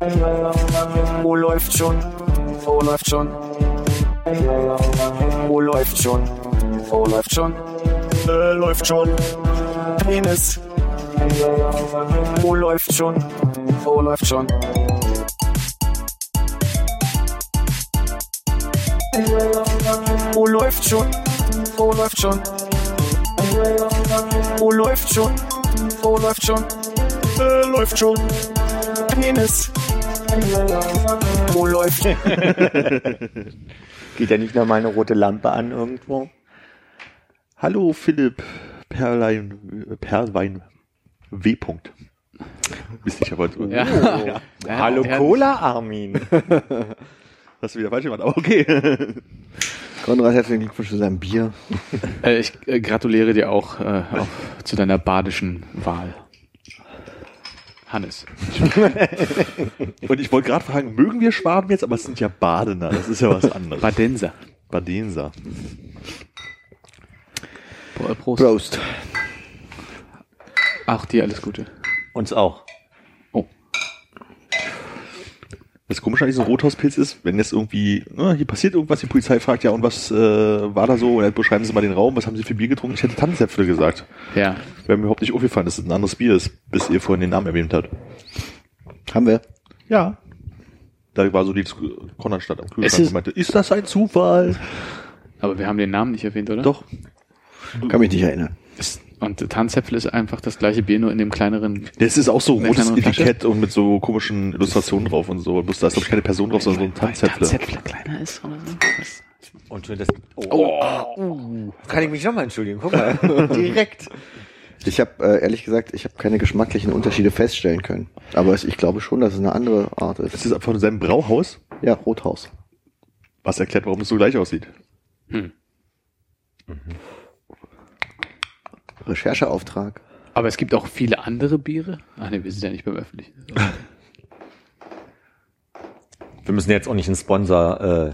Wo läuft schon? Wo läuft schon? Wo läuft schon? Wo läuft schon? Äh, läuft schon. Penis. Wo läuft schon? Wo läuft schon? Wo läuft schon? Wo läuft schon? Wo läuft schon? Wo läuft schon? Äh, läuft schon. Penis. Wo läuft? Geht ja nicht noch mal eine rote Lampe an irgendwo? Hallo Philipp Perlein, Perlwein W. -Punkt. Bist nicht aber Ja. ja. Ja, Hallo der- Cola, Armin. Hast du wieder falsch gemacht, aber okay. Konrad, herzlichen Glückwunsch zu seinem Bier. Äh, ich äh, gratuliere dir auch, äh, auch zu deiner badischen Wahl. Hannes. Und ich wollte gerade fragen, mögen wir Schwaben jetzt? Aber es sind ja Badener, das ist ja was anderes. Badenser. Badenser. Pro- Prost. Prost. Auch dir alles Gute. Uns auch. Oh. Das Komische an diesem Rothauspilz ist, wenn jetzt irgendwie, na, hier passiert irgendwas, die Polizei fragt ja, und was äh, war da so? Und dann beschreiben Sie mal den Raum, was haben Sie für Bier getrunken? Ich hätte Tannenzäpfle gesagt. Ja. Wäre mir überhaupt nicht aufgefallen, dass es ein anderes Bier ist, bis ihr vorhin den Namen erwähnt habt. Haben wir? Ja. Da war so die Konradstadt am Es Kühlschrank ist- und meinte, ist das ein Zufall? Aber wir haben den Namen nicht erwähnt, oder? Doch. Kann mich nicht erinnern. Ist, und Tanzäpfel ist einfach das gleiche Bier, nur in dem kleineren. Das ist auch so rotes? Etikett und mit so komischen Illustrationen drauf und so. Bloß da ist, glaube ich, keine Person drauf, sondern so ein Tanzzäpfle. Tanzäpfle kleiner ist oder so. Und das, oh. Kann ich mich nochmal entschuldigen? Guck mal. Direkt. Ich habe äh, ehrlich gesagt, ich habe keine geschmacklichen Unterschiede feststellen können. Aber es, ich glaube schon, dass es eine andere Art Das ist. ist von seinem Brauhaus, Ja, Rothaus. was erklärt, warum es so gleich aussieht. Rechercheauftrag. Aber es gibt auch viele andere Biere. Ach nee, wir sind ja nicht beim Öffentlichen. Wir müssen jetzt auch nicht einen Sponsor, äh,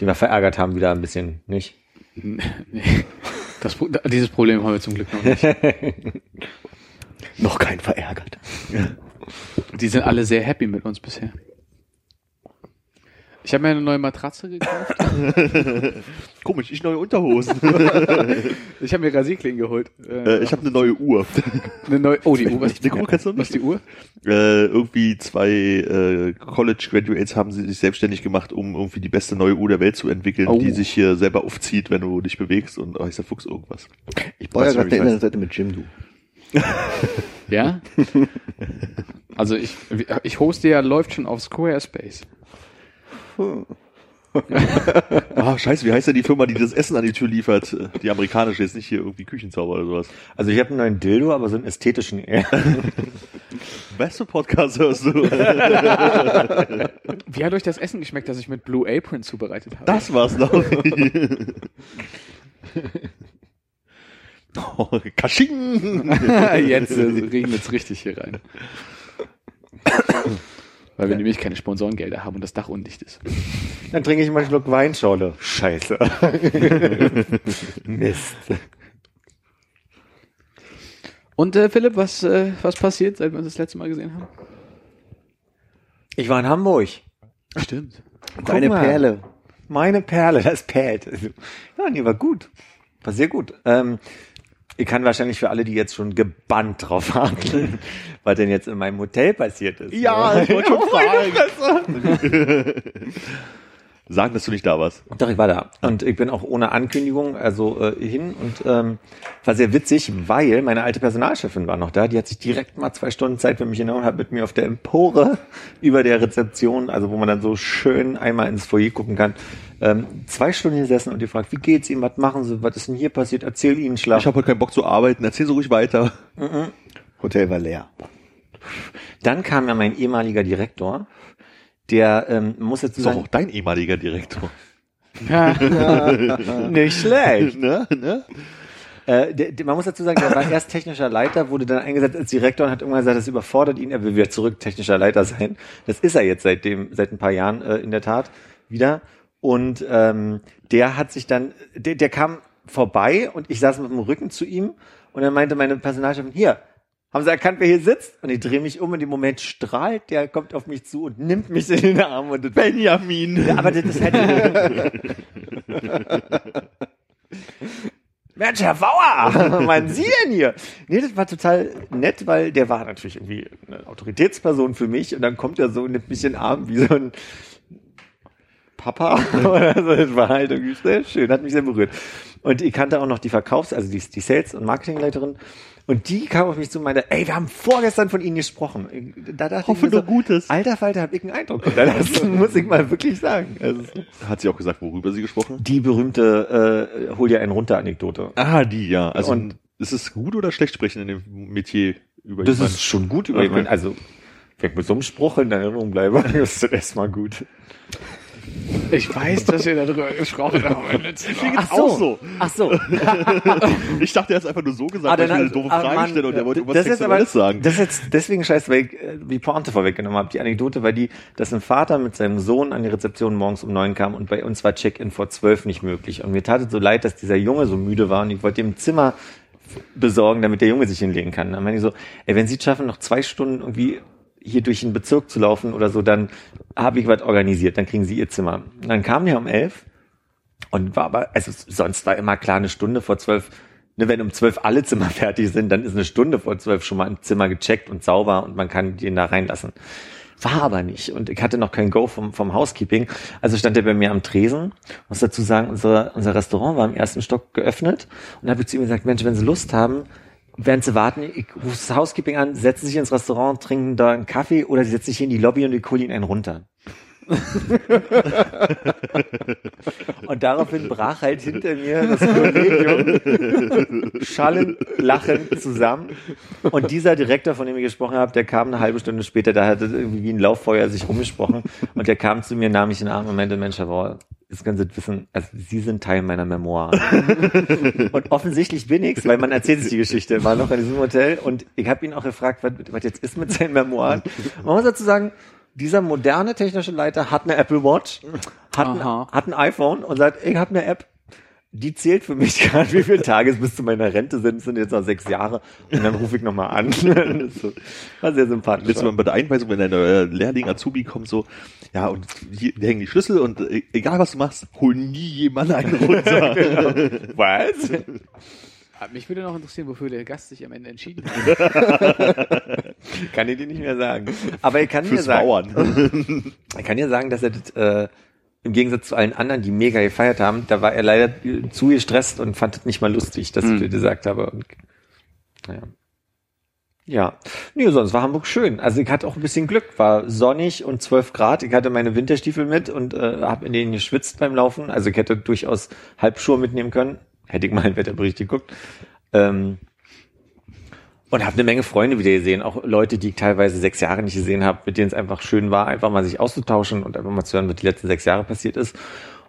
den wir verärgert haben, wieder ein bisschen, nicht? nee. Das, dieses Problem haben wir zum Glück noch nicht. Noch kein verärgert. Die sind alle sehr happy mit uns bisher. Ich habe mir eine neue Matratze gekauft. Komisch, ich neue Unterhosen. Ich habe mir Rasierklingen geholt. äh, ich habe eine neue Uhr. eine neue. Oh, die Uhr. Was, Die Uhr kennst du was ist die Uhr? äh, irgendwie zwei äh, College Graduates haben sie sich selbstständig gemacht, um irgendwie die beste neue Uhr der Welt zu entwickeln, Oh. die sich hier selber aufzieht, wenn du dich bewegst und oh, ist der Fuchs irgendwas. Ich baue ja du, gerade ich weiß? Internetseite mit Jimdo. Ja. Also ich, ich hoste ja läuft schon auf Squarespace. Ah, scheiße, wie heißt denn die Firma, die das Essen an die Tür liefert? Die amerikanische, jetzt nicht hier irgendwie Küchenzauber oder sowas. Also ich habe einen neuen Dildo, aber so einen ästhetischen eher. Beste Podcast hörst du. Wie hat euch das Essen geschmeckt, das ich mit Blue Apron zubereitet habe? Das war's noch. oh, Kasching! Jetzt äh, regnet es richtig hier rein. Weil wir nämlich keine Sponsorengelder haben und das Dach undicht ist. Dann trinke ich mal einen Schluck Weinschorle. Scheiße. Mist. Und äh, Philipp, was, äh, was passiert, seit wir uns das letzte Mal gesehen haben? Ich war in Hamburg. Stimmt. Deine mal. Perle. Meine Perle, das perlt. Ja, die war gut. War sehr gut. Ähm, ich kann wahrscheinlich für alle, die jetzt schon gebannt drauf warten, was denn jetzt in meinem Hotel passiert ist. Ja, ich wollte schon Oh fragen. Sagen, dass du nicht da warst. Doch, ich war da. Und ich bin auch ohne Ankündigung also äh, hin und ähm, war sehr witzig, weil meine alte Personalchefin war noch da. Die hat sich direkt mal zwei Stunden Zeit für mich genommen und hat mit mir auf der Empore über der Rezeption, also wo man dann so schön einmal ins Foyer gucken kann, ähm, zwei Stunden gesessen und die fragt, wie geht's Ihnen, was machen Sie, was ist denn hier passiert, erzähl Ihnen Schlaf. Ich habe heute keinen Bock zu arbeiten. Erzähl so ruhig weiter. Hotel war leer. Dann kam ja mein ehemaliger Direktor, der ähm, muss jetzt ist doch sagen, auch dein ehemaliger Direktor. Nicht schlecht. ne? Ne? Äh, der, der, man muss dazu sagen, der war erst technischer Leiter, wurde dann eingesetzt als Direktor und hat irgendwann gesagt, das überfordert ihn, er will wieder zurück technischer Leiter sein. Das ist er jetzt seitdem, seit ein paar Jahren äh, in der Tat wieder. Und ähm, der hat sich dann, der, der kam vorbei und ich saß mit dem Rücken zu ihm und dann meinte meine Personalchefin, hier, haben sie erkannt, wer hier sitzt? Und ich drehe mich um und im Moment strahlt, der kommt auf mich zu und nimmt mich in den Arm und Benjamin. ja, aber das ist halt. Mensch, Herr Bauer, meinen Sie denn hier? Nee, das war total nett, weil der war natürlich irgendwie eine Autoritätsperson für mich und dann kommt er so und nimmt mich in den Arm wie so ein Papa oder so. Das war halt irgendwie sehr schön, hat mich sehr berührt. Und ich kannte auch noch die Verkaufs-, also die, die Sales- und Marketingleiterin. Und die kam auf mich zu und meinte, ey, wir haben vorgestern von Ihnen gesprochen. Da dachte Hoffe ich mir nur Gutes. Alter Falter, hab ich einen Eindruck. Das muss ich mal wirklich sagen. Also, Hat sie auch gesagt, worüber sie gesprochen? die berühmte äh, Hol dir einen runter Anekdote. Ah, die, ja. Also, Und- ist es gut oder schlecht sprechen in dem Metier über Das jemanden? ist schon gut über Okay. jemanden. Also, wenn ich mit so einem Spruch in Erinnerung bleibe, ist das erstmal gut. Ich weiß, dass ihr darüber gesprochen habt. Ach auch so. Ach so. Ich dachte, er hat einfach nur so gesagt, Ah, weil ich eine doofe ah, Frage Mann, stelle und er wollte das irgendwas Sexuelles sagen. Das ist jetzt deswegen scheiße, weil ich äh, die Pointe vorweggenommen habe. Die Anekdote war die, dass ein Vater mit seinem Sohn an die Rezeption morgens um neun kam und bei uns war Check-in vor zwölf nicht möglich. Und mir tat es so leid, dass dieser Junge so müde war und ich wollte ihm ein Zimmer besorgen, damit der Junge sich hinlegen kann. Dann meine ich so, ey, wenn Sie es schaffen, noch zwei Stunden irgendwie hier durch den Bezirk zu laufen oder so, dann habe ich was organisiert, dann kriegen Sie Ihr Zimmer. Und dann kam der um elf und war aber, also sonst war immer klar, eine Stunde vor zwölf, ne, wenn um zwölf alle Zimmer fertig sind, dann ist eine Stunde vor zwölf schon mal ein Zimmer gecheckt und sauber und man kann den da reinlassen. War aber nicht. Und ich hatte noch kein Go vom, vom Housekeeping. Also stand er bei mir am Tresen. Muss dazu sagen, unser, unser Restaurant war im ersten Stock geöffnet. Und da habe ich zu ihm gesagt, Mensch, wenn Sie Lust haben, während Sie warten, ich rufe das Housekeeping an, setzen sich ins Restaurant, trinken da einen Kaffee oder Sie setzen sich hier in die Lobby und ich hole Ihnen einen runter. Und daraufhin brach halt hinter mir das Kollegium schallend, lachend zusammen. Und dieser Direktor, von dem ich gesprochen habe, der kam eine halbe Stunde später, da hat es irgendwie wie ein Lauffeuer sich rumgesprochen. Und der kam zu mir, nahm mich in den Arm und meinte, Mensch, Herr Bauer, das Sie wissen, also Sie sind Teil meiner Memoiren. und offensichtlich bin ich's, weil man erzählt sich die Geschichte. War noch in diesem Hotel und ich habe ihn auch gefragt, was, was jetzt ist mit seinen Memoiren. Man muss dazu sagen, dieser moderne technische Leiter hat eine Apple Watch, hat, ein, hat ein iPhone und sagt, ich habe eine App, die zählt für mich gerade, wie viele Tage es bis zu meiner Rente sind. Es sind jetzt noch sechs Jahre. Und dann rufe ich nochmal an. Das War sehr sympathisch. Letztes Mal bei der Einweisung, wenn ein neuer Lehrling Azubi kommt, so, ja, und hier hängen die Schlüssel und äh, egal was du machst, hol nie jemand einen runter. Was? Ah, Mich würde noch interessieren, wofür der Gast sich am Ende entschieden hat. Kann ich dir nicht mehr sagen. Aber ich kann dir Fürs sagen, Bauern. ich kann dir sagen, dass er das, äh, im Gegensatz zu allen anderen, die mega gefeiert haben, da war er leider zu gestresst und fand es nicht mal lustig, dass ich Mhm. dir gesagt habe. Und, naja. Ja, nee, sonst war Hamburg schön. Also ich hatte auch ein bisschen Glück, war sonnig und 12 Grad. Ich hatte meine Winterstiefel mit und äh, habe in denen geschwitzt beim Laufen. Also ich hätte durchaus Halbschuhe mitnehmen können. Hätte ich mal einen Wetterbericht geguckt. Ähm, und habe eine Menge Freunde wieder gesehen, auch Leute, die ich teilweise sechs Jahre nicht gesehen habe, mit denen es einfach schön war, einfach mal sich auszutauschen und einfach mal zu hören, was die letzten sechs Jahre passiert ist.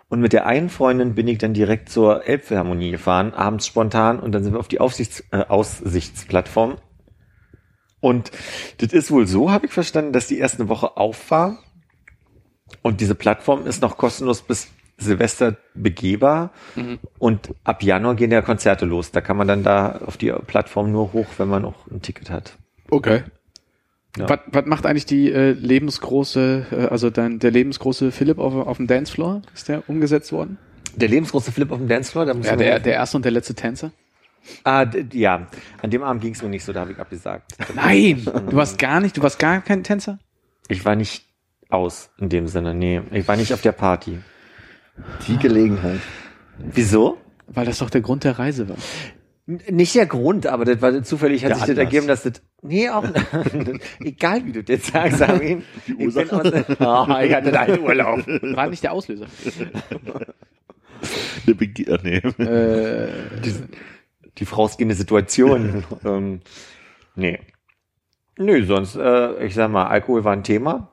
Und mit der einen Freundin bin ich dann direkt zur Elbphilharmonie gefahren, abends spontan, und dann sind wir auf die Aufsichts äh, Aussichtsplattform. Und das ist wohl so, habe ich verstanden, dass die erst eine Woche auf war. Und diese Plattform ist noch kostenlos bis Silvester begehbar. Und ab Januar gehen ja Konzerte los. Da kann man dann da auf die Plattform nur hoch, wenn man auch ein Ticket hat. Okay. Ja. Was, was macht eigentlich die äh, lebensgroße, äh, also dein, der lebensgroße Philipp auf, auf dem Dancefloor? Ist der umgesetzt worden? Der lebensgroße Flip auf dem Dancefloor, da muss Ja, man- der, der erste und der letzte Tänzer? Ah, ja. An dem Abend ging es mir nicht so, da habe ich abgesagt. Nein! Du warst gar nicht, du warst gar kein Tänzer? Ich war nicht aus in dem Sinne, nee. Ich war nicht auf der Party. Die Gelegenheit. Wieso? Weil das doch der Grund der Reise war. Nicht der Grund, aber das war zufällig, hat Der sich das Anlass. ergeben, dass das, nee, auch, egal wie du das sagst, Armin. Die Ursache? Ich, bin aus, oh, ich hatte einen Urlaub. War nicht der Auslöser. Eine Bege Ach, nee. äh, Die vorausgehende Situation. ähm, nee. Nö, sonst, äh, ich sag mal, Alkohol war ein Thema.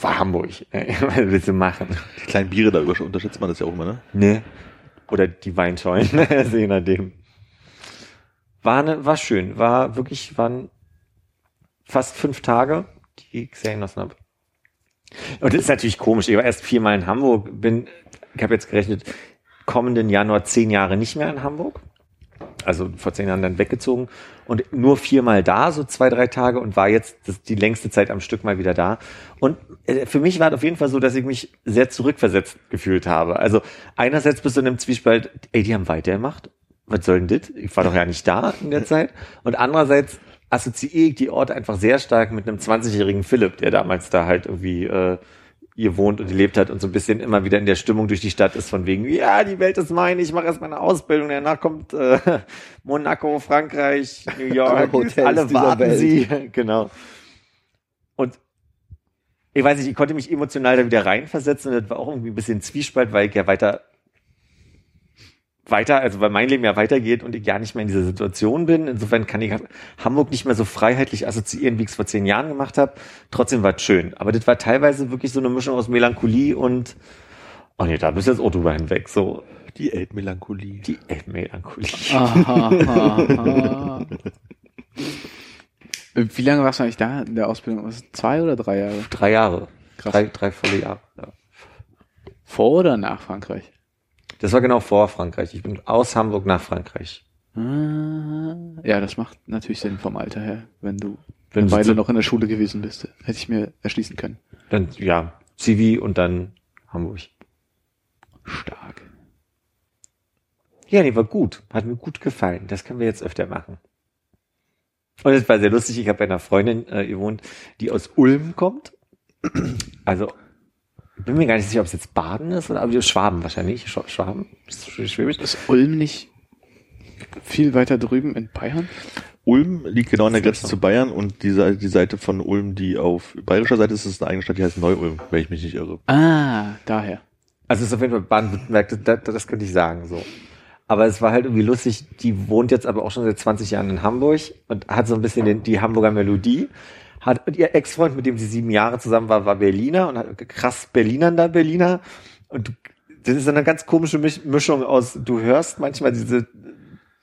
War Hamburg. Was willst du machen? Die kleinen Biere da unterschätzt man das ja auch immer, ne? Nee. Oder die Weinscheunen, also je nachdem. War, ne, war schön, war wirklich, waren fast fünf Tage, die ich sehr genossen habe. Und das ist natürlich komisch, ich war erst viermal in Hamburg, bin, ich habe jetzt gerechnet, kommenden Januar zehn Jahre nicht mehr in Hamburg. Also vor zehn Jahren dann weggezogen und nur viermal da, so zwei, drei Tage und war jetzt die längste Zeit am Stück mal wieder da. Und äh, für mich war es auf jeden Fall so, dass ich mich sehr zurückversetzt gefühlt habe. Also einerseits bist du in einem Zwiespalt, ey, die haben weitergemacht. Was soll denn das? Ich war doch ja nicht da in der Zeit. Und andererseits assoziiere ich die Orte einfach sehr stark mit einem 20-jährigen Philipp, der damals da halt irgendwie äh, ihr wohnt und gelebt hat und so ein bisschen immer wieder in der Stimmung durch die Stadt ist von wegen, ja, die Welt ist meine, ich mache erst meine Ausbildung, danach kommt äh, Monaco, Frankreich, New York, Alle warten Welt. sie, genau. Und ich weiß nicht, ich konnte mich emotional da wieder reinversetzen und das war auch irgendwie ein bisschen Zwiespalt, weil ich ja weiter weiter, also weil mein Leben ja weitergeht und ich ja nicht mehr in dieser Situation bin. Insofern kann ich Hamburg nicht mehr so freiheitlich assoziieren, wie ich es vor zehn Jahren gemacht habe. Trotzdem war es schön. Aber das war teilweise wirklich so eine Mischung aus Melancholie und oh nee, da bist du jetzt auch drüber hinweg. So Die Elbmelancholie. die Melancholie. Aha, aha. Wie lange warst du eigentlich da in der Ausbildung? Was, zwei oder drei Jahre? Drei Jahre. Krass. Drei, drei volle Jahre. Ja. Vor oder nach Frankreich? Das war genau vor Frankreich. Ich bin aus Hamburg nach Frankreich. Ah, Ja, das macht natürlich Sinn vom Alter her, wenn du Wenn du Weile zu- noch in der Schule gewesen bist. Hätte ich mir erschließen können. Dann, ja, Zivi und dann Hamburg. Stark. Ja, nee, war gut. Hat mir gut gefallen. Das können wir jetzt öfter machen. Und es war sehr lustig. Ich habe bei einer Freundin äh, gewohnt, die aus Ulm kommt. Also, bin mir gar nicht sicher, ob es jetzt Baden ist oder aber Schwaben wahrscheinlich. Schwa- Schwaben? Schwäbisch? Ist Ulm nicht viel weiter drüben in Bayern? Ulm liegt genau an der Grenze zu Bayern und die, Seite- die Seite von Ulm, die auf bayerischer Seite ist, ist eine eigene Stadt, die heißt Neu-Ulm, wenn ich mich nicht irre. Ah, daher. Also es ist auf jeden Fall Baden-Württemberg, das, das, das könnte ich sagen so. Aber es war halt irgendwie lustig, die wohnt jetzt aber auch schon seit 20 Jahren in Hamburg und hat so ein bisschen den, die Hamburger Melodie. Hat, und ihr Ex-Freund, mit dem sie sieben Jahre zusammen war, war Berliner und hat krass Berlinernder Berliner. Und du, das ist eine ganz komische Misch- Mischung aus, du hörst manchmal diese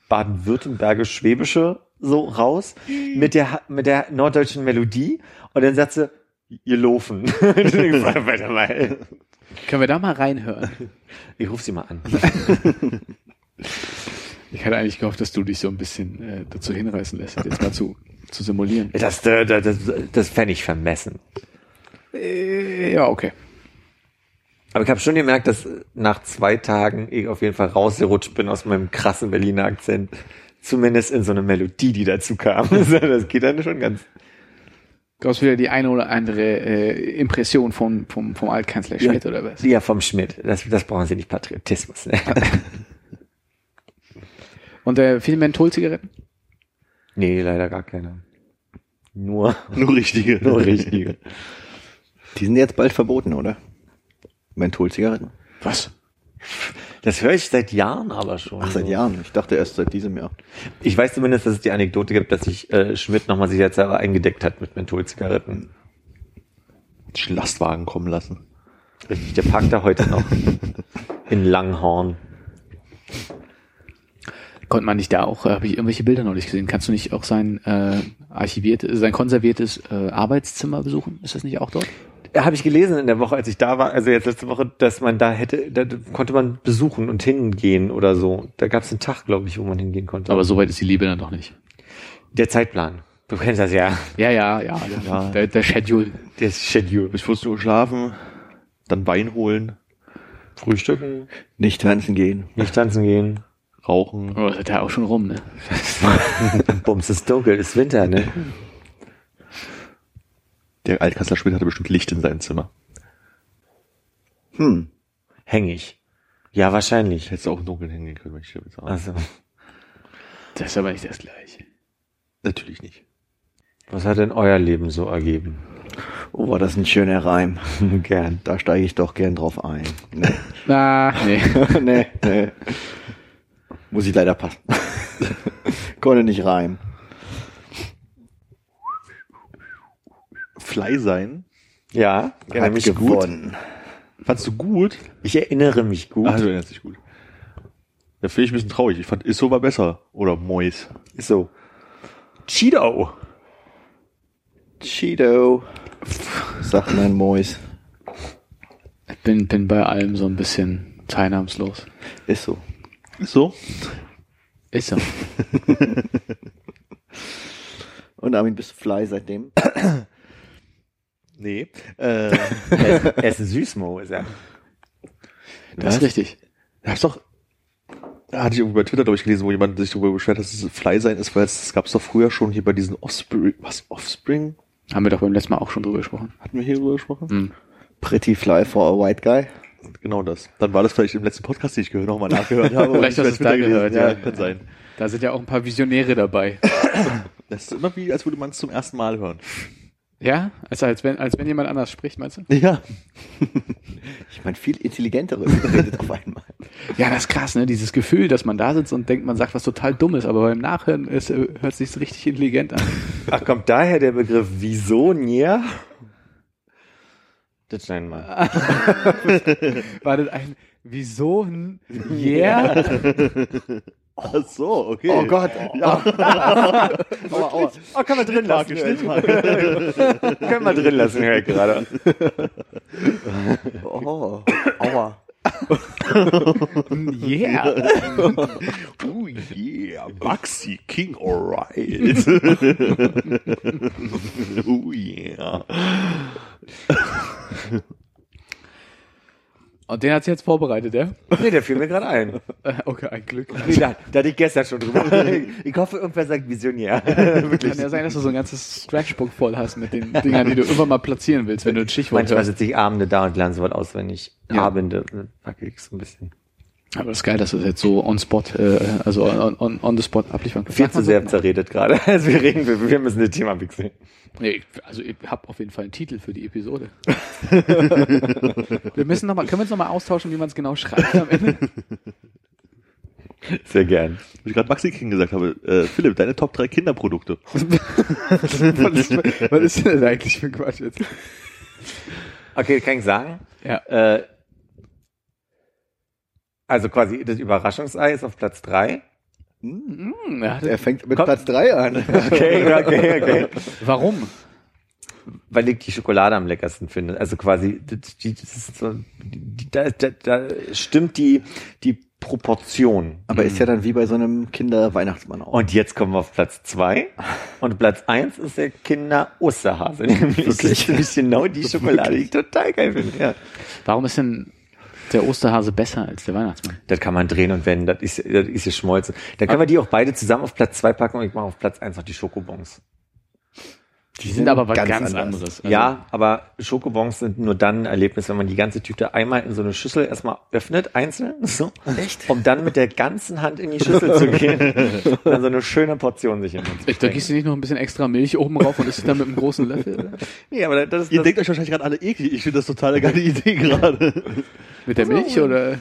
baden-württembergisch-schwäbische so raus mit der, mit der norddeutschen Melodie und dann sagt sie, ihr mal. Können wir da mal reinhören? Ich ruf sie mal an. Ich hatte eigentlich gehofft, dass du dich so ein bisschen äh, dazu hinreißen lässt, das jetzt mal zu, zu simulieren. Das, das, das, das fände ich vermessen. Äh, ja, okay. Aber ich habe schon gemerkt, dass nach zwei Tagen ich auf jeden Fall rausgerutscht bin aus meinem krassen Berliner Akzent. Zumindest in so eine Melodie, die dazu kam. Das geht dann schon ganz. Du hast wieder die eine oder andere äh, Impression von, vom, vom Altkanzler Schmidt oder was? Ja, vom Schmidt. Das, das brauchen sie nicht Patriotismus. Ne? Und äh, viele Mentholzigaretten? nee, leider gar keine. Nur, Nur richtige. nur richtige. Die sind jetzt bald verboten, oder? Mentholzigaretten. Was? Das höre ich seit Jahren aber schon. Ach, seit so. Jahren. Ich dachte erst seit diesem Jahr. Ich weiß zumindest, dass es die Anekdote gibt, dass sich äh, Schmidt nochmal sicherheitshalber eingedeckt hat mit Mentholzigaretten. Lastwagen kommen lassen. Richtig, der parkt da heute noch. In Langhorn. Konnte man nicht da auch, äh, habe ich irgendwelche Bilder noch nicht gesehen, kannst du nicht auch sein äh, archiviertes, sein konserviertes äh, Arbeitszimmer besuchen? Ist das nicht auch dort? Habe ich gelesen in der Woche, als ich da war, also jetzt letzte Woche, dass man da hätte, da konnte man besuchen und hingehen oder so. Da gab es einen Tag, glaube ich, wo man hingehen konnte. Aber so weit ist die Liebe dann doch nicht. der Zeitplan. Du kennst das ja. Ja, ja, ja. Ja. Der, der Schedule. Der Schedule. Bis 14 Uhr schlafen, dann Wein holen, Frühstücken, Nicht tanzen gehen. nicht tanzen gehen. Rauchen. Oh, das ist ja auch schon rum, ne? Bums, ist dunkel, ist Winter, ne? Der Altkanzler Schmidt hatte bestimmt Licht in seinem Zimmer. Hm. Hängig. Ja, wahrscheinlich. Hättest du auch im Dunkeln hängen können, wenn ich damit sagen. Also, Das ist aber nicht das Gleiche. Natürlich nicht. was hat denn euer Leben so ergeben? Oh, war das ein schöner Reim. Gern. Da steige ich doch gern drauf ein. Nee, Na, nee. nee, nee. Muss ich leider passen. Konnte nicht reimen. Fly sein. Ja, erinnere Hat mich gut. gewonnen. Fandst du gut? Ich erinnere mich gut. Ah, du erinnerst dich gut. Da finde ich ein bisschen traurig. Ich fand Isso war besser. Oder Mois. Ist so. Cheeto. Cheeto. Sagt mein Mois. Ich bin, bin bei allem so ein bisschen teilnahmslos. Ist so. So? Ist so. Und Armin, bist du fly seitdem? Nee. Äh, Er ist, er ist Süßmo, ist er. Das ist richtig. da ist doch, da hatte ich irgendwie bei Twitter, glaube ich, gelesen, wo jemand sich darüber beschwert, dass es Fly sein ist, weil es das gab es doch früher schon hier bei diesen Offspring, was, Offspring? Haben wir doch beim letzten Mal auch schon drüber gesprochen. Hatten wir hier drüber gesprochen? Hm. Pretty fly for a white guy. Genau das. Dann war das vielleicht im letzten Podcast, den ich gehört, nochmal nachgehört habe. Vielleicht hast du es da gehört, gelesen. ja. Kann sein. Da sind ja auch ein paar Visionäre dabei. Das ist immer wie, als würde man es zum ersten Mal hören. Ja? Also als wenn, als wenn jemand anders spricht, meinst du? Ja. Ich meine, viel intelligentere redet auf einmal. Ja, das ist krass, ne? Dieses Gefühl, dass man da sitzt und denkt, man sagt was total Dummes, aber beim Nachhören ist, äh, hört sich richtig intelligent an. Ach, kommt daher der Begriff wieso Nier? Das schneiden wir mal. War das ein Wieso? Yeah? Ach so, okay. Oh Gott. Ja. Aua, aua. Oh, können wir drin lassen. können wir drin lassen, höre ich gerade. Oh. Aua. Yeah. Oh yeah, Maxi King, alright. oh yeah. Und den hat sie jetzt vorbereitet, ja? Nee, der fiel mir gerade ein. Okay, ein Glück. Nee, da, da hatte ich gestern schon drüber. Ich hoffe, irgendwer sagt Visionär. Wirklich. Kann ja sein, dass du so ein ganzes Scratchbook voll hast mit den Dingern, die du immer mal platzieren willst, wenn du ein Stichwort Manchmal hörst. sitze ich Abende da und lerne sowas auswendig. Ja. Abende, äh, packe ich so ein bisschen. Aber das ist geil, dass du das jetzt so on spot, äh, also on, on, on the spot abliefern kannst. Viel zu sehr zerredet gerade. Also wir reden, wir, wir müssen das Thema wechseln. Nee, also ich habe auf jeden Fall einen Titel für die Episode. wir müssen noch mal, können wir uns nochmal austauschen, wie man es genau schreibt am Ende? Sehr gern. Wie ich gerade Maxi King gesagt habe, äh, Philipp, deine Top 3 Kinderprodukte. was, ist, was ist denn das eigentlich für Quatsch jetzt? Okay, kann ich sagen. Ja. Äh, also quasi das Überraschungsei ist auf Platz 3. Mm, ja, er fängt mit. Platz drei an. Okay, okay, okay. Warum? Weil ich die Schokolade am leckersten finde. Also quasi, die, so, die, da, da, da stimmt die, die Proportion. Aber mhm. ist ja mm. dann wie bei so einem Kinder-Weihnachtsmann auch. Und jetzt kommen wir auf Platz zwei. Und Platz eins ist der Kinder-Osterhase. Nämlich Wirklich? genau die Schokolade, die ich total geil finde. Ja. Warum ist denn der Osterhase besser als der Weihnachtsmann? Das kann man drehen und wenden, das ist, das ist geschmolzen. Dann können wir die auch beide zusammen auf Platz zwei packen und ich mache auf Platz eins noch die Schokobons. Die sind aber was ganz, ganz anders. anderes. Also, ja, aber Schokobons sind nur dann ein Erlebnis, wenn man die ganze Tüte einmal in so eine Schüssel erstmal öffnet, einzeln, so, Echt? um dann mit der ganzen Hand in die Schüssel zu gehen und dann so eine schöne Portion sich in den Ich, da gießt du nicht noch ein bisschen extra Milch oben rauf und isst dann mit einem großen Löffel? Nee, aber das ist Ihr das, denkt euch wahrscheinlich gerade alle eklig. Ich finde das total eine geile Idee gerade. Mit der Milch oder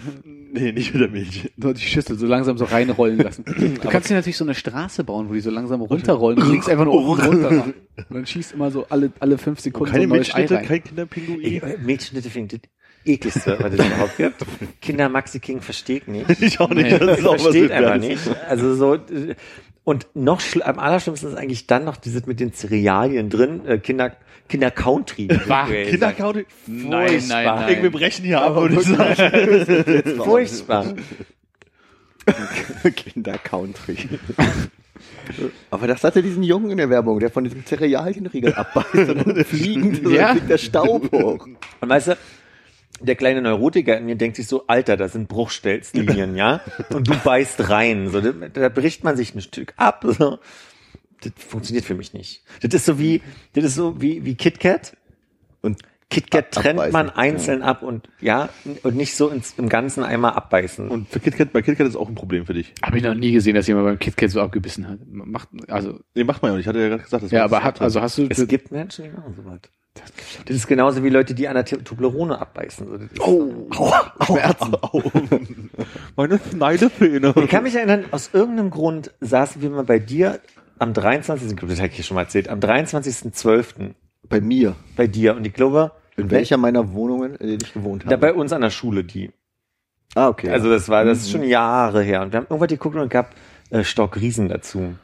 Nee, nicht mit der Milch. nur die Schüssel so langsam so reinrollen lassen? Du kannst dir natürlich so eine Straße bauen, wo die so langsam runterrollen. Du liegst einfach nur oben runter. Und dann schießt immer so alle, alle fünf Sekunden Keine so ein neues Ei Milchschnitte, rein. kein Kinderpinguin. ich, Mädchenschnitte finde ich das ekligste, was es überhaupt gibt. Kinder Maxi King versteht nicht. Ich auch nicht. Nee, Das ist auch was versteht mit einfach nicht. Also so und noch am allerschlimmsten ist eigentlich dann noch dieses mit den Cerealien drin, äh, Kinder Kinder Country. Bah, Kinderkaute. Nein, nein, nein. Wir brechen hier ab und ich sage. Furchtbar. Kinder-Country. Aber das hatte diesen Jungen in der Werbung, der von diesem Cerealienriegel abbeißt und dann fliegend so Ja. fliegt der Staub hoch. Und weißt du, der kleine Neurotiker in mir denkt sich so, Alter, das sind Bruchstelzlinien, ja? Und du beißt rein. So, da, da bricht man sich ein Stück ab. So. Das funktioniert für mich nicht. Das ist so wie, das ist so wie, wie KitKat. Und KitKat Ab- trennt abbeißen, man einzeln ab und ja, und nicht so ins, im Ganzen einmal abbeißen. Und für KitKat, bei KitKat ist auch ein Problem für dich. Habe ich noch nie gesehen, dass jemand beim KitKat so abgebissen hat. Macht, also, Nee, macht man ja nicht. Ich hatte ja gerade gesagt, das ja, aber hat, also hast du, es gibt Menschen, die machen sowas. Das ist genauso wie Leute, die an der T- Toblerone abbeißen. Ist- Schmerzen. Au. Meine Schneidezähne. Ich kann mich erinnern, aus irgendeinem Grund saßen wir mal bei dir am 23. Ich glaube, das habe ich hier schon mal erzählt, am 23.12. Bei mir. bei dir und ich glaube, In welcher meiner Wohnungen, in denen ich gewohnt habe? da bei uns an der Schule die. ah, okay. Also das war, das ist schon Jahre her und wir haben irgendwas geguckt und gab äh, Stockriesen dazu.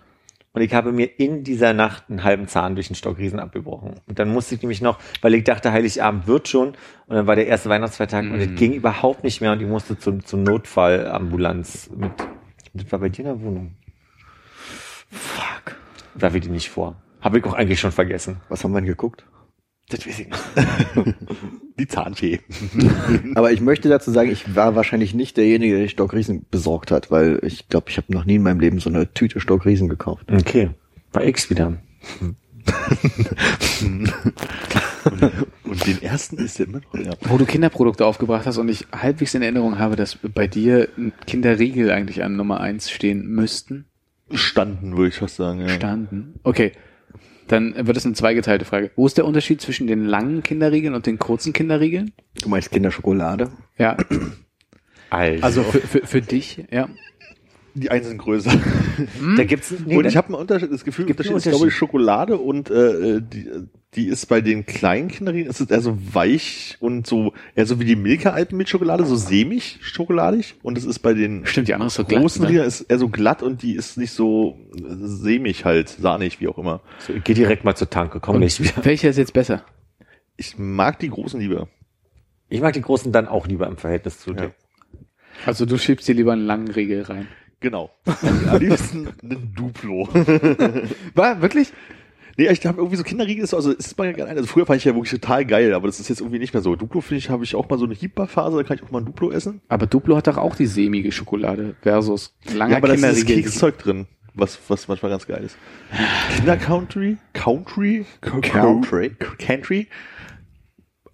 Und ich habe mir in dieser Nacht einen halben Zahn durch den Stockriesen abgebrochen. Und dann musste ich nämlich noch, weil ich dachte, Heiligabend wird schon. Und dann war der erste Weihnachtsfeiertag und es ging überhaupt nicht mehr und ich musste zum, zum Notfallambulanz mit, das war bei dir in der Wohnung. Werfe ich die nicht vor. Habe ich auch eigentlich schon vergessen. Was haben wir denn geguckt? Das weiß ich nicht. Die Zahnfee. Aber ich möchte dazu sagen, ich war wahrscheinlich nicht derjenige, der Stockriesen besorgt hat, weil ich glaube, ich habe noch nie in meinem Leben so eine Tüte Stockriesen gekauft. Okay. Bei X wieder. Und den ersten ist der immer noch, ja. Wo du Kinderprodukte aufgebracht hast und ich halbwegs in Erinnerung habe, dass bei dir Kinderriegel eigentlich an Nummer eins stehen müssten. Standen, würde ich fast sagen, ja. Standen. Okay. Dann wird es eine zweigeteilte Frage. Wo ist der Unterschied zwischen den langen Kinderriegeln und den kurzen Kinderriegeln? Du meinst Kinderschokolade? Ja, Also, also für, für, für dich, ja. Die einen sind größer. da gibt's nee, und ich da- habe einen Unterschied, das Gefühl, Gibt Unterschied einen ist, glaube ich, Unterschied. Schokolade und äh, die, die ist bei den kleinen Kinderriegeln, ist es eher so weich und so, eher so wie die Milka Alpenmilchschokolade, so sämig schokoladig. Und es ist bei den Stimmt, die andere ist so glatt, großen ne? Riegeln ist eher so glatt und die ist nicht so sämig halt, sahnig, wie auch immer. so, ich geh direkt mal zur Tanke, komm nicht wieder. Welcher ist jetzt besser? Ich mag die großen lieber. Ich mag die großen dann auch lieber im Verhältnis zu Ja. dir. Also du schiebst dir lieber einen langen Riegel rein. Genau. Am liebsten ein Duplo. War wirklich? Nee, ich habe irgendwie so Kinderriegel ist so, also ist mal gerne, also früher fand ich ja wirklich total geil, aber das ist jetzt irgendwie nicht mehr so. Duplo finde ich, habe ich auch mal so eine Hiebbar-Phase, da kann ich auch mal ein Duplo essen. Aber Duplo hat doch auch die sämige Schokolade versus langer aber da ist Kinderriegel. Kekszeug drin, was, was manchmal ganz geil ist. Kinder Country, Country, Country. Country.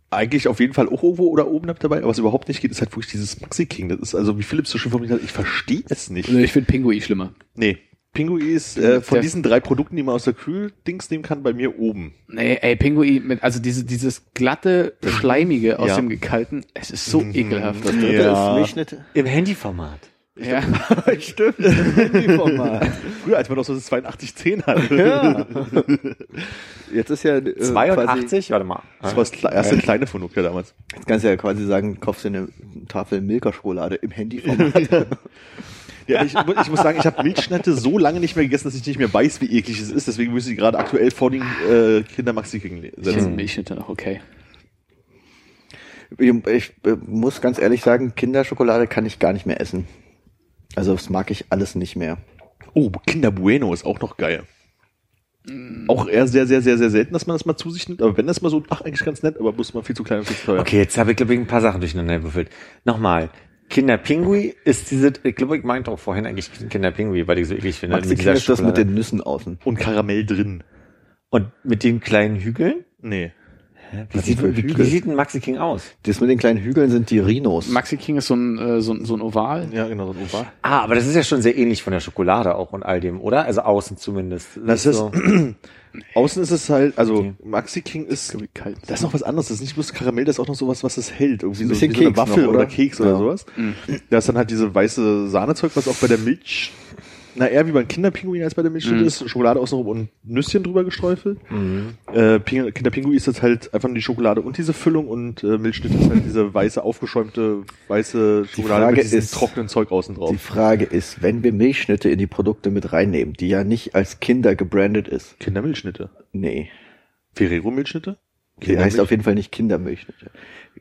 Eigentlich auf jeden Fall auch irgendwo oder oben dabei, aber was überhaupt nicht geht, ist halt wirklich dieses Maxi King. Das ist also, wie Philipp so schön formuliert hat, ich verstehe es nicht. Also ich finde Pinguin schlimmer. Nee. Pinguin ist äh, von diesen drei Produkten, die man aus der Kühldings nehmen kann, bei mir oben. Nee, ey, Pinguin mit, also diese, dieses glatte, schleimige aus Ja. dem Gekalten, es ist so ekelhaft. Das dritte Ja. ist Milchschnitte. Im Handyformat. Ja. Stimmt, das Handyformat. Früher, als man noch so das 8210 hatte. ja. Jetzt ist ja äh, quasi, 82? Warte mal. Das war das erste kleine von Nokia damals. jetzt kannst du ja quasi sagen, kaufst dir eine Tafel Milka-Schokolade im Handyformat. Ja, ich, ich muss sagen, ich habe Milchschnitte so lange nicht mehr gegessen, dass ich nicht mehr weiß, wie eklig es ist. Deswegen müssen ich gerade aktuell vor den äh, Kinder Maxi King Ich setzen. finde Milchschnitte noch okay. ich, ich äh, muss ganz ehrlich sagen, Kinderschokolade kann ich gar nicht mehr essen. Also das mag ich alles nicht mehr. Oh, Kinder Bueno ist auch noch geil. Auch eher sehr, sehr, sehr, sehr selten, dass man das mal zu sich nimmt. Aber wenn das mal so, ach, eigentlich ganz nett, aber bloß mal viel zu klein und viel zu teuer. Okay, jetzt habe ich, glaube ich, ein paar Sachen durcheinander gewürfelt. Nochmal. Kinderpingui ist diese, ich glaube, ich meinte auch vorhin eigentlich Kinderpingui, weil ich so eklig finde. Maxi ist das mit den Nüssen außen. Und Karamell drin. Und mit den kleinen Hügeln? Nee. Wie sieht, wie, wie sieht ein Maxi King aus? Das mit den kleinen Hügeln sind die Rhinos. Maxi King ist so ein, äh, so, ein- so ein Oval. Ja, genau, so ein Oval. Ah, aber das ist ja schon sehr ähnlich von der Schokolade auch und all dem, oder? Also außen zumindest. Das ist, so. außen ist es halt, also Okay. Maxi King ist, das ist noch was anderes. Das ist nicht bloß Karamell, das ist auch noch sowas, was es hält. Irgendwie Ein so, bisschen so eine Waffel noch, oder? oder? Keks oder Ja. sowas. Da ist dann halt diese weiße Sahnezeug, was auch bei der Milch, na eher wie beim Kinderpinguin als bei der Milchschnitte ist. Schokolade außenrum und Nüsschen drüber gestreufelt. Äh, Ping- Kinderpinguin ist das halt einfach nur die Schokolade und diese Füllung und äh, Milchschnitte ist halt diese weiße, aufgeschäumte, weiße Schokolade Frage mit ist- trockenen Zeug außen drauf. Die Frage ist, wenn wir Milchschnitte in die Produkte mit reinnehmen, die ja nicht als Kinder gebrandet ist. Kindermilchschnitte. Nee. Ferrero-Milchschnitte? Die heißt auf jeden Fall nicht Kindermilchschnitte.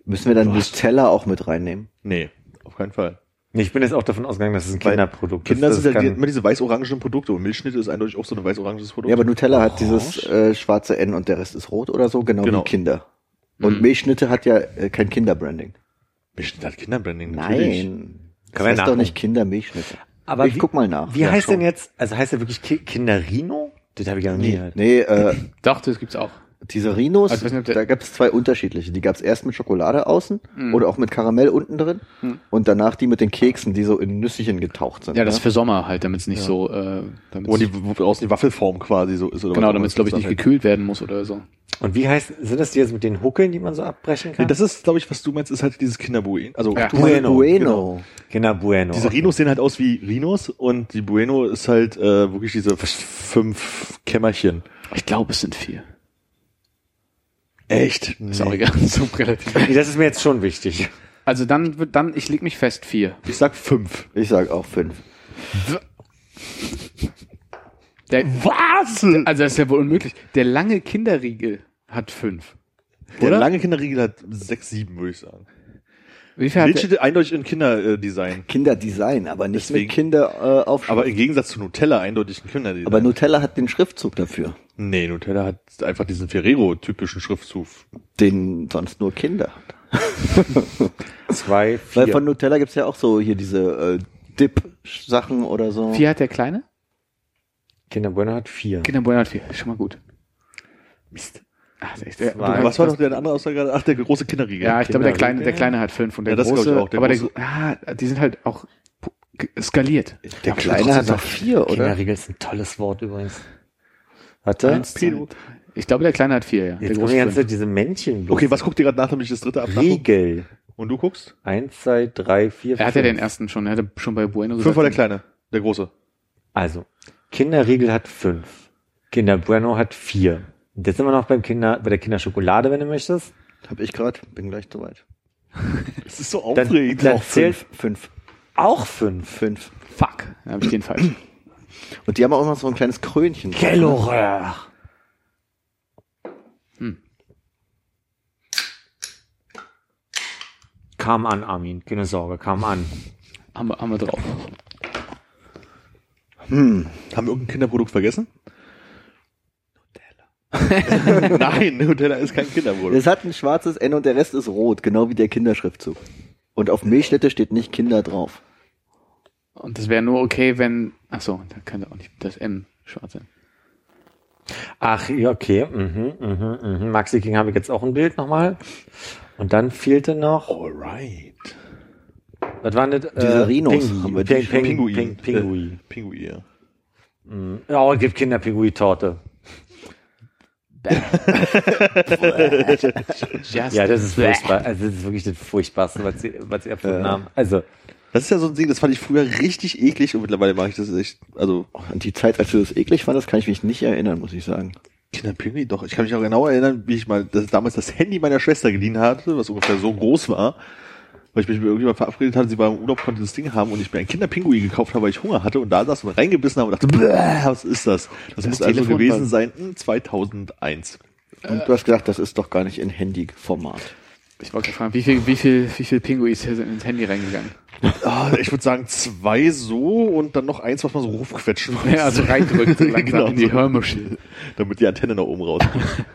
Müssen wir dann Nutella auch mit reinnehmen? Nee, auf keinen Fall. Nee, ich bin jetzt auch davon ausgegangen, dass es ein Kinderprodukt Kinder ist. sind ja Das die, kann- immer diese weiß-orangenen Produkte und Milchschnitte ist eindeutig auch so ein weiß-oranges Produkt. Ja, aber Nutella hat dieses äh, schwarze N und der Rest ist rot oder so, genau, Genau. wie Kinder. Und Milchschnitte hat ja äh, kein Kinderbranding. Milchschnitte hat Kinderbranding, natürlich. Nein. Das Kann man heißt doch nicht Kindermilchschnitte. aber ich wie, guck mal nach. Wie Ja, heißt schon. denn jetzt, also heißt der wirklich Ki Kinderino? Das habe ich ja noch nie gehört. Nee, äh, Doch, das gibt's auch. Diese Rhinos, Also nicht, da gab es zwei unterschiedliche. Die gab es erst mit Schokolade außen oder auch mit Karamell unten drin und danach die mit den Keksen, die so in Nüsschen getaucht sind. Ja, das ist ne? für Sommer halt, damit es nicht so, äh, Wo die, wo außen die Waffelform quasi so ist. Oder genau, damit es glaube ich nicht gekühlt werden muss oder so. Und wie heißt, sind das die jetzt mit den Huckeln, die man so abbrechen kann? Nee, das ist, glaube ich, was du meinst, ist halt dieses Kinderbuen. Also Ja. Bueno, Bueno. Kinder Bueno. Diese Rhinos sehen halt aus wie Rhinos und die Bueno ist halt äh, wirklich diese fünf Kämmerchen. Ich glaube, es sind vier. Echt? Ist auch egal. so relativ. Nee, das ist mir jetzt schon wichtig. Also dann wird dann, ich leg mich fest, vier. Ich sag fünf. Ich sag auch fünf. Der, Was? Also das ist ja wohl unmöglich. Der lange Kinderriegel hat fünf. Der Oder? lange Kinderriegel hat sechs, sieben, würde ich sagen. Wie viel Milch steht eindeutig in Kinderdesign. Kinderdesign, aber nicht Deswegen. mit Kinderaufschrift. Aber im Gegensatz zu Nutella eindeutig ein Kinderdesign. aber Nutella hat den Schriftzug dafür, nee, Nutella hat einfach diesen Ferrero-typischen Schriftzug. den sonst nur Kinder. Zwei, Weil vier. von Nutella gibt's ja auch so hier diese äh, Dip-Sachen oder so. vier hat der Kleine? Kinder Bueno hat vier. Kinder Bueno hat vier. Schon mal gut. Mist. Der, Zwei. du- Was war doch der andere Aussage? Ach, der große Kinderriegel. Ja, ich glaube, der. Kleine, der Kleine hat fünf und der Ja, das glaub ich große, auch, der aber der, große- ah, die sind halt auch skaliert. Der Aber Kleine hat noch vier, oder? Kinderriegel ist ein tolles Wort übrigens. Eins, zwei, Ich glaube, der Kleine hat vier, ja. Der Jetzt kommen große die ganze fünf. Zeit diese Männchen. bloß. Okay, was guckt ihr gerade nach, damit ich das dritte abmache? Riegel. Und du guckst? Eins, zwei, drei, vier, Er hatte fünf. den ersten schon, er hatte schon bei Bueno Fünf war der gesagt. Kleine, der große. Also, Kinderriegel hat fünf. Kinder Bueno hat vier. Jetzt sind wir noch beim Kinder, bei der Kinderschokolade, wenn du möchtest. Hab ich gerade, bin gleich soweit. Das ist so Dann, aufregend. dann Auch zählt fünf. Fünf. auch fünf. Fünf. Fuck, da habe ich den falsch. Und die haben auch noch so ein kleines Krönchen. Kellorör. Hm. Kam an, Armin. Keine Sorge, kam an. haben, wir, haben wir drauf. Hm. Haben wir irgendein Kinderprodukt vergessen? Nein, Nutella ist kein Kinderprodukt. Es hat ein schwarzes N und der Rest ist rot, genau wie der Kinderschriftzug. Und auf Milchschnitte steht nicht Kinder drauf. Und das wäre nur okay, wenn, ach so, da könnte auch nicht das M schwarz sein. Ach, ja, okay. Mhm, mhm, mhm. Maxi King habe ich jetzt auch ein Bild nochmal. Und dann fehlte noch, Alright. was waren das? Diese Rhinos haben wir die Ping, schon. Ping, Pinguin. Ping, Pinguin. Äh, Pinguin. Ja, oh, gibt Kinderpinguin-Torte. Ja, das ist furchtbar. Also das ist wirklich das Furchtbarste, was sie, was sie erfunden haben. Also, Das ist ja so ein Ding, das fand ich früher richtig eklig und mittlerweile mache ich das echt, also An die Zeit, als du das eklig fandest, kann ich mich nicht erinnern, muss ich sagen. Kinderpinguin, doch. Ich kann mich auch genau erinnern, wie ich mal das, damals das Handy meiner Schwester geliehen hatte, was ungefähr so groß war, weil ich mich mit irgendjemandem verabredet hatte, sie war im Urlaub, konnte das Ding haben und ich mir ein Kinderpinguin gekauft habe, weil ich Hunger hatte und da saß und reingebissen habe und dachte, Bäh, was ist das? Das, muss also gewesen sein hm, 2001. Und du hast gedacht, das ist doch gar nicht in Handy-Format. Ich wollte fragen, wie viel, wie viel, wie viel Pinguis sind ins Handy reingegangen? Ah, ich würde sagen zwei so und dann noch eins, was man so hochquetschen muss. Ja, also reindrückt so langsam Genau in die. Hörmuschel. Damit die Antenne nach oben rauskommt.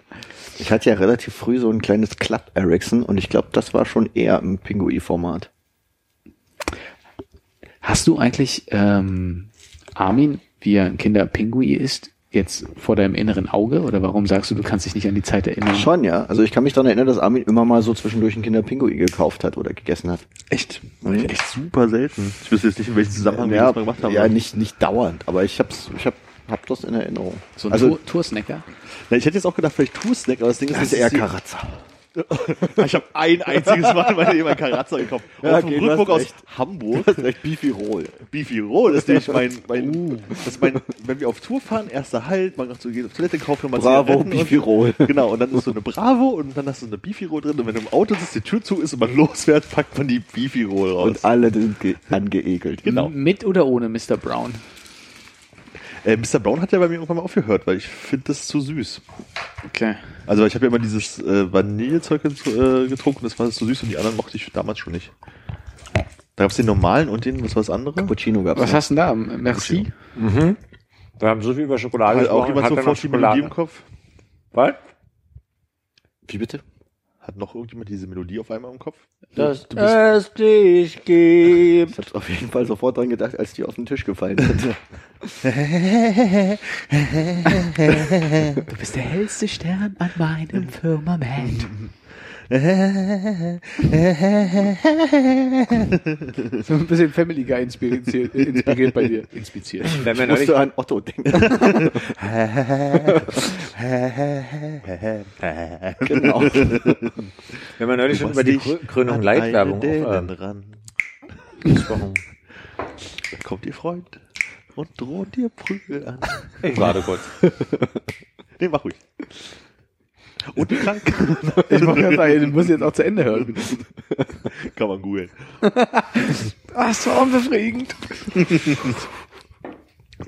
Ich hatte ja relativ früh so ein kleines Club Ericsson und ich glaube, das war schon eher im Pinguin-Format. Hast du eigentlich ähm, Armin, wie er ein Kinderpingui ist, jetzt vor deinem inneren Auge? Oder warum sagst du, du kannst dich nicht an die Zeit erinnern? Schon, ja. Also ich kann mich daran erinnern, dass Armin immer mal so zwischendurch einen Kinderpinguin gekauft hat oder gegessen hat. Echt? Echt super selten. Ich wüsste jetzt nicht, in welchem Zusammenhang wir ja, das mal gemacht haben. ja nicht, nicht dauernd, aber ich hab's, ich hab, hab das in Erinnerung. So ein also, Tour Toursnacker? Na, ich hätte jetzt auch gedacht, vielleicht Tour-Snack, aber das Ding ist, das ist eher Karazza. Ich habe ein einziges Mal in meinem Leben Karazza gekauft. Ja, okay, du Rückflug aus recht. Hamburg. Das ist recht Beefy Roll. Beefy Roll ist nämlich mein, mein, das ist mein, wenn wir auf Tour fahren, erster Halt, man macht so, geht auf Toilette, kauft nochmal Bravo, Beefy Roll. Genau, und dann ist so eine Bravo und dann hast du eine Beefy Roll drin und wenn du im Auto sitzt, die Tür zu ist und man losfährt, packt man die Beefy Roll raus. Und alle sind ge- angeekelt. Genau. M- Mit oder ohne Mr. Brown? Äh, Mr. Brown hat ja bei mir irgendwann mal aufgehört, weil ich finde das zu süß. Okay. Also ich habe ja immer dieses äh, Vanillezeug äh, getrunken, das war zu süß und die anderen mochte ich damals schon nicht. Da gab's den normalen und den, was war das andere? Cappuccino gab's. Was noch. hast du denn da? Merci? wir haben so viel über Schokolade Hat auch gesprochen, jemand hat er noch sofort die Melodie im Kopf? Was? Wie bitte? Hat noch irgendjemand diese Melodie auf einmal im Kopf? Dass es dich gibt. Ich hab's auf jeden Fall sofort dran gedacht, als die auf den Tisch gefallen sind. Du bist der hellste Stern an meinem Firmament. so ein bisschen Family Guy inspiriert, inspiriert bei dir. Inspiziert. Wenn Ich musste neulich, an Otto denken. genau. wenn wir neulich schon über die Krö- Krönung Leitwerbung auf, auch, ähm, ran. gesprochen Da kommt ihr Freund und droht dir Prügel an. Ich warte kurz. Nee, mach ruhig. Und krank? Ich mach ganz sagen, du musst jetzt auch zu Ende hören. Kann man googeln. Ach, so unbefriedigend.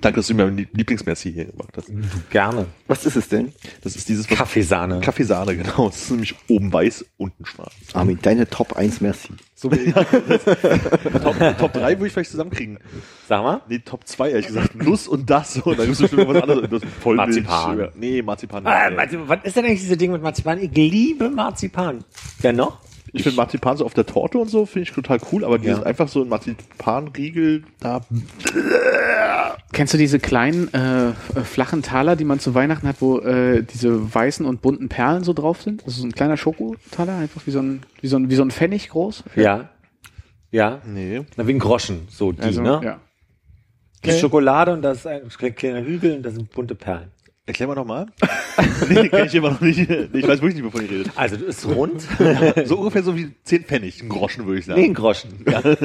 Danke, dass du mir mein Lieblingsmerci hier gemacht hast. Gerne. Was ist es denn? Das ist dieses Kaffeesahne. Kaffeesahne, genau. Das ist nämlich oben weiß, unten schwarz. Armin, deine Top 1 Merci. So wie Top, Top 3 würde ich vielleicht zusammenkriegen. Sag mal. Nee, Top 2, ehrlich gesagt. Nuss und das. Und dann gibt es bestimmt was anderes. Das Vollmilch. Marzipan. Nee, Marzipan. Ah. Marzipan. Was ist denn eigentlich dieses Ding mit Marzipan? Ich liebe Marzipan. Wer noch? Ich finde Marzipan so auf der Torte und so, finde ich total cool, aber die Ja. sind einfach so ein Marzipanriegel da. Kennst du diese kleinen äh, flachen Taler, die man zu Weihnachten hat, wo äh, diese weißen und bunten Perlen so drauf sind? Das ist so ein kleiner Schokotaler, einfach wie so ein, wie so ein, wie so ein Pfennig groß. Ja. Ja. Nee. Na, wie ein Groschen. So die, Also, ne? ja. Ist Schokolade und das ist ein kleiner Hügel und das sind bunte Perlen. Erklär mal nochmal. nee, kenn ich immer noch nicht. Nee, ich weiß wirklich nicht, wovon ihr redet. Also, das ist rund. So ungefähr so wie 10 Pfennig, ein Groschen würde ich sagen. nee, ein Groschen. Ja.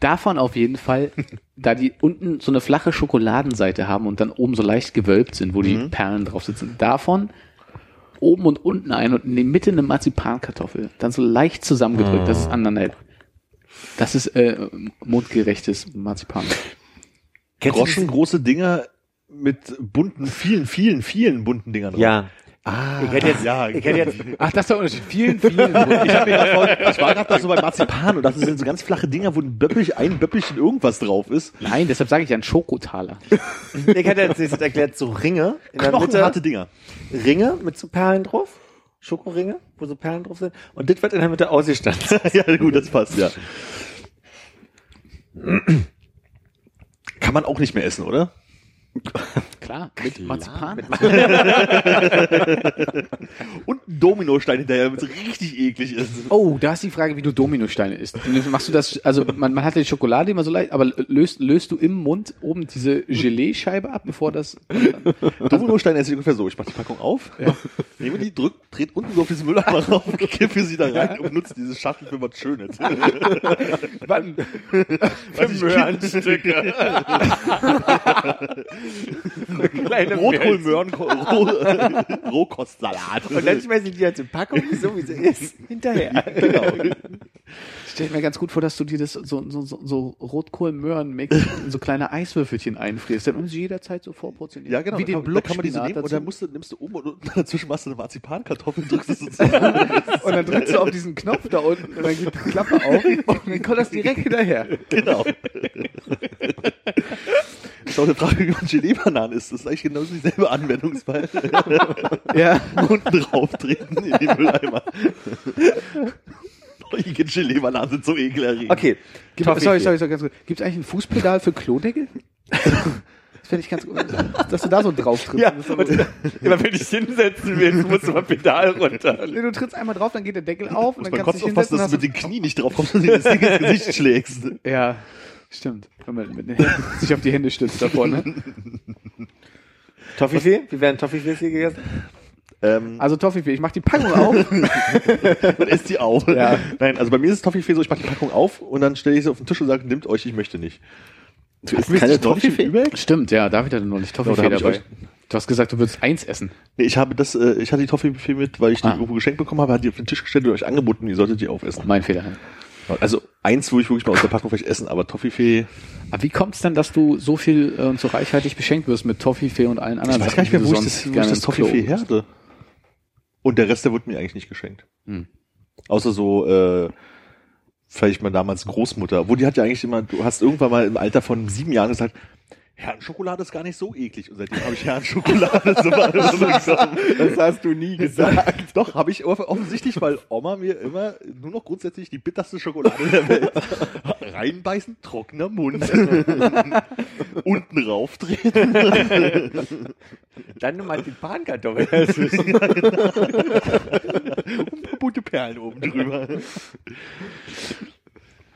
Davon auf jeden Fall, da die unten so eine flache Schokoladenseite haben und dann oben so leicht gewölbt sind, wo die Perlen drauf sitzen. Davon oben und unten ein und in der Mitte eine Marzipankartoffel. Dann so leicht zusammengedrückt, dass es aneinander hält. Das ist äh, mundgerechtes Marzipan. Groschen, große Dinger mit bunten, vielen, vielen, vielen bunten Dingern das? Ja. Ah, Ich hätte jetzt, ja, ich hätte jetzt, Ach, das ist der Unterschied. Vielen, vielen. Ich, hab mir grad vor, ich war gerade so bei Marzipan und das sind so ganz flache Dinger, wo ein Böppelchen, ein Böppelchen irgendwas drauf ist. Nein, deshalb sage ich ja ein Schokotaler. ich hätte jetzt jetzt erklärt, so Ringe in der Knochenharte Mitte. Dinger. Ringe mit so Perlen drauf. Schokoringe, wo so Perlen drauf sind. Und das wird in der Mitte ausgestanzt. ja, gut, das passt, ja. Kann man auch nicht mehr essen, oder? Klar, mit Marzipan. Und ein Dominostein hinterher, damit es richtig eklig ist. Oh, da ist die Frage, wie du Dominosteine isst. Machst du das, also man, man hat ja die Schokolade immer so leicht, aber löst, löst du im Mund oben diese Gelee-Scheibe ab, bevor das... Dominostein esse ich ungefähr so. Ich mache die Packung auf, nehme die, drück, dreht unten so auf diesen Mülleimer rauf, kippe sie da rein und nutze diese Schachtel für was Schönes. Wann? Weiß ich, Möhrenstücke. Rotkohlmöhren, Roh, Rohkostsalat. Und dann schmeiße ich die halt in Packung, so wie sie ist, hinterher. genau. Stell mir ganz gut vor, dass du dir das so, so, so, so Rotkohl-Möhren-Mix in so kleine Eiswürfelchen einfrierst. Dann ist jederzeit so vorportioniert. Ja, genau. Wie den da kann man die so Blubspinat nehmen und dann musst du, nimmst du um und unten dazwischen machst du eine Marzipankartoffel und drückst es so zusammen. Und dann drückst du auf diesen Knopf da unten und dann geht die Klappe auf und dann kommt das direkt hinterher. genau. Ist auch eine Frage, wie man Gelee-Bananen isst. Das ist eigentlich genau dieselbe Anwendungsfall. Ja. unten drauf treten in die Mülleimer. Neue Gelee-Bananen sind so ekelerregend. Okay. Gibt, sorry, sorry, sorry, ganz kurz. Gibt es eigentlich ein Fußpedal für Klodeckel? Das fände ich ganz gut. Dass du da so drauf trittst. Ja, und immer wenn ich hinsetzen will, musst du mal Pedal runter. Nee, du trittst einmal drauf, dann geht der Deckel auf und dann kannst du dich hinsetzen. dass du mit den Knien nicht drauf kommst und dir das Ding ins Gesicht schlägst. Ja, stimmt. Wenn man mit den Händen sich auf die Hände stützt davor, ne? Toffifee? Wie werden Toffifees hier gegessen? Ähm, Also Toffifee, ich mach die Packung auf. man isst die auf. Ja. Nein, also bei mir ist es Toffifee so, ich mache die Packung auf und dann stelle ich sie auf den Tisch und sage, nimmt euch, ich möchte nicht. Du isst keine Toffifee? Stimmt, ja, David hatte Ja, da Toffifee dabei. euch- Du hast gesagt, du würdest eins essen. Nee, ich habe das, äh, ich hatte die Toffifee mit, weil ich die Ah. irgendwo geschenkt bekommen habe, hat die auf den Tisch gestellt und euch angeboten, ihr solltet die aufessen. Mein Fehler. Also eins würde ich wirklich mal aus der Packung vielleicht essen, aber Toffifee, Aber wie kommt es denn, dass du so viel äh, und so reichhaltig beschenkt wirst mit Toffifee und allen anderen ich weiß gar nicht mehr, wo ich das, wo ich das Toffifee isst? her hatte. Und der Rest, der wurde mir eigentlich nicht geschenkt. Hm. Außer so, äh, vielleicht mal damals Großmutter. Wo die hat ja eigentlich immer, du hast irgendwann mal im Alter von sieben Jahren gesagt, Herrenschokolade ist gar nicht so eklig. Und seitdem habe ich Herrenschokolade so mal so bekommen. Das hast du nie gesagt. Doch, habe ich off- offensichtlich, weil Oma mir immer nur noch grundsätzlich die bitterste Schokolade der Welt reinbeißen, trockener Mund. Unten rauftreten. Dann nochmal die Pankartoffel. und ein paar bunte Perlen oben drüber.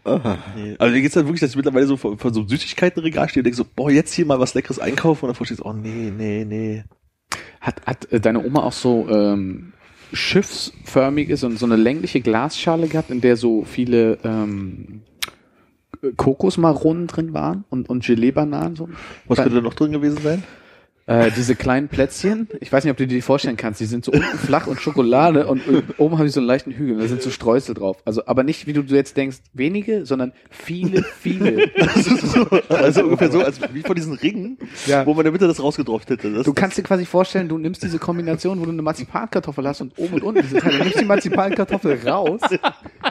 Nee. Also mir geht's dann wirklich, dass ich mittlerweile so vor, vor so einem Süßigkeitenregal stehe und denke so, boah, jetzt hier mal was Leckeres einkaufen und dann vorstehst du, oh nee, nee, nee. Hat, hat äh, deine Oma auch so ähm, schiffsförmige, so, so eine längliche Glasschale gehabt, in der so viele ähm, Kokosmaronen drin waren und, und Gelee-Bananen? So? Was Bei- könnte da noch drin gewesen sein? Äh, diese kleinen Plätzchen, ich weiß nicht, ob du dir die vorstellen kannst, die sind so unten flach und Schokolade und, oben haben die so einen leichten Hügel und da sind so Streusel drauf. Also, aber nicht, wie du jetzt denkst, wenige, sondern viele, viele. Also ungefähr so, als wie von diesen Ringen, Ja. wo man in der Mitte das rausgedropft hätte. Das, Du kannst dir quasi vorstellen, du nimmst diese Kombination, wo du eine Marzipankartoffel hast und oben und unten diese Teile, du nimmst die Marzipankartoffel raus,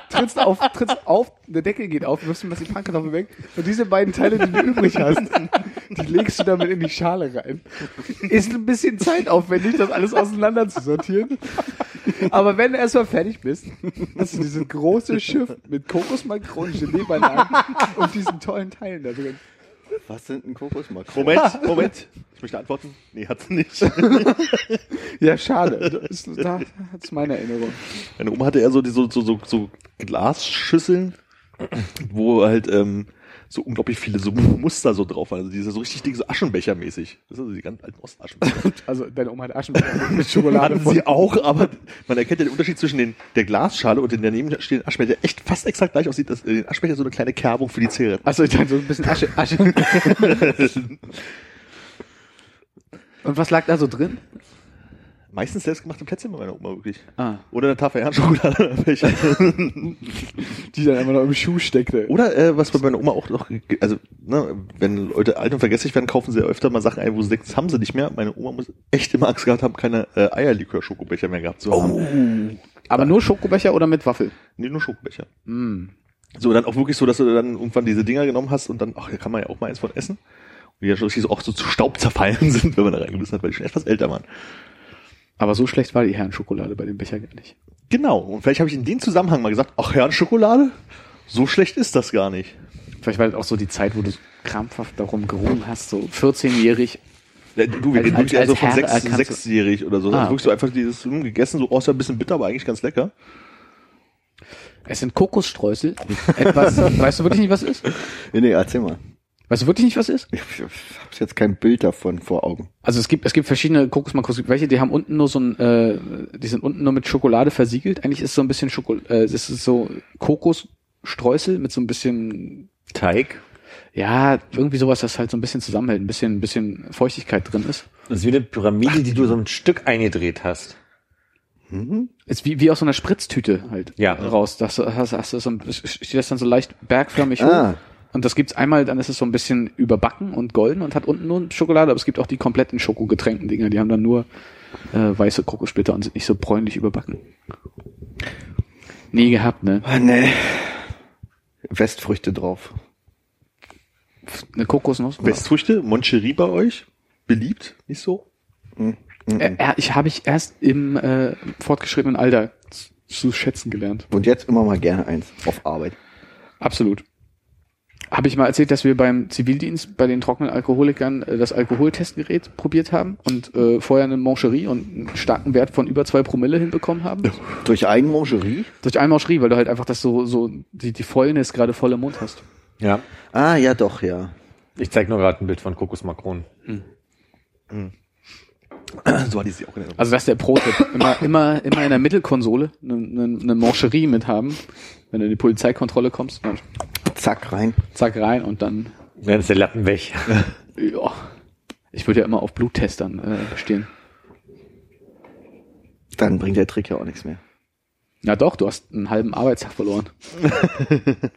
trittst auf, trittst auf, der Deckel geht auf, wirfst die Marzipankartoffel weg und diese beiden Teile, die du übrig hast, die legst du damit in die Schale rein. Ist ein bisschen zeitaufwendig, das alles auseinander zu sortieren. Aber wenn du erstmal fertig bist, hast du dieses große Schiff mit Kokosmakronen, Gelee-Bananen und diesen tollen Teilen da drin. Was sind ein Kokosmakronen? Moment, Moment. Ich möchte antworten. Nee, hat sie nicht. Ja, schade. Das ist, da hat's meine Erinnerung. Meine Oma hatte eher so, die, so, so, so, so Glasschüsseln, wo halt ähm, so unglaublich viele so Muster so drauf waren. Also diese so richtig dicke so Aschenbecher-mäßig. Das sind also die ganz alten Ostaschenbecher. Also deine Oma hat Aschenbecher mit Schokolade Hatten sie auch, aber man erkennt ja den Unterschied zwischen den, der Glasschale und den daneben stehenden Aschenbecher, der echt fast exakt gleich aussieht, dass äh, den Aschenbecher so eine kleine Kerbung für die Zigarette. Achso, ich dachte so ein bisschen Asche. Asche. Und was lag da so drin? Meistens selbstgemachte Plätzchen bei meiner Oma wirklich. Ah, Oder eine Tafel Herrenschokolade. Becher. die dann immer noch im Schuh steckte. Oder äh, was bei meiner Oma auch noch, also ne, wenn Leute alt und vergesslich werden, kaufen sie ja öfter mal Sachen ein, wo sie denken, das haben sie nicht mehr. Meine Oma muss echt immer Angst gehabt haben, keine äh, Eierlikör-Schokobecher mehr gehabt zu haben. Aber nur Schokobecher oder mit Waffel? Nee, nur Schokobecher. Mm. So, dann auch wirklich so, dass du dann irgendwann diese Dinger genommen hast und dann, ach, da kann man ja auch mal eins von essen. Und die ja schon richtig so auch so zu Staub zerfallen sind, wenn man da reingebissen hat, weil die schon etwas älter waren. Aber so schlecht war die Herrenschokolade bei dem Becher gar nicht. Genau. Und vielleicht habe ich in dem Zusammenhang mal gesagt, ach, Herrenschokolade? So schlecht ist das gar nicht. Vielleicht war das auch so die Zeit, wo du krampfhaft darum gerungen hast, so 14-jährig. Ja, Du, wir reden wirklich als also von sechs, sechsjährig oder so. Ah, also wirklich so einfach dieses hm, gegessen, so, oh, ist ja ein bisschen bitter, aber eigentlich ganz lecker. Es sind Kokosstreusel. Etwas, weißt du wirklich nicht, was es ist? Nee, nee, erzähl mal. Weißt du wirklich nicht, was es ist? Ich, ich habe jetzt kein Bild davon vor Augen. Also es gibt es gibt verschiedene Kokosmakros. Es gibt welche, die haben unten nur so ein, äh, die sind unten nur mit Schokolade versiegelt. Eigentlich ist es so ein bisschen Schokolade, äh, das ist so Kokosstreusel mit so ein bisschen, Teig. ja, irgendwie sowas, das halt so ein bisschen zusammenhält, ein bisschen, ein bisschen Feuchtigkeit drin ist. Das ist wie eine Pyramide, die du so ein Stück eingedreht hast. Ist wie, wie aus so einer Spritztüte halt Ja. raus. Das hast, hast du so ein, steht das dann so leicht bergförmig Ah. hoch. Und das gibt's einmal, dann ist es so ein bisschen überbacken und golden und hat unten nur Schokolade, aber es gibt auch die kompletten Schokogetränkten Dinger, die haben dann nur äh, weiße Kokosplitter und sind nicht so bräunlich überbacken. Nie gehabt, ne? Ah, nee. Westfrüchte drauf. Eine Kokosnuss? Westfrüchte, Moncherie bei euch? Beliebt? Nicht so? Äh, äh, ich habe ich erst im äh, fortgeschrittenen Alter zu schätzen gelernt. Und jetzt immer mal gerne eins auf Arbeit. Absolut. Habe ich mal erzählt, dass wir beim Zivildienst bei den trockenen Alkoholikern äh, das Alkoholtestgerät probiert haben und äh, vorher eine Moncherie und einen starken Wert von über zwei Promille hinbekommen haben? Durch Eigenmongerie? Durch eine Moncherie, weil du halt einfach das so, so die, die Fäulnis gerade voll im Mund hast. Ja. Ah, ja doch, ja. Ich zeig nur gerade ein Bild von Kokosmakronen. So hat die sie auch in Erinnerung. Also das ist der Pro-Tipp. Immer, immer, immer in der Mittelkonsole eine, eine, eine Moncherie mit haben. Wenn du in die Polizeikontrolle kommst, dann Zack, rein. zack rein und dann, Dann ist der Lappen weg. ja. Ich würde ja immer auf Bluttestern äh, bestehen. Dann bringt der Trick ja auch nichts mehr. Na doch, du hast einen halben Arbeitstag verloren.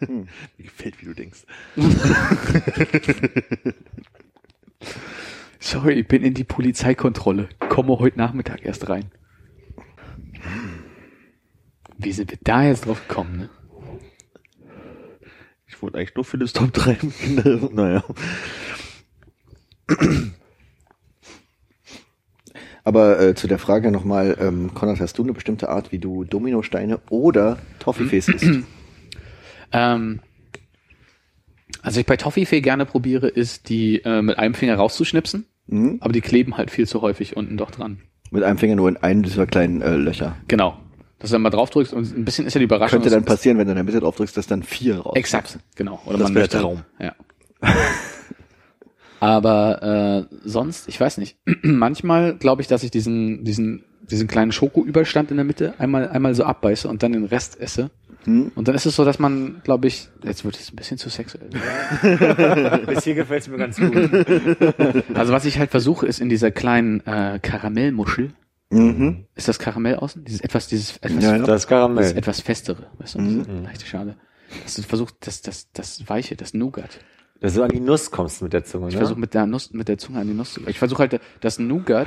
Mir gefällt, wie du denkst. Sorry, ich bin in die Polizeikontrolle. Komme heute Nachmittag erst rein. Wie sind wir da jetzt drauf gekommen, ne? Ich wollte eigentlich nur für das Top 3 Kinder. Naja. Aber äh, zu der Frage nochmal, ähm, Konrad, hast du eine bestimmte Art, wie du Dominosteine oder Toffifees isst? Ähm, also ich bei Toffifee gerne probiere, ist die äh, mit einem Finger rauszuschnipsen, Mhm. aber die kleben halt viel zu häufig unten doch dran. Mit einem Finger nur in einem dieser kleinen äh, Löcher. Genau. Dass du dann mal drauf drückst und ein bisschen ist ja die Überraschung. Könnte dann passieren, wenn du in der Mitte drauf drückst, dass dann vier raus. Exakt, genau. Oder Das man wäre möchte- Traum. Ja. Aber äh, sonst, ich weiß nicht. Manchmal glaube ich, dass ich diesen diesen diesen kleinen Schokoüberstand in der Mitte einmal einmal so abbeiße und dann den Rest esse. Und dann ist es so, dass man, glaube ich, jetzt wird es ein bisschen zu sexuell. Bis hier gefällt es mir ganz gut. Also was ich halt versuche, ist in dieser kleinen äh, Karamellmuschel, Mhm. ist das Karamell außen? Dieses etwas, dieses etwas, Ja, ja. Das Karamell. etwas festere, weißt du, diese leichte Schale. Dass du versuchst, das, das, das Weiche, das Nougat. Dass du an die Nuss kommst mit der Zunge, Ich ne? versuche mit der Nuss, mit der Zunge an die Nuss zu. Ich versuche halt das Nougat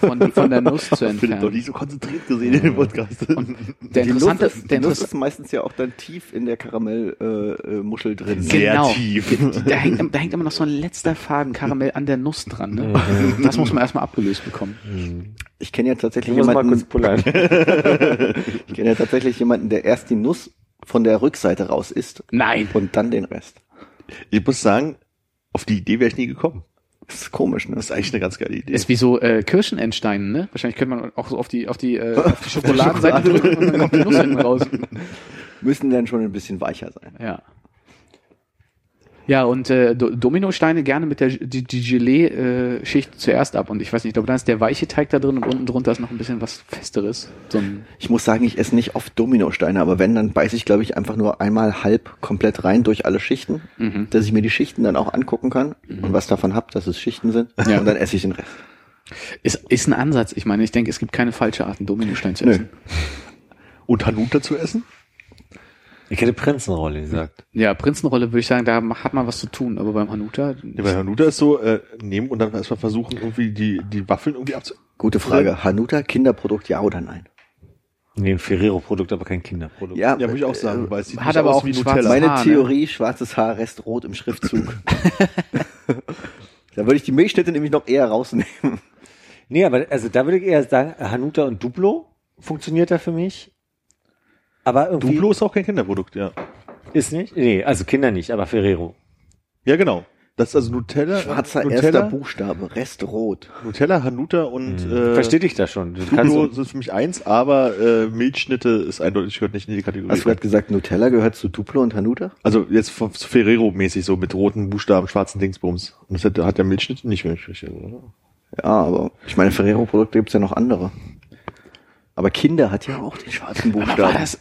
von, von der Nuss zu Philipp doch entfernen. nicht so konzentriert gesehen in dem Podcast. Der Die Nuss, interessante, ist, die der Nuss Interess ist meistens ja auch dann tief in der Karamellmuschel äh, Muschel drin. Sehr genau. tief. Da hängt, da hängt immer noch so ein letzter Faden Karamell an der Nuss dran. Ne? Mhm. Das muss man erstmal abgelöst bekommen. Ich kenne ja tatsächlich Ich muss mal kurz jemanden, pullern. ich kenne ja tatsächlich jemanden, der erst die Nuss von der Rückseite raus isst Nein. und dann den Rest. Ich muss sagen, auf die Idee wäre ich nie gekommen. Das ist komisch, ne? Das ist eigentlich eine ganz geile Idee. Ist wie so äh, Kirschenendsteine, ne? Wahrscheinlich könnte man auch so auf die auf die, äh, auf die Schokoladenseite drücken und dann kommt die Nuss hinten raus. Müssen dann schon ein bisschen weicher sein. Ja. Ja, und äh, Do- Dominosteine gerne mit der die, die Gelee-Schicht zuerst ab. Und ich weiß nicht, ich glaube, dann ist der weiche Teig da drin und unten drunter ist noch ein bisschen was Festeres. So ein, Ich muss sagen, ich esse nicht oft Dominosteine, aber wenn, dann beiße ich, glaube ich, einfach nur einmal halb komplett rein durch alle Schichten, Mhm. dass ich mir die Schichten dann auch angucken kann und was davon hab, dass es Schichten sind. Ja. Und dann esse ich den Rest. ist, ist ein Ansatz. Ich meine, ich denke, es gibt keine falsche Art, einen Dominostein zu Nö. essen. Und Hanuta zu essen? Ich hätte Prinzenrolle gesagt. Ja, Prinzenrolle würde ich sagen, da hat man was zu tun. Aber beim Hanuta, Ja, bei Hanuta ist so, äh, nehmen und dann erstmal versuchen, irgendwie die, die Waffeln irgendwie abzu... Gute Frage. Hanuta, Kinderprodukt, ja oder nein? Nee, ein Ferrero-Produkt, aber kein Kinderprodukt. Ja, würde ich auch sagen, weil es sieht hat nicht aber aus auch wie Nutella. Meine Haar, ne? Theorie, schwarzes Haar, Rest rot im Schriftzug. da würde ich die Milchschnitte nämlich noch eher rausnehmen. Nee, aber also da würde ich eher sagen, Hanuta und Duplo funktioniert da für mich. Aber irgendwie Duplo ist auch kein Kinderprodukt, ja. ist nicht. Nee, also Kinder nicht, aber Ferrero. Ja, genau. Das ist also Nutella, Schwarzer Nutella, erster Buchstabe, Rest rot. Nutella, Hanuta und äh, Versteh dich da schon. Du Duplo sind für mich eins, aber äh, Milchschnitte ist eindeutig gehört nicht in die Kategorie. Hast du gerade gesagt, Nutella gehört zu Duplo und Hanuta? also jetzt von- Ferrero-mäßig so mit roten Buchstaben, schwarzen Dingsbums. Und das hat, hat der Milchschnitt nicht Milchschnitte. oder? Ja, aber ich meine, Ferrero-Produkte gibt's ja noch andere. Aber Kinder hat ja auch den schwarzen aber war Buchstaben. das,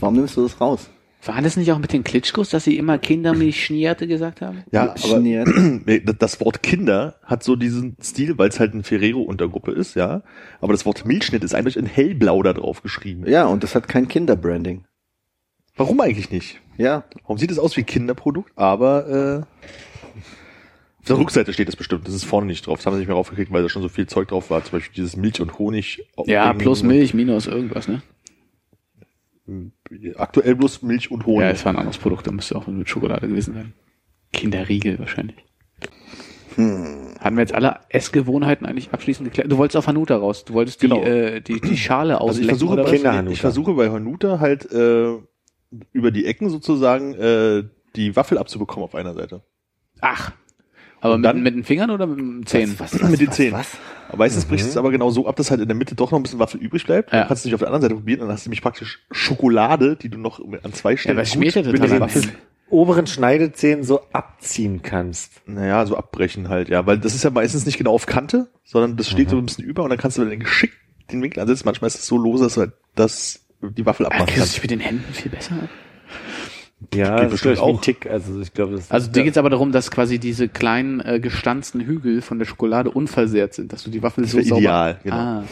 Warum nimmst du das raus? war das nicht auch mit den Klitschkos, dass sie immer Kindermilch schnierte gesagt haben? Ja, aber das- Wort Kinder hat so diesen Stil, weil es halt eine Ferrero-Untergruppe ist, ja. Aber das Wort Milchschnitt ist eindeutig in hellblau da drauf geschrieben. Ja, und das hat kein Kinderbranding. Warum eigentlich nicht? Ja, Warum sieht es aus wie Kinderprodukt, aber äh, auf der Rückseite steht es bestimmt. Das ist vorne nicht drauf. Das haben sie nicht mehr raufgekriegt, weil da schon so viel Zeug drauf war. Zum Beispiel dieses Milch und Honig. Ja, plus Milch, minus irgendwas, ne? Aktuell bloß Milch und Honig. Ja, es war ein anderes Produkt, da müsste auch mit Schokolade gewesen sein. Kinderriegel wahrscheinlich. Haben wir jetzt alle Essgewohnheiten eigentlich abschließend geklärt? Du wolltest auf Hanuta raus. Du wolltest die, Genau. äh, die, die Schale also ich versuche, bei, ich versuche bei Hanuta halt äh, über die Ecken sozusagen äh, die Waffel abzubekommen auf einer Seite. Ach. Aber mit, dann- mit den Fingern oder mit den Zähnen? was, mit den was, Zähnen. Was? Aber meistens brichst du es aber genau so ab, dass halt in der Mitte doch noch ein bisschen Waffel übrig bleibt. Ja. Dann kannst du nicht auf der anderen Seite probieren, dann hast du nämlich praktisch Schokolade, die du noch an zwei Ja, Stellen aber es schmiert ja mit den Händen. oberen Schneidezähnen so abziehen kannst. naja, so abbrechen halt, ja, weil das ist ja meistens nicht genau auf Kante, sondern das steht so ein bisschen über und dann kannst du dann geschickt den Winkel ansetzen. Manchmal ist es so lose, dass du halt das, die Waffel abmachen du dich kannst. mit den Händen viel besser ab? Ja, geht das ist auch ein. Tick. Also ich glaube, das Also dir geht's aber darum, dass quasi diese kleinen äh, gestanzten Hügel von der Schokolade unversehrt sind, dass du die Waffel so wär sauber... ideal, genau. Ah.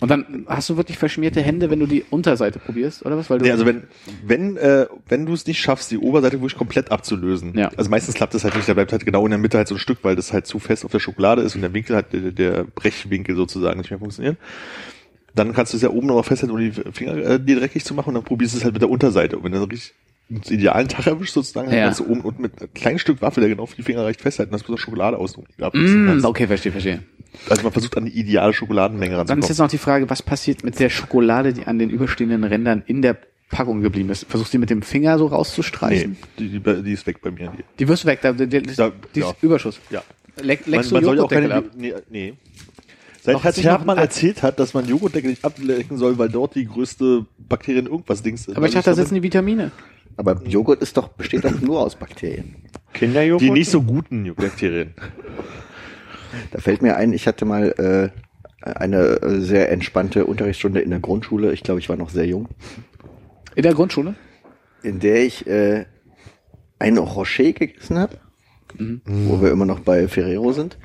Und dann hast du wirklich verschmierte Hände, wenn du die Unterseite probierst, oder was? Weil du Nee, also wenn, wenn, äh, wenn du es nicht schaffst, die Oberseite wirklich komplett abzulösen. Ja. Also meistens klappt das halt nicht, da bleibt halt genau in der Mitte halt so ein Stück, weil das halt zu fest auf der Schokolade ist und der Winkel halt, der, der Brechwinkel sozusagen nicht mehr funktioniert. Dann kannst du es ja oben nochmal festhalten, um die Finger äh, dir dreckig zu machen und dann probierst du es halt mit der Unterseite. Und wenn du dann richtig einen idealen Tag erwischst sozusagen, Ja. kannst du oben und mit einem kleinen Stück Waffel, der genau die Finger reicht, festhalten, dass du Schokolade außen Mm, okay, verstehe, verstehe. Also man versucht an die ideale Schokoladenmenge Dann ist ranzukommen. jetzt noch die Frage, was passiert mit der Schokolade, die an den überstehenden Rändern in der Packung geblieben ist? Versuchst du die mit dem Finger so Nee, rauszustreichen? die, die, die ist weg bei mir. Die, Die wirst du weg, da, die, die, Da- die ja. ist Überschuss. ja. Leck, Man, leckst man du soll ja auch keine, ab? nee, nee. Seit Herr ein- erzählt hat, dass man Joghurtdeckel nicht ablecken soll, weil dort die größte Bakterien irgendwas Dings Aber ich dachte, da sitzen die Vitamine. Aber Joghurt ist doch, besteht doch nur aus Bakterien. Kinderjoghurt. die nicht so guten Bakterien. Da fällt mir ein, ich hatte mal äh, eine äh, sehr entspannte Unterrichtsstunde in der Grundschule. Ich glaube, ich war noch sehr jung. In der Grundschule? in der ich äh, ein Rocher gegessen habe, wo wir immer noch bei Ferrero sind.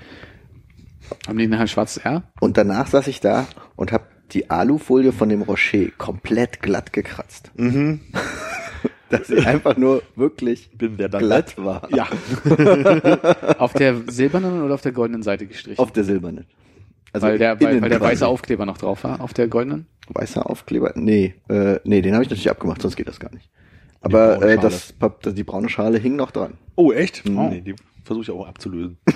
Haben die nachher ein schwarzes R? Und danach saß ich da und habe die Alufolie von dem Rocher komplett glatt gekratzt. Dass sie einfach nur wirklich Bin der dann glatt war. Ja. Auf der silbernen oder auf der goldenen Seite gestrichen? Auf der silbernen. Also weil der, weil, weil der weiße Aufkleber noch drauf war, auf der goldenen? Weißer Aufkleber? Nee, äh, nee, den habe ich natürlich abgemacht, sonst geht das gar nicht. Aber braune äh, das, die braune Schale hing noch dran. Oh, echt? Oh. Nee, die versuche ich auch abzulösen.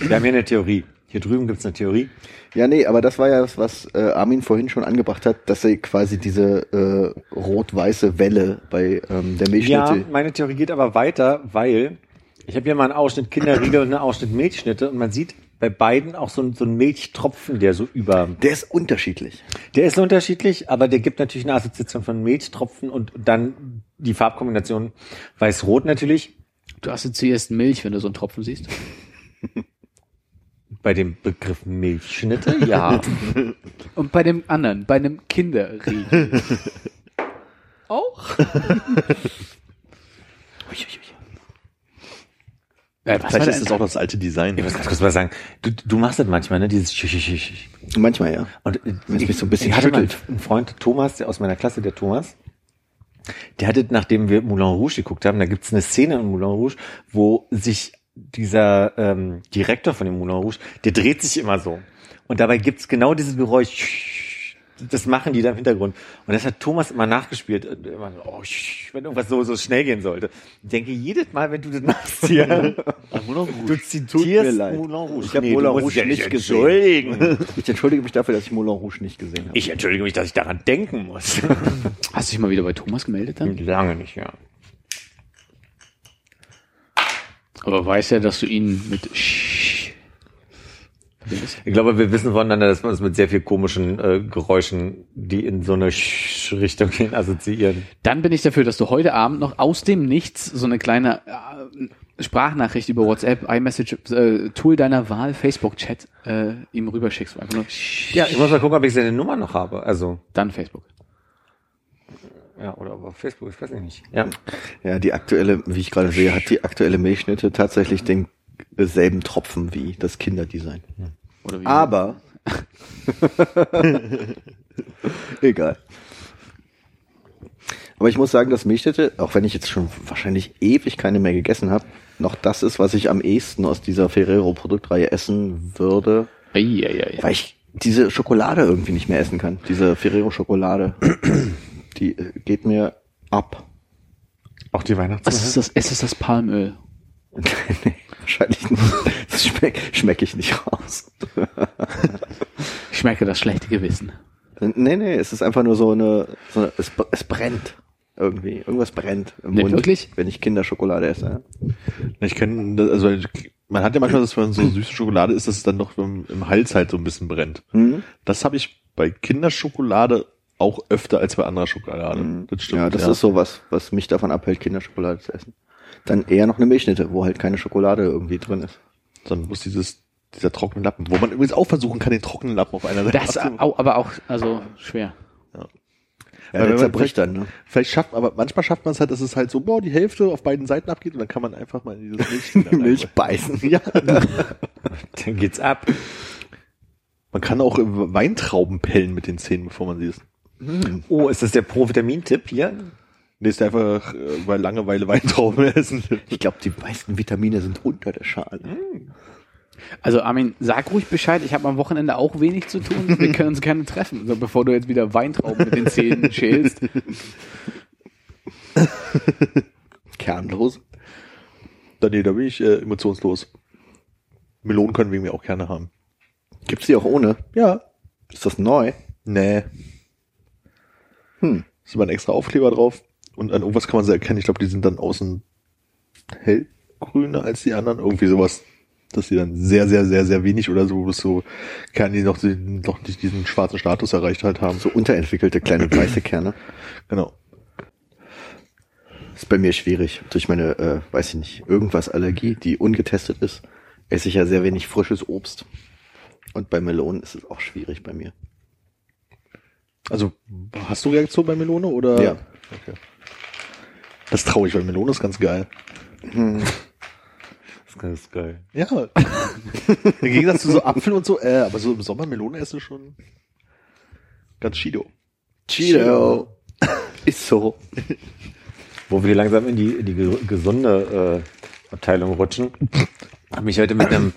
Wir haben hier eine Theorie. Hier drüben gibt's eine Theorie. Ja, nee, aber das war ja das, was äh, Armin vorhin schon angebracht hat, dass sie quasi diese äh, rot-weiße Welle bei ähm, der Ja, Milchschnitte. meine Theorie geht aber weiter, weil ich habe hier mal einen Ausschnitt Kinderriegel und einen Ausschnitt Milchschnitte und man sieht bei beiden auch so, ein- so einen Milchtropfen, der so über. Der ist unterschiedlich. Der ist unterschiedlich, aber der gibt natürlich eine Assoziation von Milchtropfen und dann die Farbkombination weiß-rot natürlich. Du assoziierst Milch, wenn du so einen Tropfen siehst. Bei dem Begriff Milchschnitte, ja. Und bei dem anderen, bei einem Kinderriegel. Auch? Äh, was war Vielleicht ist das auch das alte Design. Ich muss ganz kurz mal sagen, du, du machst das manchmal, ne? Dieses Sch- Sch- Sch- Manchmal ja. Und äh, Wenn es mich so ein bisschen ich hatte schüttelt. einen Freund, Thomas, der aus meiner Klasse, der Thomas, der hatte, nachdem wir Moulin Rouge geguckt haben, da gibt's eine Szene in Moulin Rouge, wo sich dieser ähm, Direktor von dem Moulin Rouge, der dreht sich immer so. Und dabei gibt's genau dieses Geräusch. Das machen die da im Hintergrund. Und das hat Thomas immer nachgespielt. Immer so, oh, wenn irgendwas so, so schnell gehen sollte. Ich denke, jedes Mal, wenn du das machst hier, du zitierst. Moulin Rouge. Ich habe Nee, Moulin Rouge ja nicht gesehen. Ich entschuldige mich dafür, dass ich Moulin Rouge nicht gesehen habe. Ich entschuldige mich, dass ich daran denken muss. Hast du dich mal wieder bei Thomas gemeldet dann? Lange nicht, ja. Aber weiß er, dass du ihn mit Sch? Ich glaube, wir wissen voneinander, dass wir uns mit sehr viel komischen äh, Geräuschen, die in so eine Sch Richtung gehen, assoziieren. Dann bin ich dafür, dass du heute Abend noch aus dem Nichts so eine kleine äh, Sprachnachricht über WhatsApp, iMessage, äh, Tool deiner Wahl, Facebook-Chat äh, ihm rüberschickst. Einfach nur Ja, ich muss mal gucken, ob ich seine Nummer noch habe. Also, dann Facebook. Ja, oder auf Facebook, ich weiß nicht. Ja. Ja, die aktuelle, wie ich gerade sehe, hat die aktuelle Milchschnitte tatsächlich den selben Tropfen wie das Kinderdesign. Oder wie? Aber egal. Aber ich muss sagen, dass Milchschnitte, auch wenn ich jetzt schon wahrscheinlich ewig keine mehr gegessen habe, noch das ist, was ich am ehesten aus dieser Ferrero-Produktreihe essen würde, Eieiei. weil ich diese Schokolade irgendwie nicht mehr essen kann. Diese Ferrero-Schokolade, die äh, geht mir ab. Auch die Was Weihnachtszeit. ist das? Es ist das Palmöl. nee, wahrscheinlich nicht. Das schmecke schmeck ich nicht raus. Ich schmecke das schlechte Gewissen. Nee, nee, es ist einfach nur so eine, so eine es, es brennt irgendwie. Irgendwas brennt im Nee, Mund, wirklich? wenn ich Kinderschokolade esse. Ich kenne, also man hat ja manchmal, dass wenn so süße Schokolade ist, dass es dann noch im, im Hals halt so ein bisschen brennt. Hm? Das habe ich bei Kinderschokolade auch öfter als bei anderer Schokolade. Das stimmt. ja, das ist sowas, was mich davon abhält, Kinderschokolade zu essen. Dann eher noch eine Milchschnitte, wo halt keine Schokolade irgendwie drin ist. Dann muss dieses, dieser trockene Lappen, wo man übrigens auch versuchen kann, den trockenen Lappen auf einer Seite Das abzu- au- aber auch, also schwer. Ja, wenn der man zerbricht dann, ne? Vielleicht schafft, aber manchmal schafft man es halt, dass es halt so, boah, die Hälfte auf beiden Seiten abgeht und dann kann man einfach mal in dieses Milch. Die Milch beißen. Ja. Dann geht's ab. Man kann auch Weintrauben pellen mit den Zähnen, bevor man sie isst. Oh, ist das der Pro-Vitamin-Tipp hier? Nee, ist einfach, äh, weil Langeweile Weintrauben essen. Ich glaube, die meisten Vitamine sind unter der Schale. Also Armin, sag ruhig Bescheid, ich habe am Wochenende auch wenig zu tun. Wir können uns gerne treffen, also bevor du jetzt wieder Weintrauben mit den Zähnen schälst. Kernlos. Da, nee, da bin ich äh, emotionslos. Melonen können wir mir auch gerne haben. Gibt's die auch ohne? Ja. Ist das neu? Nee. Hm. Ist immer ein extra Aufkleber drauf. Und an irgendwas kann man sie erkennen. Ich glaube, die sind dann außen hellgrüner als die anderen. Irgendwie sowas. Dass die dann sehr, sehr, sehr, sehr wenig oder so, bis so Kerne, die noch, die noch nicht diesen schwarzen Status erreicht halt haben. So unterentwickelte kleine weiße Kerne. Genau. Ist bei mir schwierig. Durch meine, äh, weiß ich nicht, irgendwas Allergie, die ungetestet ist, esse ich ja sehr wenig frisches Obst. Und bei Melonen ist es auch schwierig bei mir. Also, hast du Reaktion bei Melone oder? Ja. Okay. Das ist traurig, weil Melone ist ganz geil. Das ist ganz geil. Ja. Im Gegensatz zu so Apfel und so, äh, aber so im Sommer Melone essen schon ganz Chido. Cheeto. Ist so. Wo wir langsam in die, in die ge- gesunde äh, Abteilung rutschen. Habe mich heute mit einem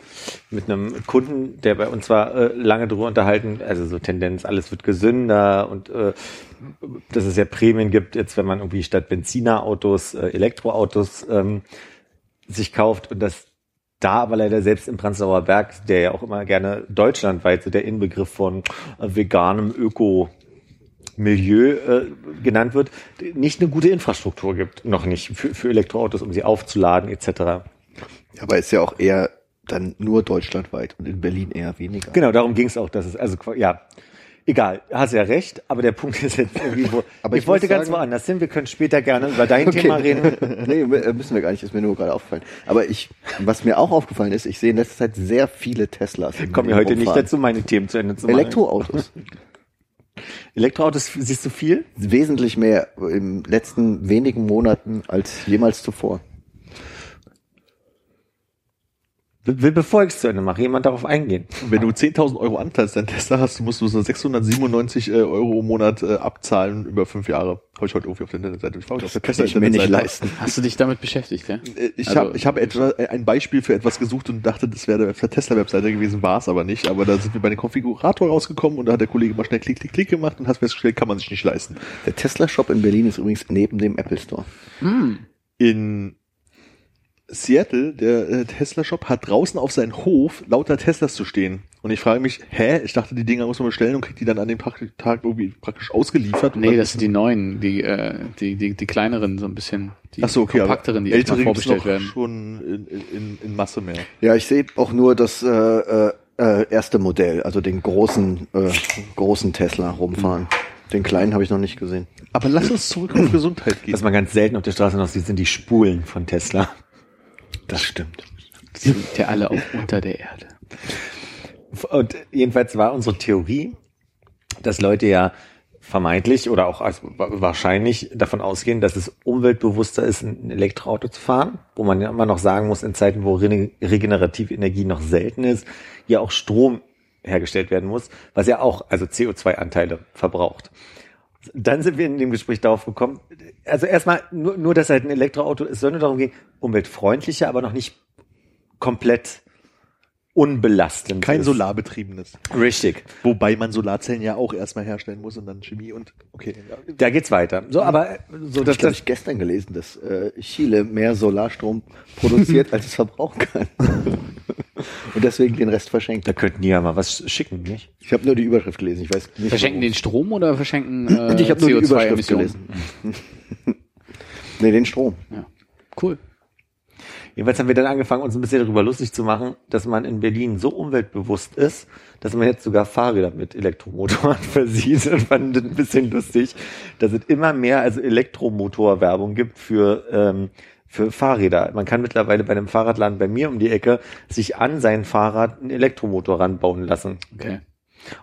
mit einem Kunden, der bei uns war, äh, lange drüber unterhalten. Also so Tendenz, alles wird gesünder und äh, dass es ja Prämien gibt, jetzt wenn man irgendwie statt Benzinerautos äh, Elektroautos ähm, sich kauft und das da aber leider selbst im Prenzlauer Berg, der ja auch immer gerne deutschlandweit so der Inbegriff von äh, veganem Öko Milieu äh, genannt wird, nicht eine gute Infrastruktur gibt, noch nicht für, für Elektroautos, um sie aufzuladen etc. Aber ist ja auch eher dann nur deutschlandweit und in Berlin eher weniger. Genau, darum ging es auch, dass es also ja egal, hast ja recht, aber der Punkt ist jetzt irgendwie wo. Aber ich, ich wollte ganz sagen- woanders hin. Wir können später gerne über dein Thema reden. nee, äh, müssen wir gar nicht, ist mir nur gerade aufgefallen. Aber ich, was mir auch aufgefallen ist, ich sehe in letzter Zeit sehr viele Teslas. Kommen wir heute nicht rumfahren. dazu, meine Themen zu Ende zu machen. Elektroautos. Elektroautos siehst du viel? Wesentlich mehr im letzten wenigen Monaten als jemals zuvor. Will, will bevor ich es zu Ende mache, jemand darauf eingehen. Wenn du 10.000 Euro Anteil dein Tesla hast, musst du so 697 äh, Euro im Monat äh, abzahlen über fünf Jahre. Habe ich heute irgendwie auf der Internetseite. Ich war heute auf der Kann ich mir nicht leisten. Hast du dich damit beschäftigt, ja? Äh, Ich Also- habe ich hab etwa, äh, ein Beispiel für etwas gesucht und dachte, das wäre auf der Tesla-Webseite gewesen, war es aber nicht. Aber da sind wir bei dem Konfigurator rausgekommen und da hat der Kollege mal schnell Klick, Klick, Klick gemacht und hat festgestellt, kann man sich nicht leisten. Der Tesla-Shop in Berlin ist übrigens neben dem Apple Store. In Seattle, der äh, Tesla-Shop, hat draußen auf seinen Hof lauter Teslas zu stehen. Und ich frage mich, hä? Ich dachte, die Dinger muss man bestellen und kriegt die dann an dem Tag, irgendwie praktisch ausgeliefert. Nee, das sind die neuen, die, äh, die, die, die kleineren, so ein bisschen, die Ach so, okay, kompakteren, die ältere vorbestellt noch werden. schon in, in, in Masse mehr. Ja, ich sehe auch nur das äh, äh, äh, erste Modell, also den großen, äh, großen Tesla rumfahren. Den kleinen habe ich noch nicht gesehen. Aber lass uns zurück auf Gesundheit gehen. Was man ganz selten auf der Straße noch sieht, sind die Spulen von Tesla. Das stimmt. Sind ja alle auch unter der Erde. Und jedenfalls war unsere Theorie, dass Leute ja vermeintlich oder auch wahrscheinlich davon ausgehen, dass es umweltbewusster ist, ein Elektroauto zu fahren, wo man ja immer noch sagen muss, in Zeiten, wo re- regenerative Energie noch selten ist, ja auch Strom hergestellt werden muss, was ja auch also CO2-Anteile verbraucht. Dann sind wir in dem Gespräch darauf gekommen, also erstmal nur, nur dass halt ein Elektroauto, es soll nur darum gehen, umweltfreundlicher, aber noch nicht komplett unbelastend. Kein ist. solarbetriebenes. Richtig. Wobei man Solarzellen ja auch erstmal herstellen muss und dann Chemie und okay. Da geht's weiter. So, aber so Das habe ich gestern gelesen, dass äh, Chile mehr Solarstrom produziert, als es verbrauchen kann. Und deswegen den Rest verschenkt. da könnten die ja mal was schicken, nicht? Ich habe nur die Überschrift gelesen. Ich weiß nicht. Verschenken den Strom oder verschenken äh, ich habe nur die Überschrift CO2-Emissionen? gelesen. nee, den Strom. Ja. Cool. Jedenfalls haben wir dann angefangen, uns ein bisschen darüber lustig zu machen, dass man in Berlin so umweltbewusst ist, dass man jetzt sogar Fahrräder mit Elektromotoren versieht und fand das ein bisschen lustig, dass es immer mehr also Elektromotorwerbung gibt für ähm, für Fahrräder. Man kann mittlerweile bei einem Fahrradladen bei mir um die Ecke sich an sein Fahrrad einen Elektromotor ranbauen lassen. Okay.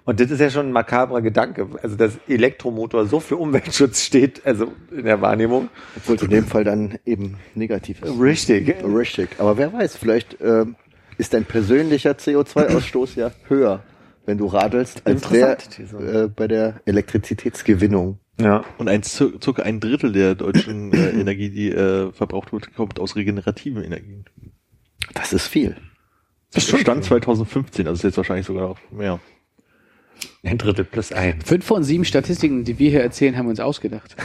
Und das ist ja schon ein makabrer Gedanke. Also, dass Elektromotor so für Umweltschutz steht, also in der Wahrnehmung. Obwohl es in dem Fall dann eben negativ ist. Richtig. Richtig. Aber wer weiß, vielleicht ähm, ist dein persönlicher CO2-Ausstoß ja höher, wenn du radelst, als der äh, bei der Elektrizitätsgewinnung. Ja. Und ein Cir- circa ein Drittel der deutschen äh, Energie, die äh, verbraucht wird, kommt aus regenerativen Energien. Das ist viel. Das stand 2015, also ist jetzt wahrscheinlich sogar noch mehr. Ein Drittel plus ein. Fünf von sieben Statistiken, die wir hier erzählen, haben wir uns ausgedacht.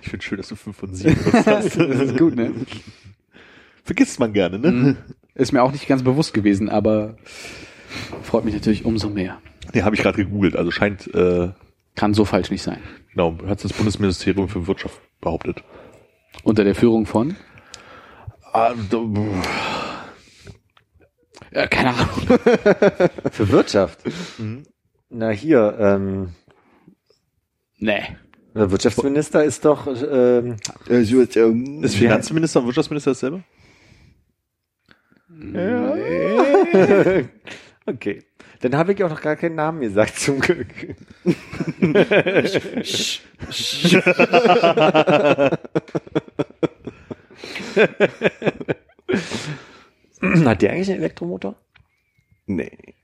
Ich finde schön, dass du 5 von 7 hast. Das ist gut, ne? Vergisst man gerne, ne? Ist mir auch nicht ganz bewusst gewesen, aber freut mich natürlich umso mehr. Nee, habe ich gerade gegoogelt, also scheint, äh, Kann so falsch nicht sein. genau, hat das Bundesministerium für Wirtschaft behauptet. Unter der Führung von? Ah, da- Äh, keine Ahnung. Für Wirtschaft. Na hier, ähm, Nee. der Wirtschaftsminister ist doch ähm, Äh, ähm, ist Finanzminister und Wirtschaftsminister dasselbe? Okay. Dann habe ich auch noch gar keinen Namen gesagt, zum Glück. Hat der eigentlich einen Elektromotor? Nee.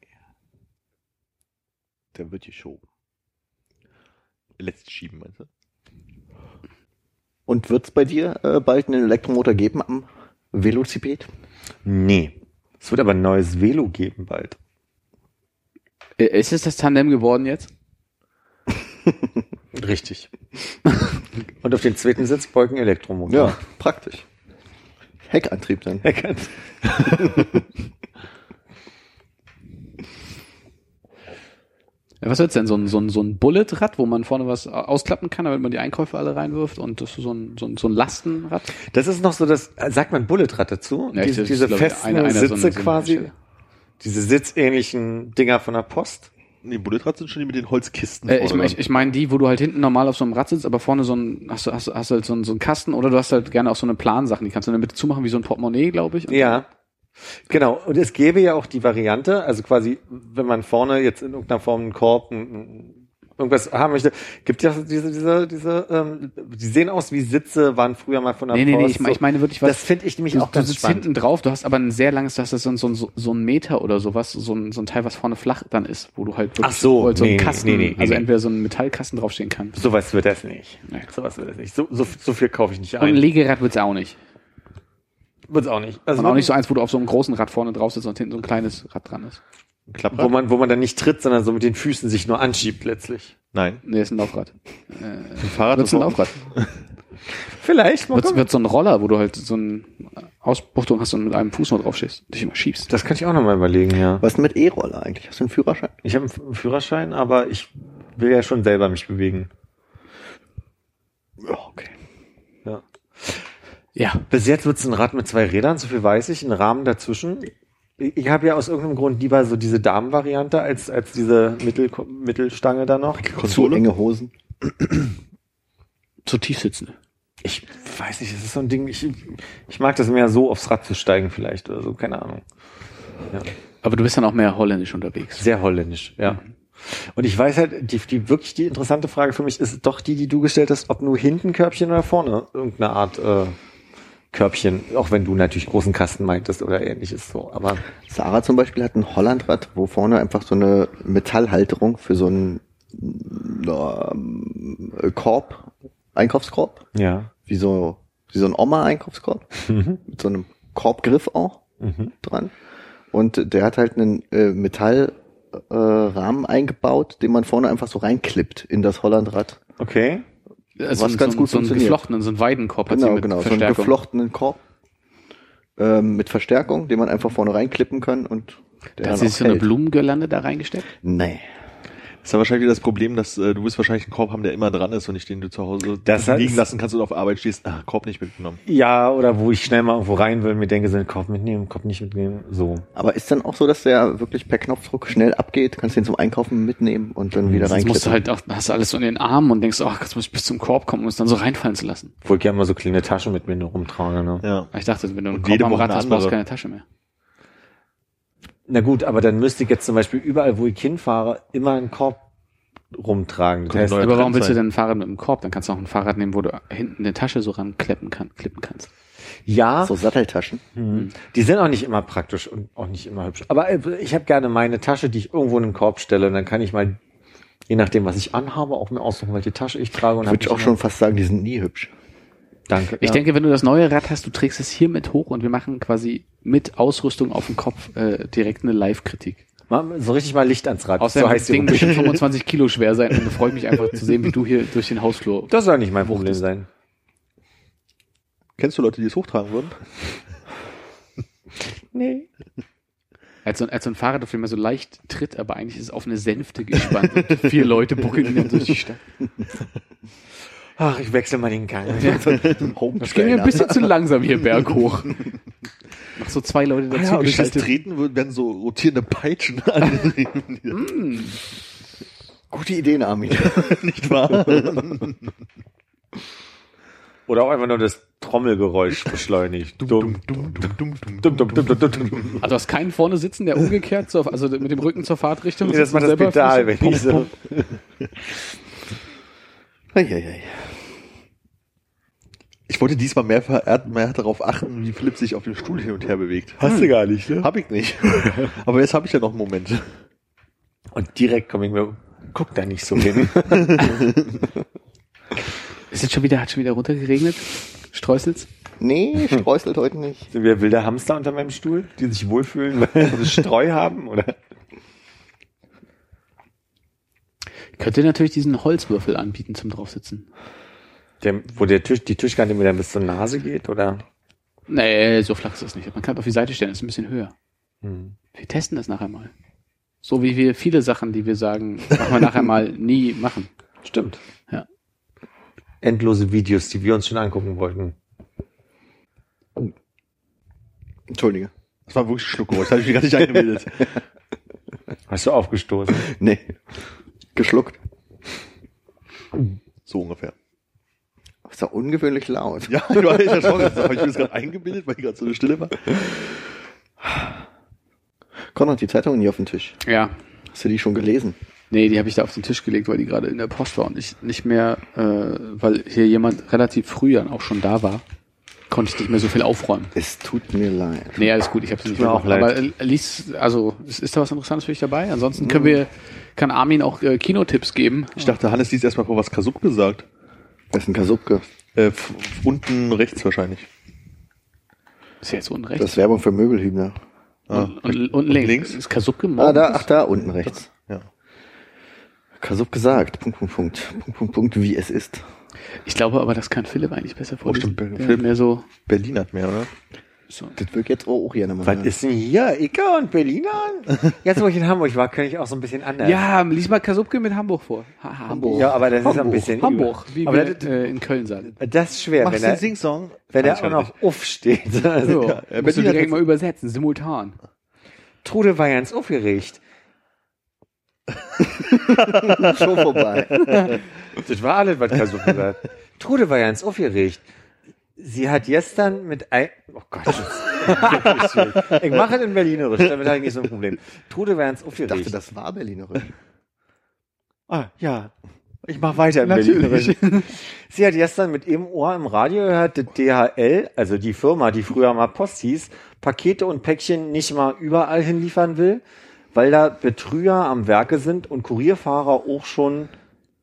Der wird geschoben. Letzt schieben, meinst du? Und wird's bei dir äh, bald einen Elektromotor geben am Velociped? Nee. Es wird aber ein neues Velo geben bald. Ist es das Tandem geworden jetzt? Richtig. Und auf den zweiten Sitzbeugen Elektromotor. Ja, praktisch. Heckantrieb dann. Kann. Ja, was wird's denn? So ein, so ein, so ein Bullet-Rad, wo man vorne was ausklappen kann, damit man die Einkäufe alle reinwirft und das ist so ein, so ein, so ein Lastenrad? Das ist noch so das, sagt man Bulletrad dazu? Ja, diese diese ich, festen einer so Sitze eine- so eine quasi. Hersteller. Diese sitzähnlichen Dinger von der Post. Nee, Bulletrad sind schon die mit den Holzkisten. Äh, ich vorne ich, ich meine die, wo du halt hinten normal auf so einem Rad sitzt, aber vorne so ein, hast du, hast, du- hast du halt so einen, so einen Kasten oder du hast halt gerne auch so eine Plansachen, die kannst du in der Mitte zumachen wie so ein Portemonnaie, glaube ich. Ja. Genau. Und es gäbe ja auch die Variante, also quasi, wenn man vorne jetzt in irgendeiner Form einen Korb, ein- ein- irgendwas haben möchte, gibt ja diese, diese, diese, ähm, die sehen aus wie Sitze, waren früher mal von der Nee, nee, Post. nee, ich, mein- ich meine wirklich was. das finde ich nämlich du, auch du ganz sitzt spannend. hinten drauf, du hast aber ein sehr langes, du das so, ein- so, ein- so, so ein Meter oder sowas, so ein, so ein Teil, was vorne flach dann ist, wo du halt wirklich Ach so, halt so ein nee, nee, Kasten, nee, nee, also nee. entweder so ein Metallkasten draufstehen kann. Sowas wird das nicht. Nee. Sowas wird das nicht. So, so, so viel kaufe ich nicht Und ein ein. Legerad wird's auch nicht. Wird's auch nicht. Also Und auch nicht so eins, wo du auf so einem großen Rad vorne drauf sitzt und hinten so ein kleines Rad dran ist. Ein Klapprad? wo man, wo man dann nicht tritt, sondern so mit den Füßen sich nur anschiebt letztlich. Nein. Nee, ist ein Laufrad. Ein Fahrrad Wird's ein Laufrad. Vielleicht, Wird's, wird so ein Roller, wo du halt so eine Ausbuchtung hast und mit einem Fuß nur drauf stehst. Dich immer schiebst. Das kann ich auch noch mal überlegen, ja. Was ist denn mit E-Roller eigentlich? Hast du einen Führerschein? Ich habe einen Führerschein, aber ich will ja schon selber mich bewegen. Ja, okay. Ja. Ja. Bis jetzt wird's ein Rad mit zwei Rädern, so viel weiß ich, ein Rahmen dazwischen. Ich habe ja aus irgendeinem Grund lieber so diese Damenvariante als, als diese Mittel, Mittelstange da noch. Zu enge Hosen. Zu tief sitzende. Ich weiß nicht, es ist so ein Ding, ich, ich mag das mehr so aufs Rad zu steigen vielleicht oder so, keine Ahnung. Aber du bist dann auch mehr holländisch unterwegs. Sehr holländisch, ja. Und ich weiß halt, die, die wirklich die interessante Frage für mich ist doch die, die du gestellt hast, ob nur hinten Körbchen oder vorne irgendeine Art äh, Körbchen, auch wenn du natürlich großen Kasten meintest oder ähnliches so. Aber Sarah zum Beispiel hat ein Hollandrad, wo vorne einfach so eine Metallhalterung für so einen ähm, Korb, Einkaufskorb, ja. wie so, wie so ein Oma-Einkaufskorb, Mhm. mit so einem Korbgriff auch dran. Und der hat halt einen äh, Metallrahmen äh, eingebaut, den man vorne einfach so reinklippt in das Hollandrad. Okay. Also Was so, ganz so, gut so einen geflochtenen, so einen Weidenkorb hat Genau, mit genau. So einen Verstärkung. geflochtenen Korb ähm, mit Verstärkung, den man einfach vorne reinklippen kann und der hat sie so eine hält. Blumengirlande da reingesteckt. Nee. Ist ja wahrscheinlich das Problem, dass äh, du wirst wahrscheinlich einen Korb haben, der immer dran ist und nicht den du zu Hause Das liegen heißt- lassen kannst und auf Arbeit stehst. Ah, Korb nicht mitgenommen. Ja, oder wo ich schnell mal irgendwo rein will und mir denke, so einen Kopf mitnehmen, Kopf nicht mitnehmen, so. Aber ist dann auch so, dass der wirklich per Knopfdruck schnell abgeht? Kannst den zum Einkaufen mitnehmen und dann wieder Jetzt musst du halt auch, hast du alles so in den Armen und denkst, ach, jetzt muss ich bis zum Korb kommen, um es dann so reinfallen zu lassen. Obwohl ich gerne mal so kleine Taschen mit mir nur rumtrage, ne? Ja. Ich dachte, wenn du einen Und Korb am Rad hast, brauchst du keine Tasche mehr. Na gut, aber dann müsste ich jetzt zum Beispiel überall, wo ich hinfahre, immer einen Korb rumtragen. Das heißt, Aber warum willst du denn ein Fahrrad mit einem Korb? Dann kannst du auch ein Fahrrad nehmen, wo du hinten eine Tasche so ranklippen kann, klippen kannst. ja, So Satteltaschen. Mhm. Die sind auch nicht immer praktisch und auch nicht immer hübsch. Aber äh, ich habe gerne meine Tasche, die ich irgendwo in den Korb stelle. Und dann kann ich mal, je nachdem, was ich anhabe, auch mir aussuchen, welche Tasche ich trage. Und hab Würde ich auch schon fast sagen, die sind nie hübsch. Danke. Ich ja. denke, wenn du das neue Rad hast, du trägst es hier mit hoch und wir machen quasi mit Ausrüstung auf dem Kopf äh, direkt eine Live-Kritik. Mal so richtig mal Licht ans Rad. Außerdem so heißt das Ding bestimmt 25 Kilo schwer sein und freut mich einfach zu sehen, wie du hier durch den Hausflur. Das soll nicht mein Problem sein. Kennst du Leute, die es hochtragen würden? Nee. Als so, ein- als so ein Fahrrad, auf dem er so leicht tritt, aber eigentlich ist es auf eine Sänfte gespannt. Und vier Leute buckeln ihn dann durch die Stadt. Ach, ich wechsle mal den Gang. das ging mir ein bisschen zu langsam hier berghoch. Mach so zwei Leute dazu ah, ja, geschaltet. Treten werden so rotierende Peitschen an. Gute Ideen, Armin. Nicht wahr? Oder auch einfach nur das Trommelgeräusch beschleunigt. Dumm, also hast keinen vorne sitzen, der umgekehrt, zur, also mit dem Rücken zur Fahrtrichtung. Nee, das war das Pedal, wenn ich so. Ei, ei, ei. Ich wollte diesmal mehr, mehr darauf achten, wie Philipp sich auf dem Stuhl hin und her bewegt. Hast du gar nicht, ne? Hab ich nicht. Aber jetzt habe ich ja noch einen Moment. Und direkt komme ich mir, guck da nicht so hin. Ist jetzt schon wieder, hat schon wieder runtergeregnet? Streuselt's? Nee, streuselt heute nicht. Sind wir wilde Hamster unter meinem Stuhl, die sich wohlfühlen, weil sie Streu haben, oder? Könnt ihr natürlich diesen Holzwürfel anbieten zum draufsitzen. Der, wo der Tisch, die Tischkante mir dann bis zur Nase geht, oder? Nee, so flach ist das nicht. Man kann es auf die Seite stellen, ist ein bisschen höher. Hm. Wir testen das nachher mal. So wie wir viele Sachen, die wir sagen, machen wir nachher mal nie machen. Stimmt. Ja. Endlose Videos, die wir uns schon angucken wollten. Entschuldige. Das war wirklich ein Schluckgeräusch. Das habe ich mir gar nicht eingebildet. Hast du aufgestoßen? Nee. Geschluckt. So ungefähr. Ist doch ungewöhnlich laut. Ja, du hast ja schon gesagt. Habe ich mir das gerade eingebildet, weil ich gerade so eine Stille war? Konrad, die Zeitung hier auf dem Tisch. Ja. Hast du die schon gelesen? Nee, die habe ich da auf den Tisch gelegt, weil die gerade in der Post war und ich nicht mehr, äh, weil hier jemand relativ früh dann auch schon da war, konnte ich nicht mehr so viel aufräumen. Es tut mir leid. Nee, alles gut, ich habe es nicht mir mehr auch leid. Aber äh, lies, also ist, da was Interessantes für dich dabei? Ansonsten können wir, kann Armin auch äh, Kinotipps geben. Ich dachte, Hannes liest erstmal vor, was Kasubke sagt. Das ist ein Kasubke. Äh, unten rechts wahrscheinlich. Ist ja jetzt unten rechts. Das ist Werbung für Möbelhübner. Ah, und, und, unten links. links? Ist Kasubke Ah, morgens? da, ach da, unten rechts. ja. Kasub gesagt. Punkt, Punkt, Punkt. Punkt, Punkt, Punkt, wie es ist. Ich glaube aber, das kann Philipp eigentlich besser vorlesen. stimmt, Der Philipp- mehr so, Berlin hat mehr, oder? So. Das wird jetzt auch gerne mal. Was ist denn hier? Icke und Berliner? Jetzt, wo ich in Hamburg war, kann ich auch so ein bisschen anders. Ja, lies mal Kasubke mit Hamburg vor. Ha, ha, Hamburg. Ja, aber das ist ein bisschen Hamburg, übel. wie aber wir das, äh, in Köln sagen. das ist schwer, wenn er, Sing-Song? wenn er auch noch uff steht. Also, So, Ja, musst du Berlin hat direkt jetzt- mal übersetzen, simultan. Trude war ganz aufgeregt. schon vorbei. Das war alles, was Kasu gesagt hat. Trude war ganz aufgeregt. Sie hat gestern mit ein, oh Gott, das ich mache es in Berlinerisch, damit habe ich nicht so ein Problem. Trude war ganz Ich dachte, das war Berlinerisch. Ah, ja. Ich mache weiter im Natürlich. Berlinerisch. Sie hat gestern mit ihrem Ohr im Radio gehört, dass DHL, also die Firma, die früher mal Post hieß, Pakete und Päckchen nicht mal überall hinliefern will, weil da Betrüger am Werke sind und Kurierfahrer auch schon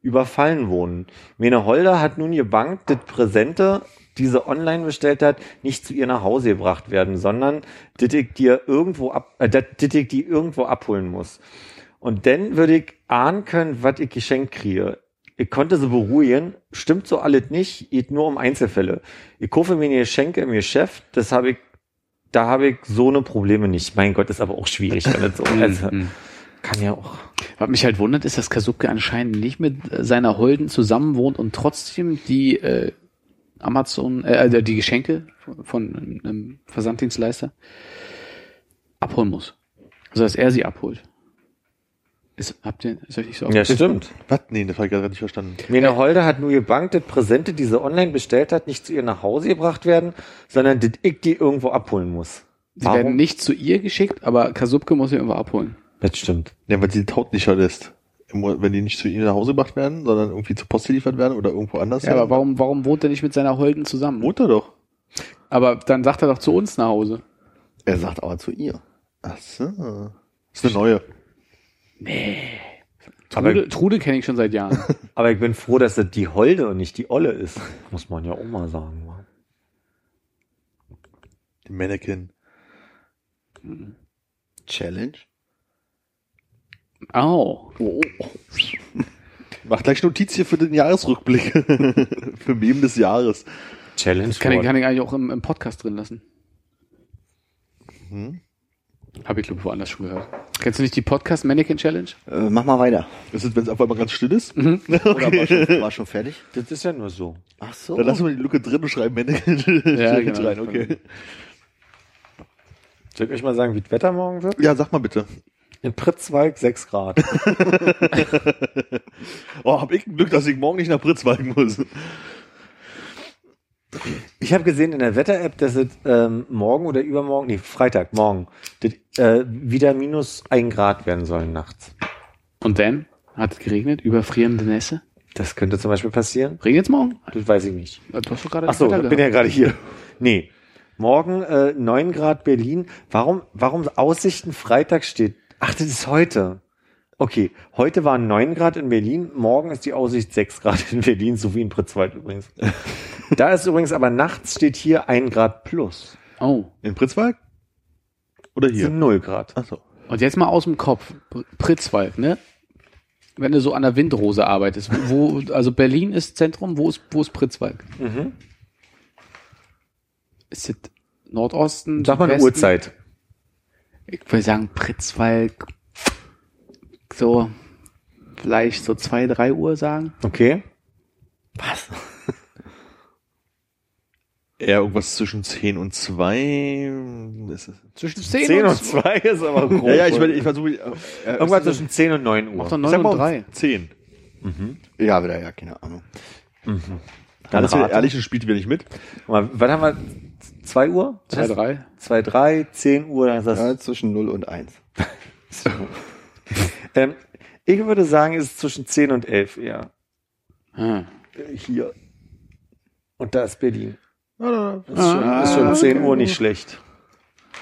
überfallen wurden. Mene Holder hat nun gebankt, dass Präsente, die sie online bestellt hat, nicht zu ihr nach Hause gebracht werden, sondern ich dir irgendwo ab, äh, ich die irgendwo abholen muss. Und dann würde ich ahnen können, was ich geschenkt kriege. Ich konnte sie beruhigen, stimmt so alles nicht, geht nur um Einzelfälle. Ich kaufe mir Geschenke im Geschäft, das habe ich, da habe ich so eine Probleme nicht. Mein Gott, ist aber auch schwierig, wenn das so, also, kann ja auch. Was mich halt wundert, ist, dass Kasubke anscheinend nicht mit seiner Holden zusammen wohnt und trotzdem die äh, Amazon, äh, also die Geschenke von einem Versanddienstleister abholen muss. Also dass er sie abholt. Ist, habt ihr, ist euch nicht so Ja, stimmt. Was? Nee, das habe ich gerade nicht verstanden. Mene Holder hat nur gebankt, dass Präsente, die sie online bestellt hat, nicht zu ihr nach Hause gebracht werden, sondern dass ich die irgendwo abholen muss. Sie werden nicht zu ihr geschickt, aber Kasubke muss sie irgendwo abholen. Das stimmt. Ja, weil sie die Haut nicht verlässt. Wenn die nicht zu ihnen nach Hause gebracht werden, sondern irgendwie zur Post geliefert werden oder irgendwo anders. Ja, aber warum, warum wohnt er nicht mit seiner Holden zusammen? Wohnt er doch. Aber dann sagt er doch zu uns nach Hause. Er sagt aber zu ihr. Ach so. ist eine neue. Aber- Trude, Trude kenne ich schon seit Jahren. Aber ich bin froh, dass das die Holde und nicht die Olle ist. Muss man ja auch mal sagen. Die Mannequin. Challenge? Oh. Mach gleich Notiz hier für den Jahresrückblick. für Meme des Jahres. Challenge. Das kann ich, kann ich eigentlich auch im, im Podcast drin lassen. Hm? Habe ich, glaube ich, woanders schon gehört. Kennst du nicht die Podcast Mannequin Challenge? Äh, mach mal weiter. Das ist, wenn es einfach mal ganz still ist. Mhm. Oder war schon, war schon fertig? Das ist ja nur so. Ach so. Dann lassen wir die Lücke drin und schreiben Mannequin Ja, Challenge genau. rein, okay. Soll ich euch mal sagen, wie das Wetter morgen wird? Ja, sag mal bitte. In Pritzwalk 6 Grad. Oh, hab ich ein Glück, dass ich morgen nicht nach Pritzwalk muss. Ich habe gesehen in der Wetter-App, dass es ähm, morgen oder übermorgen, nee, Freitag, morgen, das, äh, wieder minus ein Grad werden sollen nachts. Und dann hat es geregnet, überfrierende Nässe. Das könnte zum Beispiel passieren. Regnet es morgen? Das weiß ich nicht. Du hast doch gerade Ach so, ich bin ja gerade hier. Nee. Morgen äh, 9 Grad Berlin. Warum, warum Aussichten Freitag steht? Ach, das ist heute. Okay, heute waren 9 Grad in Berlin, morgen ist die Aussicht 6 Grad in Berlin, so wie in Pritzwald übrigens. da ist übrigens aber nachts steht hier 1 Grad plus. Oh. In Pritzwalk? Oder Das hier? sind 0 Grad. Ach so. Und jetzt mal aus dem Kopf. Pr- Pritzwalk, ne? Wenn du so an der Windrose arbeitest, wo, also Berlin ist Zentrum, wo ist, wo ist Pritzwalk? Mhm. Ist es Nordosten? Sag mal eine? Uhrzeit. Ich würde sagen Pritzwalk, so, vielleicht so zwei, drei Uhr sagen. Okay. Was? Eher irgendwas zwischen 10 und 2. Ist es- Zwischen 10, 10 und, und 2 ist aber grob. Ja, ja, ich, ich versuche. Äh, Irgendwas zwischen 10 und 9 Uhr. Mach doch ich 9 sag und mal 3. um 10. Ja, wieder, ja, keine Ahnung. Dann Alles rate. ehrlich spielt wieder nicht mit. Mal, wann haben wir? 2 Uhr? 2, 3. 2, 3, 10 Uhr, dann ist das Ja, zwischen 0 und 1. Ähm, ich würde sagen, es ist zwischen 10 und 11 eher. Ah. Äh, Hier. Und da ist Berlin. Ja, Das ist schon, ist schon 10 Uhr nicht schlecht.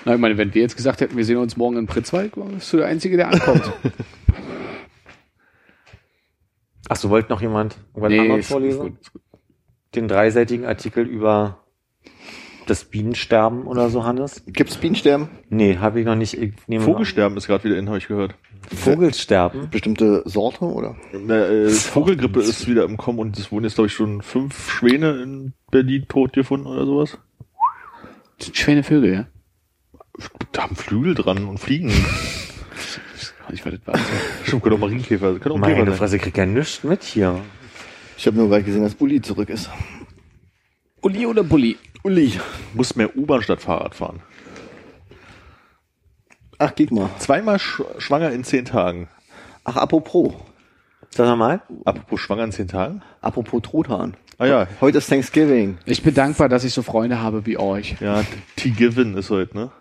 Na, ich meine, wenn wir jetzt gesagt hätten, wir sehen uns morgen in Pritzwalk, bist du der Einzige, der ankommt. Ach so, wollt noch jemand irgendwas Nee, anderes ist vorlesen? gut, ist gut. Den dreiseitigen Artikel über das Bienensterben oder so, Hannes? Gibt's Bienensterben? Nee, habe ich noch nicht. Ich Vogelsterben ist gerade wieder in, habe ich gehört. An. Vogelsterben? Bestimmte Sorte oder? Na, äh, Vogelgrippe ist wieder im Kommen und es wurden jetzt, glaube ich, schon fünf Schwäne in Berlin tot gefunden oder sowas. Das sind schöne Vögel, ja? Da haben Flügel dran und fliegen. Ich weiß, das war Stimmt, können auch Marienkäfer, können auch Meine Käfer sein. Fresse, ich krieg ja nichts mit hier. Ich habe nur gerade gesehen, dass Uli zurück ist. Uli oder Bulli? Uli. Muss mehr U-Bahn statt Fahrrad fahren. Ach, guck mal. Zweimal sch schwanger in zehn Tagen. Ach, apropos. Sag nochmal. Apropos schwanger in zehn Tagen. Apropos Truthahn. Ah ja, Heute ist Thanksgiving. Ich bin dankbar, dass ich so Freunde habe wie euch. ja, T-Given ist heute, ne?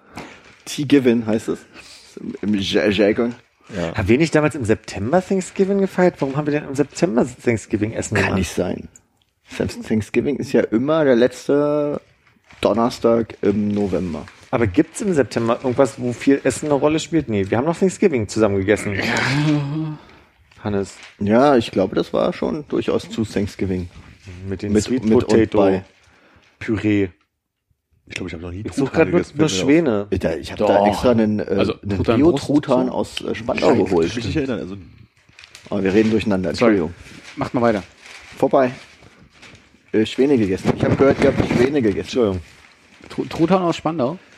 T-Given heißt es. Im Ja-. Haben wir nicht damals im September Thanksgiving gefeiert? Warum haben wir denn im September Thanksgiving Essen Kann gemacht? nicht sein. Thanksgiving ist ja immer der letzte Donnerstag im November. Aber gibt's im September irgendwas, wo viel Essen eine Rolle spielt? Nee, wir haben noch Thanksgiving zusammen gegessen. Hannes, Ja, ich glaube, das war schon durchaus zu Thanksgiving. mit den Mit, Sweet mit Potato bei. Püree. Ich glaube, ich habe noch nie Ich suche gerade nur, gegessen, nur mir auf. Schwäne. Ich, habe Doch. da extra einen, äh, Also, einen Bio-Truthahn aus äh, Spandau geholt. Ich mich nicht erinnern. Also, Aber wir reden durcheinander. Entschuldigung. Macht mal weiter. Vorbei. Äh, Schwäne gegessen. Ich habe gehört, ihr habt Schwäne gegessen. Entschuldigung. Tru- Truthahn aus Spandau?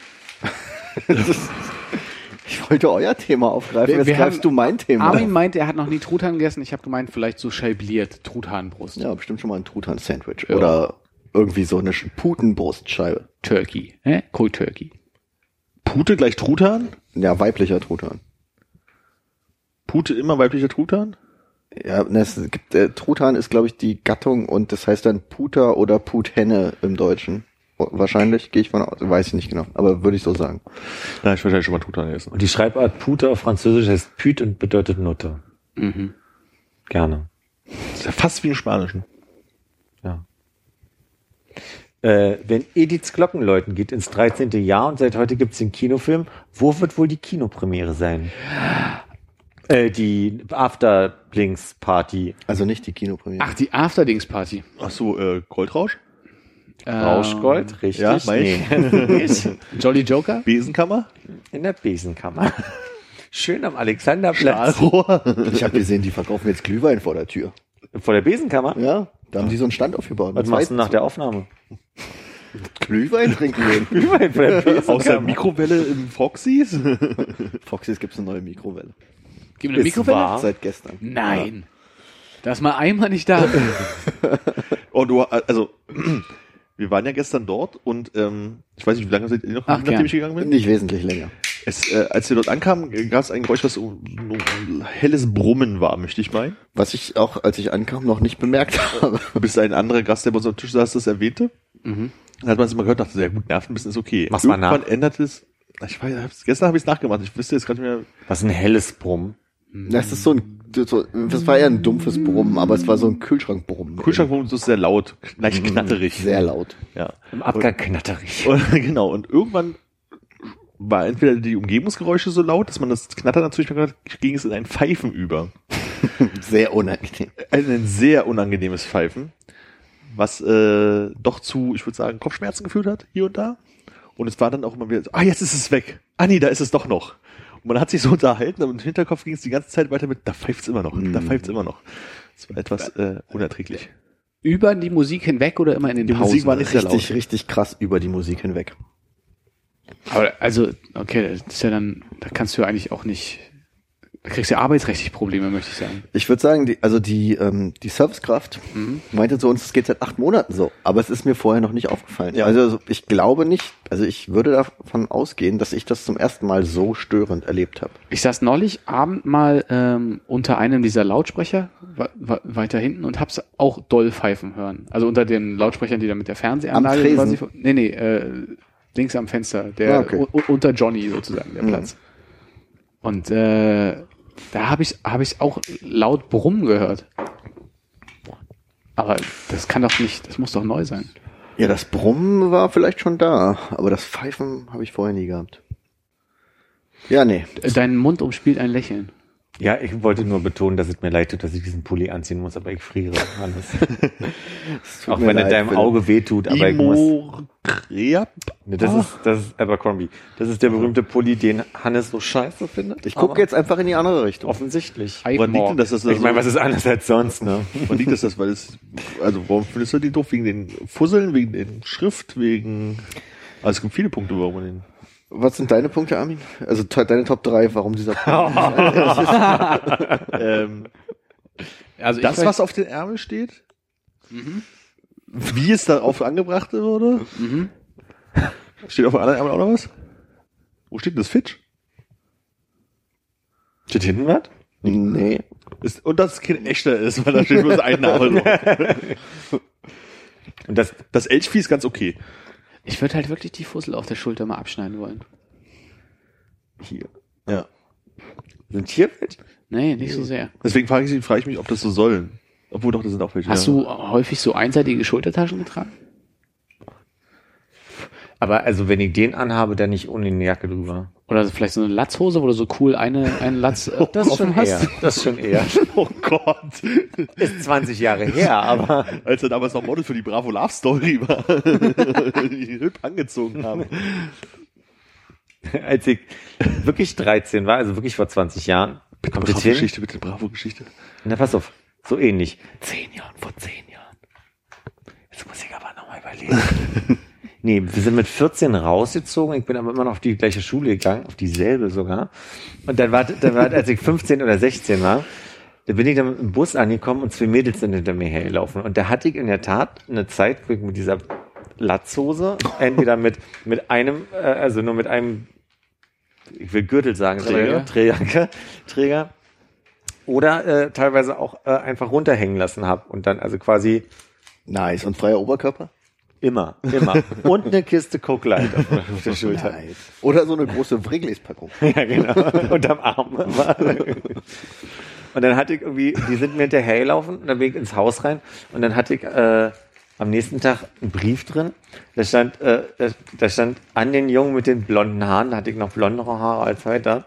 Ich wollte euer Thema aufgreifen, Wir- jetzt wir greifst haben- du mein Thema Armin meint, er hat noch nie Truthahn gegessen. Ich habe gemeint, vielleicht so scheibliert. Truthahnbrust. Ja, bestimmt schon mal ein Truthahn-Sandwich. Ja. Oder irgendwie so eine Sch- Putenbrustscheibe. Turkey. Hä? Cold Turkey. Pute gleich Truthahn? Ja, weiblicher Truthahn. Pute immer weiblicher Truthahn? Ja, ne, es gibt, äh, Truthahn ist, glaube ich, die Gattung und das heißt dann Puter oder Puthenne im Deutschen. Wahrscheinlich, gehe ich von aus, weiß ich nicht genau, aber würde ich so sagen. Nein, ich wahrscheinlich schon mal Truthahn gegessen. Und die Schreibart Pute auf Französisch heißt Püt und bedeutet Nutte. Mhm. Gerne. Das ist ja fast wie im Spanischen. Ja. Äh, wenn Ediths Glocken läuten, geht ins 13. Jahr und seit heute gibt's den Kinofilm. Wo wird wohl die Kinopremiere sein? Äh, die Afterblinks-Party. Also nicht die Kinopremiere. Ach, die Afterdings-Party. Ach so, äh, Goldrausch? Ähm, Rauschgold, richtig? ja, mein nee. Jolly Joker? Besenkammer? In der Besenkammer. Schön am Alexanderplatz. Ich habe gesehen, die verkaufen jetzt Glühwein vor der Tür. Vor der Besenkammer? Ja, da haben die so einen Stand aufgebaut. Was machst du nach der Aufnahme? Glühwein trinken gehen? Glühwein vor der. Aus der Mikrowelle im Foxys? Foxys gibt's eine neue Mikrowelle. Gib mir eine Ist Mikrowelle? wahr. Seit gestern. Nein. Da ist mal einmal nicht da. Und du, also, wir waren ja gestern dort und ähm, ich weiß nicht, wie lange seid ihr noch, Ach, nachdem gern. ich gegangen bin? Nicht wesentlich länger. Es, äh, als wir dort ankamen, gab es ein Geräusch, was so ein helles Brummen war, möchte ich meinen. Was ich auch, als ich ankam, noch nicht bemerkt habe. Bis ein anderer Gast, der bei uns am Tisch saß, das erwähnte. Dann hat man es immer gehört, dachte, sehr gut, nervt ein bisschen, ist okay. Mach's mal Irgendwann ändert es, ich weiß, hab's- gestern habe ich es nachgemacht, ich wüsste jetzt gerade nicht mehr, Was ein helles Brummen. Das ist so ein, so, das war eher ein dumpfes Brummen, aber es war so ein Kühlschrankbrummen. Kühlschrankbrummen ist sehr laut, leicht knatterig. Sehr laut. Ja. Im Abgang knatterig. Und, genau, und irgendwann war entweder die Umgebungsgeräusche so laut, dass man das Knattern natürlich gehört hat, ging es in ein Pfeifen über. Sehr unangenehm. Ein sehr unangenehmes Pfeifen, was äh, doch zu, ich würde sagen, Kopfschmerzen geführt hat, hier und da. Und es war dann auch immer wieder so, ah, jetzt ist es weg. Ah nee, da ist es doch noch. Und man hat sich so unterhalten, aber im Hinterkopf ging es die ganze Zeit weiter mit, da pfeift's immer noch, da pfeift's immer noch. Das war etwas äh, unerträglich. Über die Musik hinweg oder immer in den Die Pausen? Musik war nicht sehr Richtig, laut. richtig krass über die Musik hinweg. Aber also, okay, das ist ja dann, da kannst du ja eigentlich auch nicht, da kriegst du ja arbeitsrechtlich Probleme, möchte ich sagen. Ich würde sagen, die, also die, ähm, die Servicekraft meinte zu uns, es geht seit acht Monaten so. Aber es ist mir vorher noch nicht aufgefallen. Ja. Also ich glaube nicht, also ich würde davon ausgehen, dass ich das zum ersten Mal so störend erlebt habe. Ich saß neulich Abend mal ähm, unter einem dieser Lautsprecher weiter hinten und hab's auch doll pfeifen hören. Also unter den Lautsprechern, die da mit der Fernsehanlage Am Tresen? quasi. Nee, nee, äh, links am Fenster, der Ah, okay. unter Johnny sozusagen, der Mhm. Platz. Und äh, da habe ich hab ich auch laut Brummen gehört. Aber das kann doch nicht, das muss doch neu sein. Ja, das Brummen war vielleicht schon da, aber das Pfeifen habe ich vorher nie gehabt. Ja, nee. Dein Mund umspielt ein Lächeln. Ja, ich wollte nur betonen, dass es mir leid tut, dass ich diesen Pulli anziehen muss, aber ich friere. Auch wenn er deinem. Auge wehtut, aber ich muss. Imokreap? Ne, das ist, das ist Abercrombie. Das ist der berühmte Pulli, den Hannes so scheiße findet. Ich gucke jetzt einfach in die andere Richtung. offensichtlich. Woran liegt denn das? dass Ich meine, was ist anders als sonst, ne? Woran liegt das, das? Weil es, also warum findest du die doof? Wegen den Fusseln, wegen den Schrift, wegen, also es gibt viele Punkte, warum man den, Was sind deine Punkte, Armin? Also deine Top 3, warum dieser ähm, Also das, was auf den Ärmel steht, wie es darauf angebracht wurde, Mhm. steht auf dem anderen Ärmel auch noch was? Wo steht denn das Fitch? Steht hinten was? Nee. Ist, und dass es kein echter ist, weil da steht bloß ein Name drauf. Und das, Das Elchvieh ist ganz okay. Ich würde halt wirklich die Fussel auf der Schulter mal abschneiden wollen. hier. Ja. Sind hier welche? Nee, nicht so sehr. Deswegen frage ich, frage ich mich, ob das so sollen. Obwohl doch, das sind auch welche. Hast ja. du häufig so einseitige Schultertaschen getragen? Aber also, wenn ich den anhabe, dann nicht ohne eine Jacke drüber. Oder vielleicht so eine Latzhose, wo du so cool eine, einen Latz äh, Das schon eher. Das ist schon eher. Oh Gott. Ist 20 Jahre her, aber Als er damals noch Model für die Bravo Love Story war. die hübsch angezogen haben. als ich wirklich 13 war, also wirklich vor 20 Jahren, hin. Bravo-Geschichte, bitte Bravo-Geschichte. Na, pass auf. So ähnlich. Zehn Jahren, vor zehn Jahren. Jetzt muss ich aber nochmal überlegen. Nee, wir sind mit 14 rausgezogen. Ich bin aber immer noch auf die gleiche Schule gegangen, auf dieselbe sogar. Und dann war, dann war, als ich 15 oder 16 war, da bin ich dann mit dem Bus angekommen und zwei Mädels sind hinter mir hergelaufen. Und da hatte ich in der Tat eine Zeit, wo ich mit dieser Latzhose, entweder mit, mit einem, äh, also nur mit einem, ich will Gürtel sagen, Träger. Träger, Träger oder äh, teilweise auch äh, einfach runterhängen lassen habe und dann also quasi Nice. Und freier Oberkörper? Immer, immer und eine Kiste Coke Light auf, der Schulter. Nice. Oder so eine große Wrigley's-Packung. Ja, genau. Unterm Arm. und dann hatte ich irgendwie, die sind mir hinterhergelaufen und dann bin ich ins Haus rein und dann hatte ich äh, am nächsten Tag einen Brief drin. Da stand, äh, da, stand an den Jungen mit den blonden Haaren, da hatte ich noch blondere Haare als heute.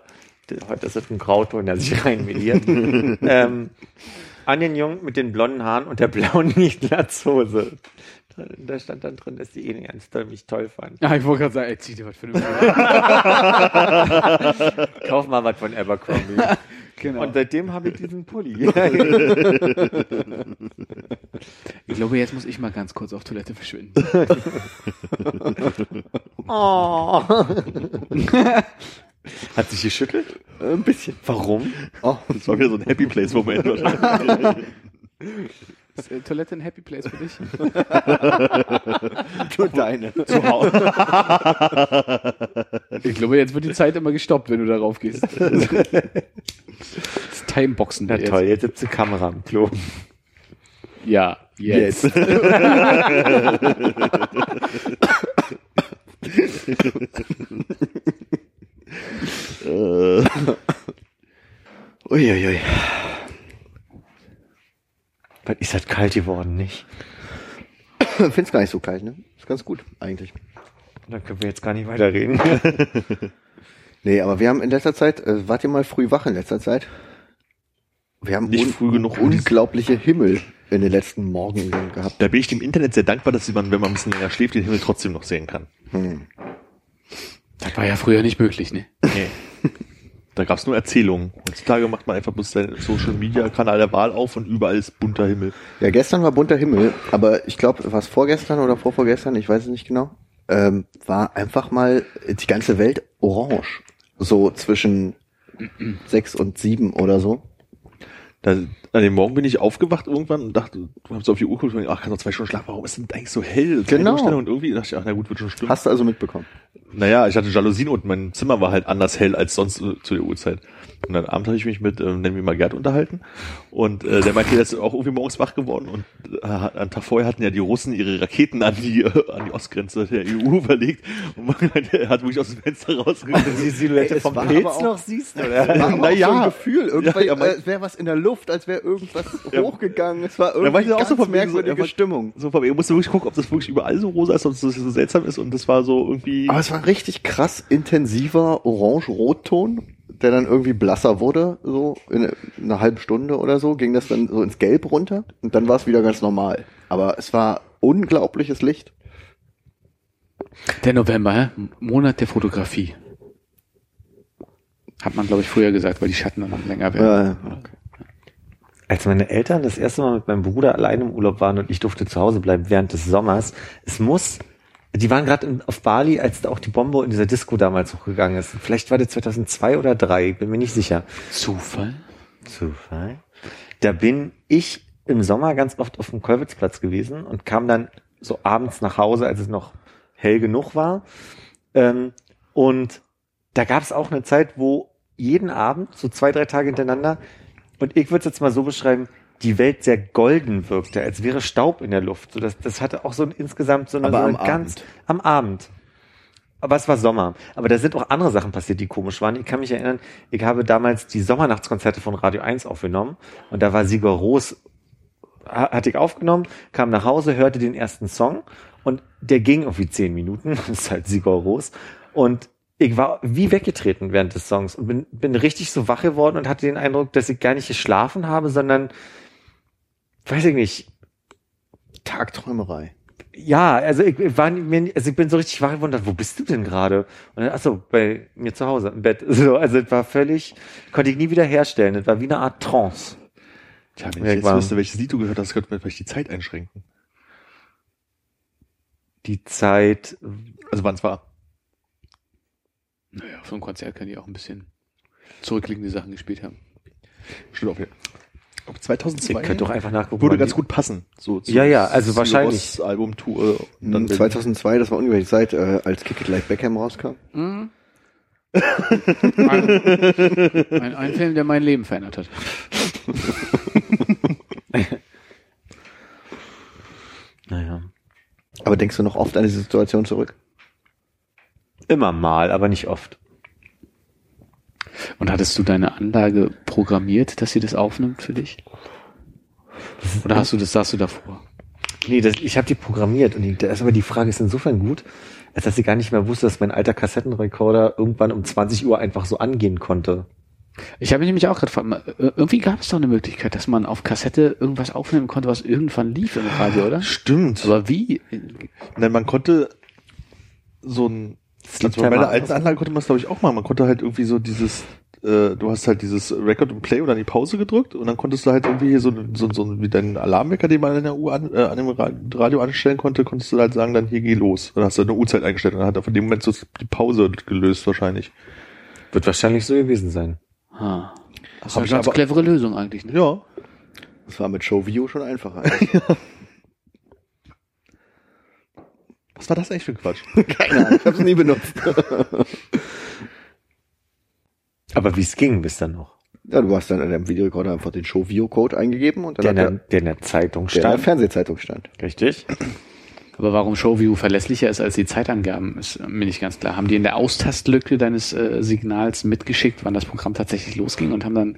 Heute ist es ein Grauton, der sich reinmeliert. ähm, an den Jungen mit den blonden Haaren und der blauen Nicht-Latzhose. Da stand dann drin, dass die eh nicht ganz toll, mich toll fand. Ja, ich wollte gerade sagen, ey, zieh dir was für eine Kauf mal was von Abercrombie. Genau. Und seitdem habe ich diesen Pulli. ich glaube, jetzt muss ich mal ganz kurz auf Toilette verschwinden. oh. Hat sich geschüttelt? Ein bisschen. Warum? Oh, Das war wieder so ein Happy Place Moment wahrscheinlich. Ist äh, Toilette ein Happy Place für dich? nur deine. Ich glaube, jetzt wird die Zeit immer gestoppt, wenn du darauf gehst. Das Timeboxen Na jetzt. toll, jetzt sitzt die Kamera am Klo. Ja, Jetzt. Äh, Uiuiui. Was ist halt kalt geworden, nicht? Find's gar nicht so kalt, ne? Ist ganz gut, eigentlich. Dann können wir jetzt gar nicht weiterreden. Nee, aber wir haben in letzter Zeit, äh, wart ihr mal früh wach in letzter Zeit? Wir haben Nicht un früh genug, unglaubliche Himmel in den letzten Morgen gehabt. da bin ich dem Internet sehr dankbar, dass man, wenn man ein bisschen länger schläft, den Himmel trotzdem noch sehen kann. Das war ja früher nicht möglich, ne? Nee. Da gab's nur Erzählungen. Heutzutage macht man einfach bloß seinen Social Media Kanal der Wahl auf und überall ist bunter Himmel. Ja, gestern war bunter Himmel, aber ich glaube, was vorgestern oder vorvorgestern, ich weiß es nicht genau, ähm, war einfach mal die ganze Welt orange. So zwischen sechs und sieben oder so. Da, an dem Morgen bin ich aufgewacht irgendwann und dachte, du hast auf die Uhr geguckt und ach, kann noch zwei Stunden schlafen, warum ist denn eigentlich so hell? Genau. Und irgendwie dachte ich, ach, na gut, wird schon stimmen. Hast du also mitbekommen? Naja, ich hatte Jalousien und mein Zimmer war halt anders hell als sonst äh, zu der Uhrzeit. Und dann abends habe ich mich mit, äh, nennen wir mal Gerd, unterhalten. Und äh, der meinte, der ist auch irgendwie morgens wach geworden. Und äh, am Tag vorher hatten ja die Russen ihre Raketen an die, äh, an die Ostgrenze der EU verlegt. Und man er hat wirklich aus dem Fenster rausgeguckt. die Silhouette vom Pilz noch siehst, oder? War aber Na auch ja. so ein Gefühl, irgendwie, Ja, ja, äh, es wäre was in der Luft, als wäre irgendwas hochgegangen. Es war Da war irgendwie ich auch ganz so von so, merkwürdige er war- Stimmung. So, aber ihr musst wirklich gucken, ob das wirklich überall so rosa ist, ob das so seltsam ist. Und das war so irgendwie. Aber es war ein richtig krass intensiver Orange-Rotton, der dann irgendwie blasser wurde, so in einer halben Stunde oder so, ging das dann so ins Gelb runter und dann war es wieder ganz normal. Aber es war unglaubliches Licht. Der November? Monat der Fotografie. Hat man, glaube ich, früher gesagt, weil die Schatten dann noch länger werden. Ja, Als meine Eltern das erste Mal mit meinem Bruder allein im Urlaub waren und ich durfte zu Hause bleiben während des Sommers, es muss, die waren gerade auf Bali, als da auch die Bombe in dieser Disco damals hochgegangen ist. Vielleicht war das 2002 oder 3, bin mir nicht sicher. Zufall? Zufall. Da bin ich im Sommer ganz oft auf dem Kolwitzplatz gewesen und kam dann so abends nach Hause, als es noch hell genug war. Ähm, und da gab es auch eine Zeit, wo jeden Abend, so zwei, drei Tage hintereinander, und ich würde es jetzt mal so beschreiben, die Welt sehr golden wirkte, als wäre Staub in der Luft. So das, das hatte auch so ein, insgesamt so eine, so eine am ganz Abend. am Abend. Aber es war Sommer. Aber da sind auch andere Sachen passiert, die komisch waren. Ich kann mich erinnern, ich habe damals die Sommernachtskonzerte von Radio 1 aufgenommen und da war Sigur Ros, ha- hatte ich aufgenommen, kam nach Hause, hörte den ersten Song und der ging irgendwie zehn Minuten. Das ist halt Sigur Ros. Und ich war wie weggetreten während des Songs und bin, bin richtig so wach geworden und hatte den Eindruck, dass ich gar nicht geschlafen habe, sondern, weiß ich nicht, Tagträumerei. ja, also ich, ich war mir, also ich bin so richtig wach geworden, dachte, wo bist du denn gerade? Und dann, ach so, bei mir zu Hause im Bett. So, also es war völlig, konnte ich nie wieder herstellen. Es war wie eine Art Trance. Tja, wenn Ja, ich jetzt war- wüsste, welches Lied du gehört hast, könnte man vielleicht die Zeit einschränken. Die Zeit, Also wann es war. Naja, so Konzert kann die auch ein bisschen zurückliegende Sachen gespielt haben. Stimmt auch hier. Ob ihr 2002 könnt doch einfach nachgucken. würde ganz gut passen. So zu Ja, ja, also wahrscheinlich. Rós Albumtour. Und dann 2002, das war ungefähr die Zeit, äh, als Kick It Like Beckham rauskam. Ein, ein, ein Film, der mein Leben verändert hat. Naja. Aber denkst du noch oft an diese Situation zurück? Immer mal, aber nicht oft. Und hattest du deine Anlage programmiert, dass sie das aufnimmt für dich? Oder hast du das, saßt du davor? Nee, das, ich habe die programmiert und die, da ist aber die Frage ist insofern gut, als dass ich gar nicht mehr wusste, dass mein alter Kassettenrekorder irgendwann um 20 Uhr einfach so angehen konnte. Ich habe mich nämlich auch gerade gefragt, äh, irgendwie gab es doch eine Möglichkeit, dass man auf Kassette irgendwas aufnehmen konnte, was irgendwann lief im Radio, oder? Stimmt. Aber wie? Nein, man konnte so ein, also bei meiner alten Anlage konnte man es glaube ich auch machen. Man konnte halt irgendwie so dieses, äh, du hast halt dieses Record und Play oder die Pause gedrückt und dann konntest du halt irgendwie so, so, so wie deinen Alarmwecker, den man an der Uhr an, äh, an dem Ra- Radio anstellen konnte, konntest du halt sagen, dann hier geh los. Dann hast du eine Uhrzeit eingestellt und dann hat er von dem Moment so die Pause gelöst wahrscheinlich. Wird wahrscheinlich so gewesen sein. Ah. Das ist eine ganz aber- clevere Lösung eigentlich. Ne? Ja. Das war mit Showview schon einfacher. Was war das eigentlich für Quatsch? Keine Ahnung, ich habe es nie benutzt. Aber wie es ging bis dann noch. Ja, du hast dann in deinem Videorekorder einfach den Show-View-Code eingegeben und dann Der in hat der, der in der Zeitung der, der in der stand. Fernsehzeitung stand. Richtig. Aber warum Showview verlässlicher ist als die Zeitangaben, ist mir nicht ganz klar. Haben die in der Austastlücke deines äh, Signals mitgeschickt, wann das Programm tatsächlich losging und haben dann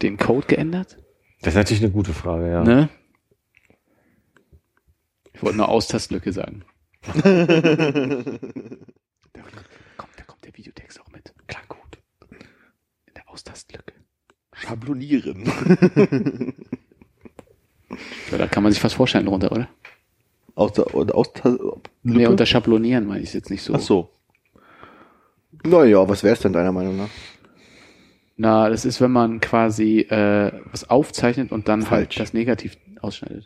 den Code geändert? Das ist natürlich eine gute Frage, ja. Ne? Ich wollte nur Austastlücke sagen. Da kommt, da kommt der Videotext auch mit. Klar gut. In der Austastlücke. Schablonieren. Ja, da kann man sich was vorstellen drunter, oder? Aus der, aus, aus, Nee, unter Schablonieren meine ich jetzt nicht so. Ach so. Naja, was wäre es denn deiner Meinung nach? Na, das ist, wenn man quasi äh, was aufzeichnet und dann halt Falsch. das Negativ ausschneidet.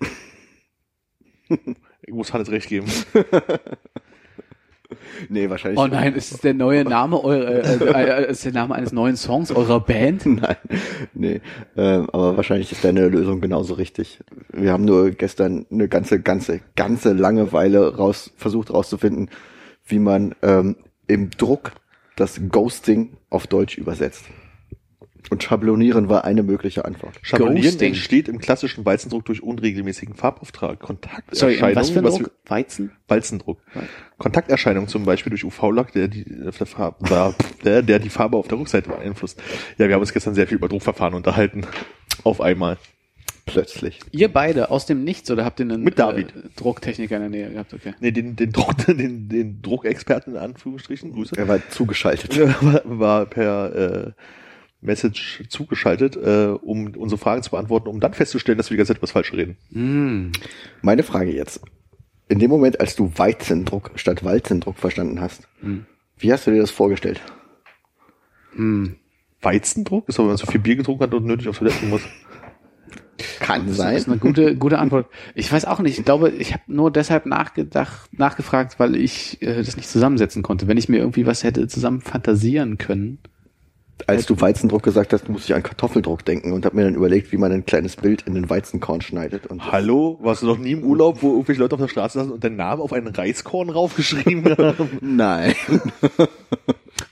Ich muss Hannes recht geben. Nee, wahrscheinlich. Oh nein, ist es der neue Name eurer, äh, äh, ist der Name eines neuen Songs eurer Band? Nein, nee. Ähm, aber wahrscheinlich ist deine Lösung genauso richtig. Wir haben nur gestern eine ganze, ganze, ganze Langeweile raus, versucht rauszufinden, wie man ähm, im Druck das Ghosting auf Deutsch übersetzt. Und Schablonieren war eine mögliche Antwort. Schablonieren Ghosting. entsteht im klassischen Walzendruck durch unregelmäßigen Farbauftrag. Sorry, Kontakterscheinungen, was für ein was Druck? Weizen? Walzendruck. Kontakterscheinungen zum Beispiel durch UV-Lack, der die, der, Farbe, der, der die Farbe auf der Rückseite beeinflusst. Ja, wir haben uns gestern sehr viel über Druckverfahren unterhalten. Auf einmal. Plötzlich. Ihr beide aus dem Nichts oder habt ihr einen Mit David. Äh, Drucktechniker in der Nähe gehabt? Okay. Nee, den, den, Druck, den, den Druckexperten in Anführungsstrichen, Grüße, Er war zugeschaltet. war, war per äh, Message zugeschaltet, äh, um unsere Fragen zu beantworten, um dann festzustellen, dass wir die ganze Zeit etwas falsch reden. Hm. Meine Frage jetzt. In dem Moment, als du Weizendruck statt Walzendruck verstanden hast, Hm. wie hast du dir das vorgestellt? Hm. Weizendruck? Ist aber, wenn man so viel Bier getrunken hat und nötig auf Toilette muss. Kann Das sein. ist eine gute, gute Antwort. Ich weiß auch nicht. Ich glaube, ich habe nur deshalb nachgedacht, nachgefragt, weil ich äh, das nicht zusammensetzen konnte. Wenn ich mir irgendwie was hätte zusammen fantasieren können. Als du Weizendruck gesagt hast, musste ich an Kartoffeldruck denken und habe mir dann überlegt, wie man ein kleines Bild in den Weizenkorn schneidet. Und Hallo? Warst du noch nie im Urlaub, wo irgendwelche Leute auf der Straße saßen und deinen Namen auf einen Reiskorn raufgeschrieben haben? Nein.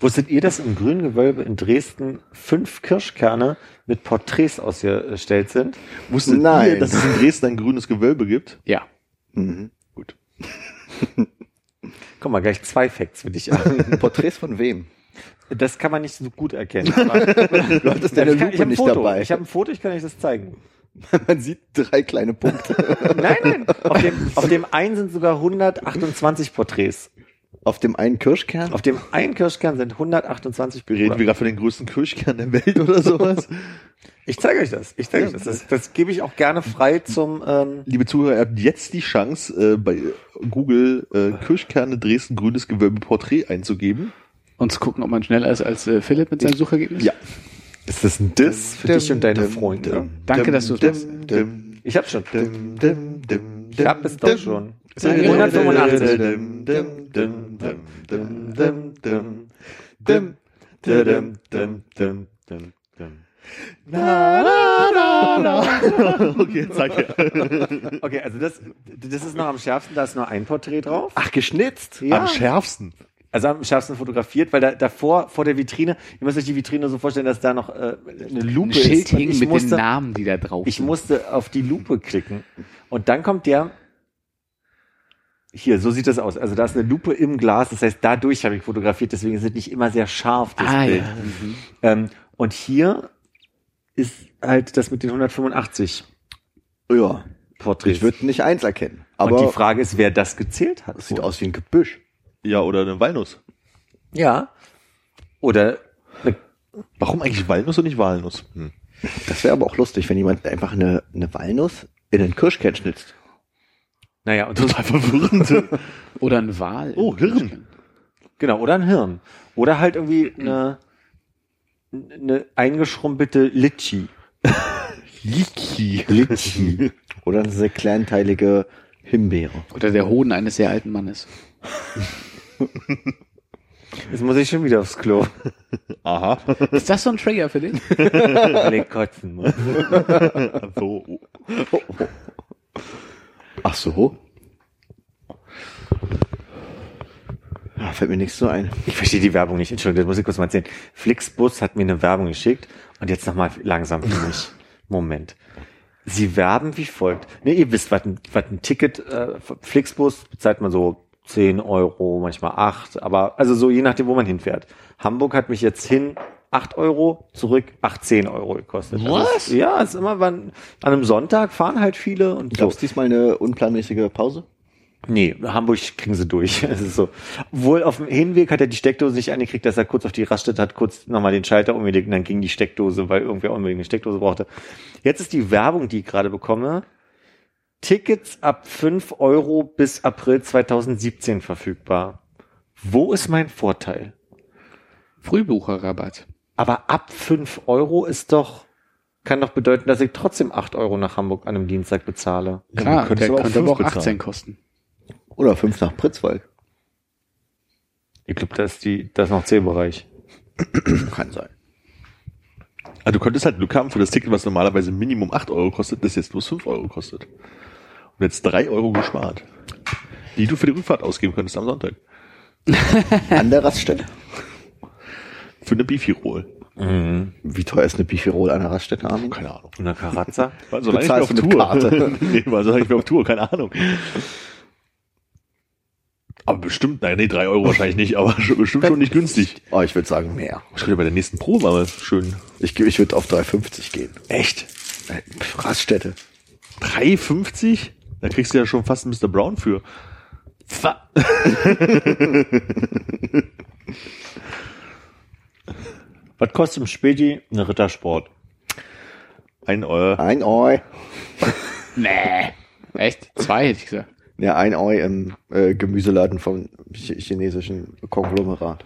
Wusstet ihr, dass im grünen Gewölbe in Dresden fünf Kirschkerne mit Porträts ausgestellt sind? Wusstet Nein. ihr, dass es in Dresden ein grünes Gewölbe gibt? Ja. Mhm. Gut. Guck mal, gleich zwei Facts für dich an. Porträts von wem? Das kann man nicht so gut erkennen. Du hattest deine Lupe ich nicht Foto. dabei. Ich habe ein Foto, ich kann euch das zeigen. Man sieht drei kleine Punkte. Nein, nein. Auf dem, auf dem einen sind sogar 128 Porträts. Auf dem einen Kirschkern? Auf dem einen Kirschkern sind 128 Wir reden wir gerade von den größten Kirschkernen der Welt oder sowas. Ich zeige euch das. Ich zeige euch das. das. Das gebe ich auch gerne frei zum. Ähm, Liebe Zuhörer, ihr habt jetzt die Chance, äh, bei Google äh, Kirschkerne Dresden grünes Gewölbe Porträt einzugeben. Und zu gucken, ob man schneller ist als äh, Philipp mit seinem Suchergebnis? Ja. ist das ein Diss für dich und deine Freunde? Danke, dass du das Ich habe schon. dim, dim, dim, Ich habe es doch schon. Ja, 185. Dim, dim, dim, dim, dim, dim, dim. Dim, dim, dim, dim, dim, dim. Na, na, na, na. Okay, zeig her. Okay, also das, das ist noch am schärfsten. Da ist nur ein Porträt drauf. Ach, geschnitzt. Am schärfsten. Also am schärfsten fotografiert, weil da davor vor der Vitrine, ihr müsst euch die Vitrine so vorstellen, dass da noch äh, eine Lupe Ein Schild ist. Und hing ich mit musste, den Namen, die da drauf Ich sind. musste auf die Lupe klicken. Und dann kommt der. Hier, so sieht das aus. Also da ist eine Lupe im Glas, das heißt, dadurch habe ich fotografiert, deswegen ist es nicht immer sehr scharf, das Ah, Bild. ja. Mhm. Ähm, und hier ist halt das mit den 185 Ja. Porträts. Ich würde nicht eins erkennen. und Aber die Frage ist, wer das gezählt hat. es sieht aus wie ein Gebüsch. Ja, oder eine Walnuss. Ja. Oder eine Warum eigentlich Walnuss und nicht Walnuss? Hm. Das wäre aber auch lustig, wenn jemand einfach eine, eine Walnuss in einen Kirschkern schnitzt. Naja, und Total verwirrend. Oder ein Wal. Oh, Hirn. Genau, oder ein Hirn. Oder halt irgendwie eine, eine eingeschrumpelte Litschi. Yiki. Litschi. Oder eine sehr kleinteilige Himbeere. Oder der Hoden eines sehr alten Mannes. Jetzt muss ich schon wieder aufs Klo. Aha. Ist das so ein Trigger für dich? Weil ich kotzen muss. So. Ach so. Ja, fällt mir nichts so ein. Ich verstehe die Werbung nicht. Entschuldigung, das muss ich kurz mal erzählen. Flixbus hat mir eine Werbung geschickt Und jetzt nochmal langsam für mich. Moment. Sie werben wie folgt. Ne, ihr wisst, was ein, was ein Ticket, äh, Flixbus bezahlt man so 10 Euro, manchmal 8, aber also so je nachdem, wo man hinfährt. Hamburg hat mich jetzt hin 8 Euro, zurück 18 Euro gekostet. Also Was? es, ja, es ist immer, wann, an einem Sonntag fahren halt viele und so. Gab es diesmal eine unplanmäßige Pause? Nee, Hamburg kriegen sie durch. Es ist so. Wohl auf dem Hinweg hat er die Steckdose nicht angekriegt, dass er kurz auf die Raststätte hat, kurz nochmal den Schalter umgelegt und dann ging die Steckdose, weil irgendwer unbedingt eine Steckdose brauchte. Jetzt ist die Werbung, die ich gerade bekomme. Tickets ab 5 Euro bis April 2017 verfügbar. Wo ist mein Vorteil? Frühbucherrabatt. Aber ab 5 Euro ist doch, kann doch bedeuten, dass ich trotzdem 8 Euro nach Hamburg an einem Dienstag bezahle. Klar, könntest der aber auch könnte aber auch fünf 18 bezahlen. kosten. Oder fünf nach Pritzwalk? Ich glaube, das ist die, das ist noch C-Bereich. Kann sein. Also du könntest halt Glück haben für das Ticket, was normalerweise Minimum 8 Euro kostet, das jetzt bloß 5 Euro kostet. Und jetzt 3 Euro gespart. Die du für die Rückfahrt ausgeben könntest am Sonntag. An der Raststätte. Für eine Bifirol. Wie teuer ist eine Bifirol an der Raststätte, Armin? Keine Ahnung. Eine Karazza? Weil solange ich bin auf Bezahlst du mit Tour. Karte? nee, weil solange ich bin auf Tour, keine Ahnung. Aber bestimmt, nein, nee, 3 Euro wahrscheinlich nicht, aber schon, bestimmt schon nicht günstig. Oh, ich würde sagen mehr. Ich könnte bei der nächsten Probe mal schön. Ich, ich würde auf 3,50 gehen. Echt? Äh, Raststätte. 3,50? Da kriegst du ja schon fast einen Mr. Brown für. Was kostet im Späti eine Rittersport? Ein Euro. Ein Oi. Nee. Echt? Zwei hätte ich gesagt. Ja, ein Oi im äh, Gemüseladen vom ch chinesischen Konglomerat.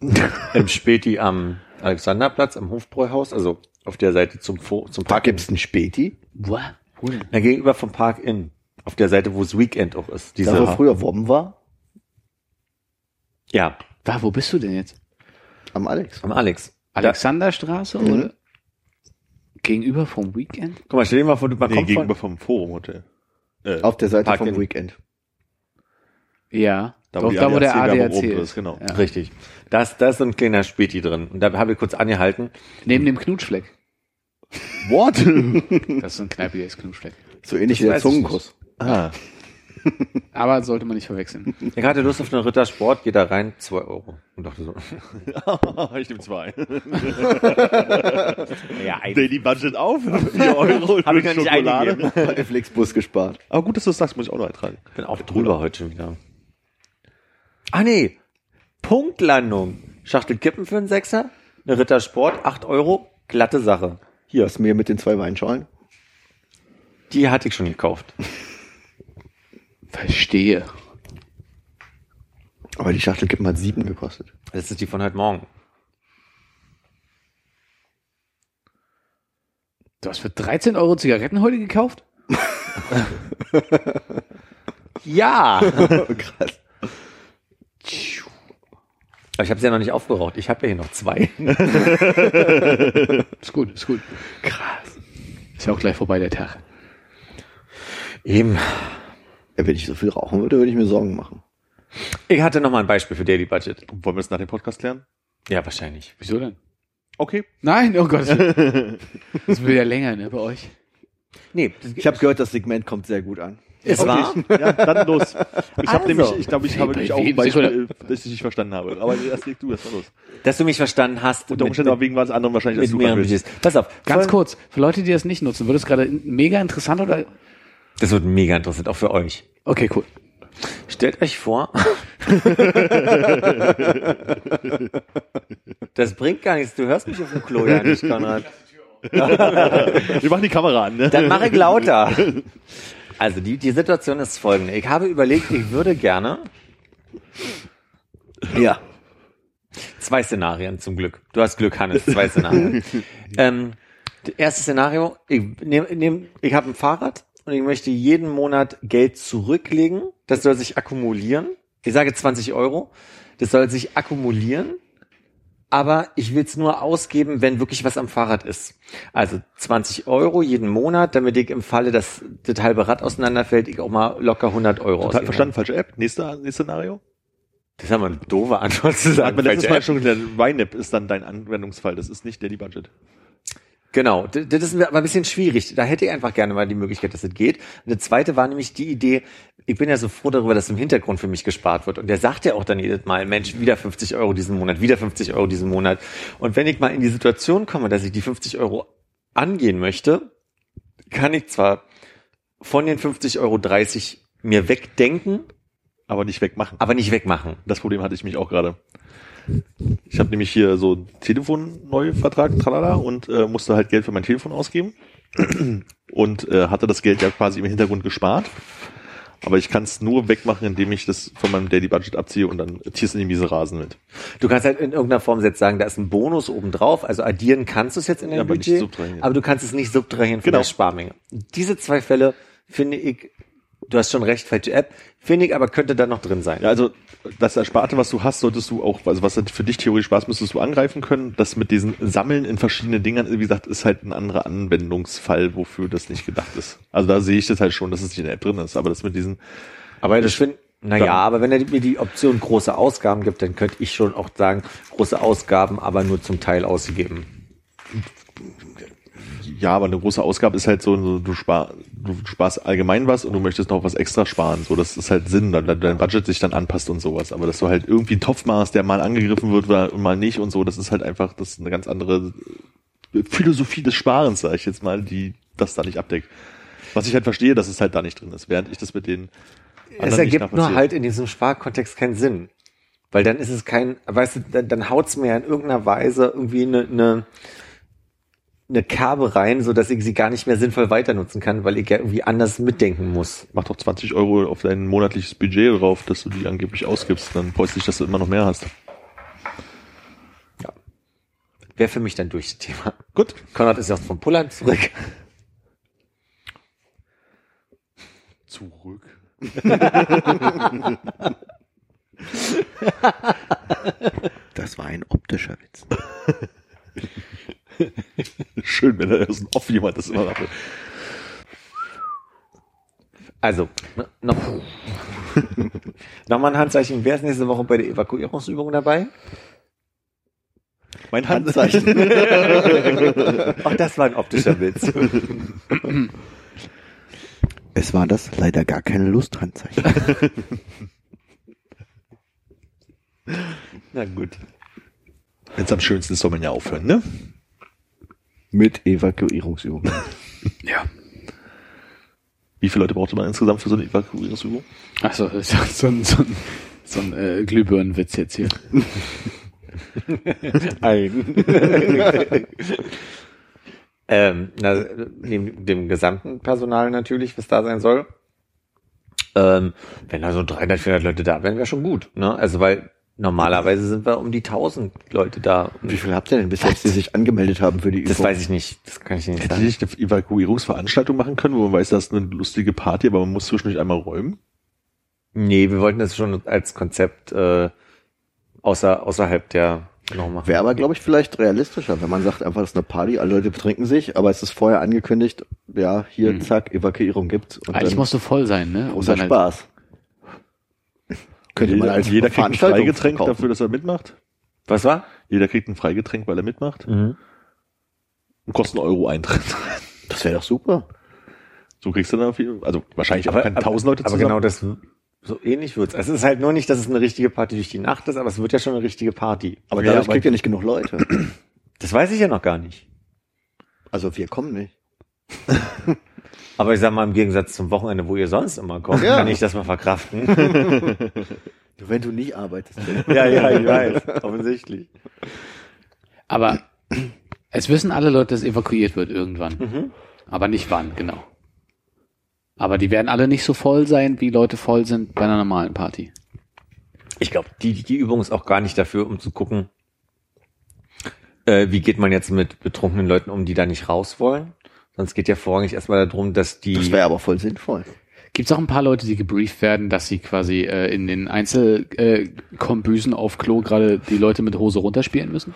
Im Späti am Alexanderplatz, am Hofbräuhaus, also auf der Seite zum, Fo zum Da Park. gibt's einen Späti. Denn? Ja, gegenüber vom Park Inn. Auf der Seite, wo das Weekend auch ist. Diese, Da, wo früher Wom war. ja, Da, wo bist du denn jetzt? Am Alex. am Alex. Alexanderstraße Mhm. oder? Gegenüber vom Weekend? Guck mal, stell dir mal vor, du man Nee, kommt gegenüber von, vom Forum Hotel. Äh, Auf der Seite Park vom Weekend. Ja. Da, wo da, wo der ADAC ist. ist, genau. Ja. Richtig. Da ist, da ist so ein kleiner Späti drin. Und da habe ich kurz angehalten. Neben dem Knutschfleck. What? Das ist ein kneipiges Knutschfleck. So ähnlich Das wie der Zungenkuss. Ah. Aber sollte man nicht verwechseln. Ich hatte Lust auf einen Rittersport, geht da rein, zwei Euro. Und dachte so, ich nehme zwei. ja, ein, Daily Budget auf, 4 Euro Hab ich noch nicht Schokolade. eingegeben. Bei der Flixbus gespart. Aber gut, dass du das sagst, muss ich auch noch eintragen. bin auch drüber heute schon wieder. Ah nee, Punktlandung. Schachtel Kippen für einen Sechser, eine Rittersport, acht Euro, glatte Sache. Hier, Was mir mit den zwei Weinschalen? die hatte ich schon gekauft. Verstehe. Aber die Schachtel Kippen hat sieben gekostet. Das ist die von heute Morgen. Du hast für 13 Euro Zigaretten heute gekauft? Ja! Krass. Aber ich habe sie ja noch nicht aufgeraucht. Ich habe ja hier noch zwei. Ist gut, ist gut. Krass. Ist ja auch gleich vorbei der Tag. Eben. Wenn ich so viel rauchen würde, würde ich mir Sorgen machen. Ich hatte noch mal ein Beispiel für Daily Budget. Wollen wir das nach dem Podcast klären? Ja, wahrscheinlich. Wieso denn? Okay. Nein, oh Gott. Das wird ja länger, ne, bei euch. Nee, Ich habe gehört, das Segment kommt sehr gut an. es war. Ja, dann los. Ich habe Also. nämlich, ich glaube, ich habe nämlich auch ein Beispiel, das ich nicht verstanden habe. Aber erst leg du, das war los. Dass du mich verstanden hast. Unter Umständen aber wegen was anderem wahrscheinlich, als mit du. Pass auf. Ganz voll- kurz, für Leute, die das nicht nutzen, wird es gerade mega interessant oder? Das wird mega interessant, auch für euch. Okay, cool. Stellt euch vor. das bringt gar nichts. Du hörst mich auf dem Klo ja nicht, Konrad. Wir machen die Kamera an, ne? Dann mache ich lauter. Also die, die Situation ist folgende. Ich habe überlegt, ich würde gerne Ja. zwei Szenarien zum Glück. Du hast Glück, Hannes, zwei Szenarien. ähm, das erste Szenario, ich, nehm, nehm, ich habe ein Fahrrad und ich möchte jeden Monat Geld zurücklegen. Das soll sich akkumulieren. Ich sage 20 Euro. Das soll sich akkumulieren. Aber ich will es nur ausgeben, wenn wirklich was am Fahrrad ist. Also 20 Euro jeden Monat, damit ich im Falle, dass das halbe Rad auseinanderfällt, ich auch mal locker 100 Euro Total ausgeben verstanden, falsche App. Nächster, nächstes Szenario. Das haben wir eine doofe Antwort zu sagen. man letztes Falsche Mal schon gelernt, YNAB ist dann dein Anwendungsfall. Das ist nicht Daily Budget. Genau, das ist aber ein bisschen schwierig. Da hätte ich einfach gerne mal die Möglichkeit, dass es geht. Und das zweite war nämlich die Idee, ich bin ja so froh darüber, dass im Hintergrund für mich gespart wird. Und der sagt ja auch dann jedes Mal, Mensch, wieder 50 Euro diesen Monat, wieder 50 Euro diesen Monat. Und wenn ich mal in die Situation komme, dass ich die 50 Euro angehen möchte, kann ich zwar von den 50 Euro 30 mir wegdenken, Aber nicht wegmachen. aber nicht wegmachen. Das Problem hatte ich mich auch gerade. Ich habe nämlich hier so einen Telefon-Neuvertrag, tralala, und äh, musste halt Geld für mein Telefon ausgeben. Und äh, hatte das Geld ja quasi im Hintergrund gespart. Aber ich kann es nur wegmachen, indem ich das von meinem Daily Budget abziehe und dann ziehst du in die miese Rasen mit. Du kannst halt in irgendeiner Form jetzt sagen, da ist ein Bonus obendrauf, also addieren kannst du es jetzt in dein Ja, aber Budget, subtrahieren. aber du kannst es nicht subtrahieren von Genau. der Sparmenge. Diese zwei Fälle finde ich, du hast schon recht, falsche App, finde ich aber könnte da noch drin sein. Ja, also das Ersparte, was du hast, solltest du auch, also was für dich theoretisch Spaß müsstest du angreifen können. Das mit diesen Sammeln in verschiedenen Dingern, wie gesagt, ist halt ein anderer Anwendungsfall, wofür das nicht gedacht ist. Also da sehe ich das halt schon, dass es nicht in der App drin ist, aber das mit diesen, Aber das finde naja, Ja. aber wenn er mir die Option große Ausgaben gibt, dann könnte ich schon auch sagen, große Ausgaben, aber nur zum Teil ausgegeben. Ja, aber eine große Ausgabe ist halt so, so, du, spar, du sparst allgemein was und du möchtest noch was extra sparen. So, das ist halt Sinn, dass dein Budget sich dann anpasst und sowas. Aber dass du halt irgendwie einen Topf machst, der mal angegriffen wird und mal nicht und so, das ist halt einfach, das ist eine ganz andere Philosophie des Sparens, sage ich jetzt mal, die das da nicht abdeckt. Was ich halt verstehe, dass es halt da nicht drin ist, während ich das mit den Es ergibt nur halt in diesem Sparkontext keinen Sinn. Weil dann ist es kein, weißt du, dann, dann haut's mir ja in irgendeiner Weise irgendwie eine, eine, eine Kerbe rein, so dass ich sie gar nicht mehr sinnvoll weiter nutzen kann, weil ich ja irgendwie anders mitdenken muss. Mach doch 20 Euro auf dein monatliches Budget drauf, dass du die angeblich ausgibst. Dann freust du dich, dass du immer noch mehr hast. Wäre für mich dann durch das Thema. Gut. Konrad ist ja auch vom Pullern zurück. Zurück. Das war ein optischer Witz. Schön, wenn da erst ein Off jemand das immer macht. Also, n- noch, nochmal ein Handzeichen. Wer ist nächste Woche bei der Evakuierungsübung dabei? Mein Hand Handzeichen. Auch das war ein optischer Witz. Es war das leider gar keine Lusthandzeichen. Na gut. Wenn's am schönsten ist, soll man ja aufhören, ne? Mit Evakuierungsübung. Ja. Wie viele Leute brauchte man insgesamt für so eine Evakuierungsübung? Achso, ist so ein, so ein, so ein äh, Glühbirnenwitz jetzt hier. Ein. ähm, na, neben dem gesamten Personal natürlich, was da sein soll. Ähm, wenn da so 300, 400 Leute da wären, wäre schon gut. Ne? Also weil normalerweise sind wir um die 1000 Leute da. Wie viel habt ihr denn bis jetzt, die sich angemeldet haben für die Übung? Das weiß ich nicht. Das kann ich nicht Hätte sagen. die nicht eine Evakuierungsveranstaltung machen können, wo man weiß, das ist eine lustige Party, aber man muss zwischendurch einmal räumen? Nee, wir wollten das schon als Konzept äh, außer, außerhalb der noch machen. Wäre aber, glaube ich, vielleicht realistischer, wenn man sagt, einfach, das ist eine Party, alle Leute betrinken sich, aber es ist vorher angekündigt, ja, hier, zack, Evakuierung gibt's. Und Eigentlich musst du voll sein, ne? Um großer dann halt- Könnte man jeder, als jeder kriegt ein Freigetränk verkaufen. dafür, dass er mitmacht. Was war? Jeder kriegt ein Freigetränk, weil er mitmacht. Mhm. Und kostet einen Euro Eintritt. Das wäre doch super. So kriegst du dann viel, also wahrscheinlich auch Aber, keine aber, tausend Leute aber zusammen. genau das, so ähnlich wird's. Also es ist halt nur nicht, dass es eine richtige Party durch die Nacht ist, aber es wird ja schon eine richtige Party. Aber Ja, dadurch aber- kriegt ihr nicht genug Leute. Das weiß ich ja noch gar nicht. Also wir kommen nicht. Aber ich sag mal, im Gegensatz zum Wochenende, wo ihr sonst immer kommt, Ja. kann ich das mal verkraften. Wenn du nicht arbeitest. ja, ja, ich weiß. Offensichtlich. Aber es wissen alle Leute, dass evakuiert wird irgendwann. Mhm. Aber nicht wann, genau. Aber die werden alle nicht so voll sein, wie Leute voll sind bei einer normalen Party. Ich glaube, die, die Übung ist auch gar nicht dafür, um zu gucken, äh, wie geht man jetzt mit betrunkenen Leuten um, die da nicht raus wollen. Sonst geht ja vorrangig erstmal darum, dass die. Das wäre aber voll sinnvoll. Gibt es auch ein paar Leute, die gebrieft werden, dass sie quasi äh, in den Einzelkombüsen äh, auf Klo gerade die Leute mit Hose runterspielen müssen?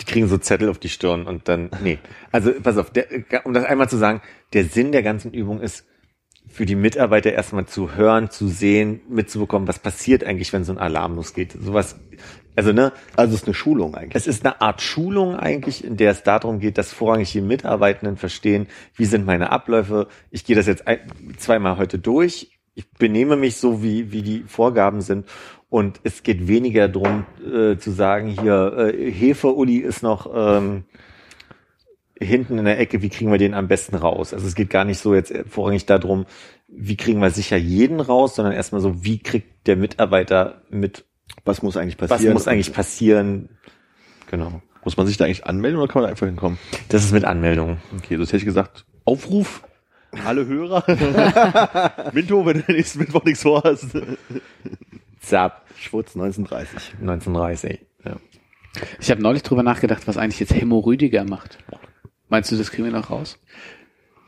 die kriegen so Zettel auf die Stirn und dann, nee. Also, pass auf, der, um das einmal zu sagen, der Sinn der ganzen Übung ist, für die Mitarbeiter erstmal zu hören, zu sehen, mitzubekommen, was passiert eigentlich, wenn so ein Alarm losgeht. Sowas, also ne, Also es ist eine Schulung eigentlich. es ist eine Art Schulung eigentlich, in der es darum geht, dass vorrangig die Mitarbeitenden verstehen, wie sind meine Abläufe. Ich gehe das jetzt ein, zweimal heute durch. Ich benehme mich so, wie, wie die Vorgaben sind. Und es geht weniger darum, äh, zu sagen, hier, äh, Hefe, Uli ist noch ähm, hinten in der Ecke, wie kriegen wir den am besten raus? Also es geht gar nicht so jetzt vorrangig darum, wie kriegen wir sicher jeden raus, sondern erstmal so, wie kriegt der Mitarbeiter mit, Was muss eigentlich was passieren? muss eigentlich passieren? Genau. Muss man sich da eigentlich anmelden oder kann man da einfach hinkommen? Das ist mit Anmeldung. Okay, das hätte ich gesagt. Aufruf. Alle Hörer. Minto, wenn du nächsten Mittwoch nichts vorhast. Zap, Schwutz 1930. 1930. Ja. Ich habe neulich drüber nachgedacht, was eigentlich jetzt Hemo Rüdiger macht. Meinst du, das kriegen wir noch raus?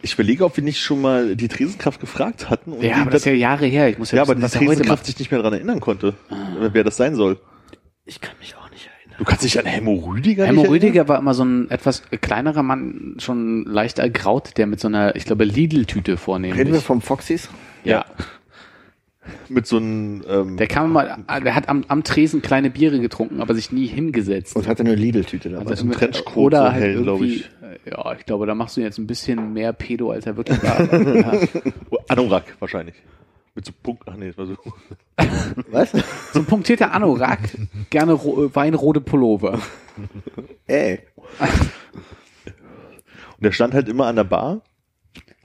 Ich überlege, ob wir nicht schon mal die Tresenkraft gefragt hatten. Und Ja, die aber das ist ja Jahre her. Ich muss ja, ja, aber wissen, die was er heute Tresenkraft sich nicht mehr daran erinnern konnte, wer das sein soll. Ich kann mich auch nicht erinnern. Du kannst dich an Hemmo Rüdiger erinnern? Rüdiger war immer so ein etwas kleinerer Mann, schon leicht ergraut, der mit so einer, ich glaube, Lidl-Tüte vornehmlich. Reden wir vom Foxys? ja. Mit so einem, ähm, Der kam mal, der hat am, am Tresen kleine Biere getrunken, aber sich nie hingesetzt. Und hatte eine Lidl-Tüte dabei. Also einem Trenchcoat, oder so halt hell, glaub irgendwie, ich. Ja, ich glaube, da machst du jetzt ein bisschen mehr Pedo, als er wirklich war. Anorak wahrscheinlich. Mit so Punkt, ach nee, das war so. Was? So ein punktierter Anorak, gerne ro äh, weinrote Pullover. Ey. Und der stand halt immer an der Bar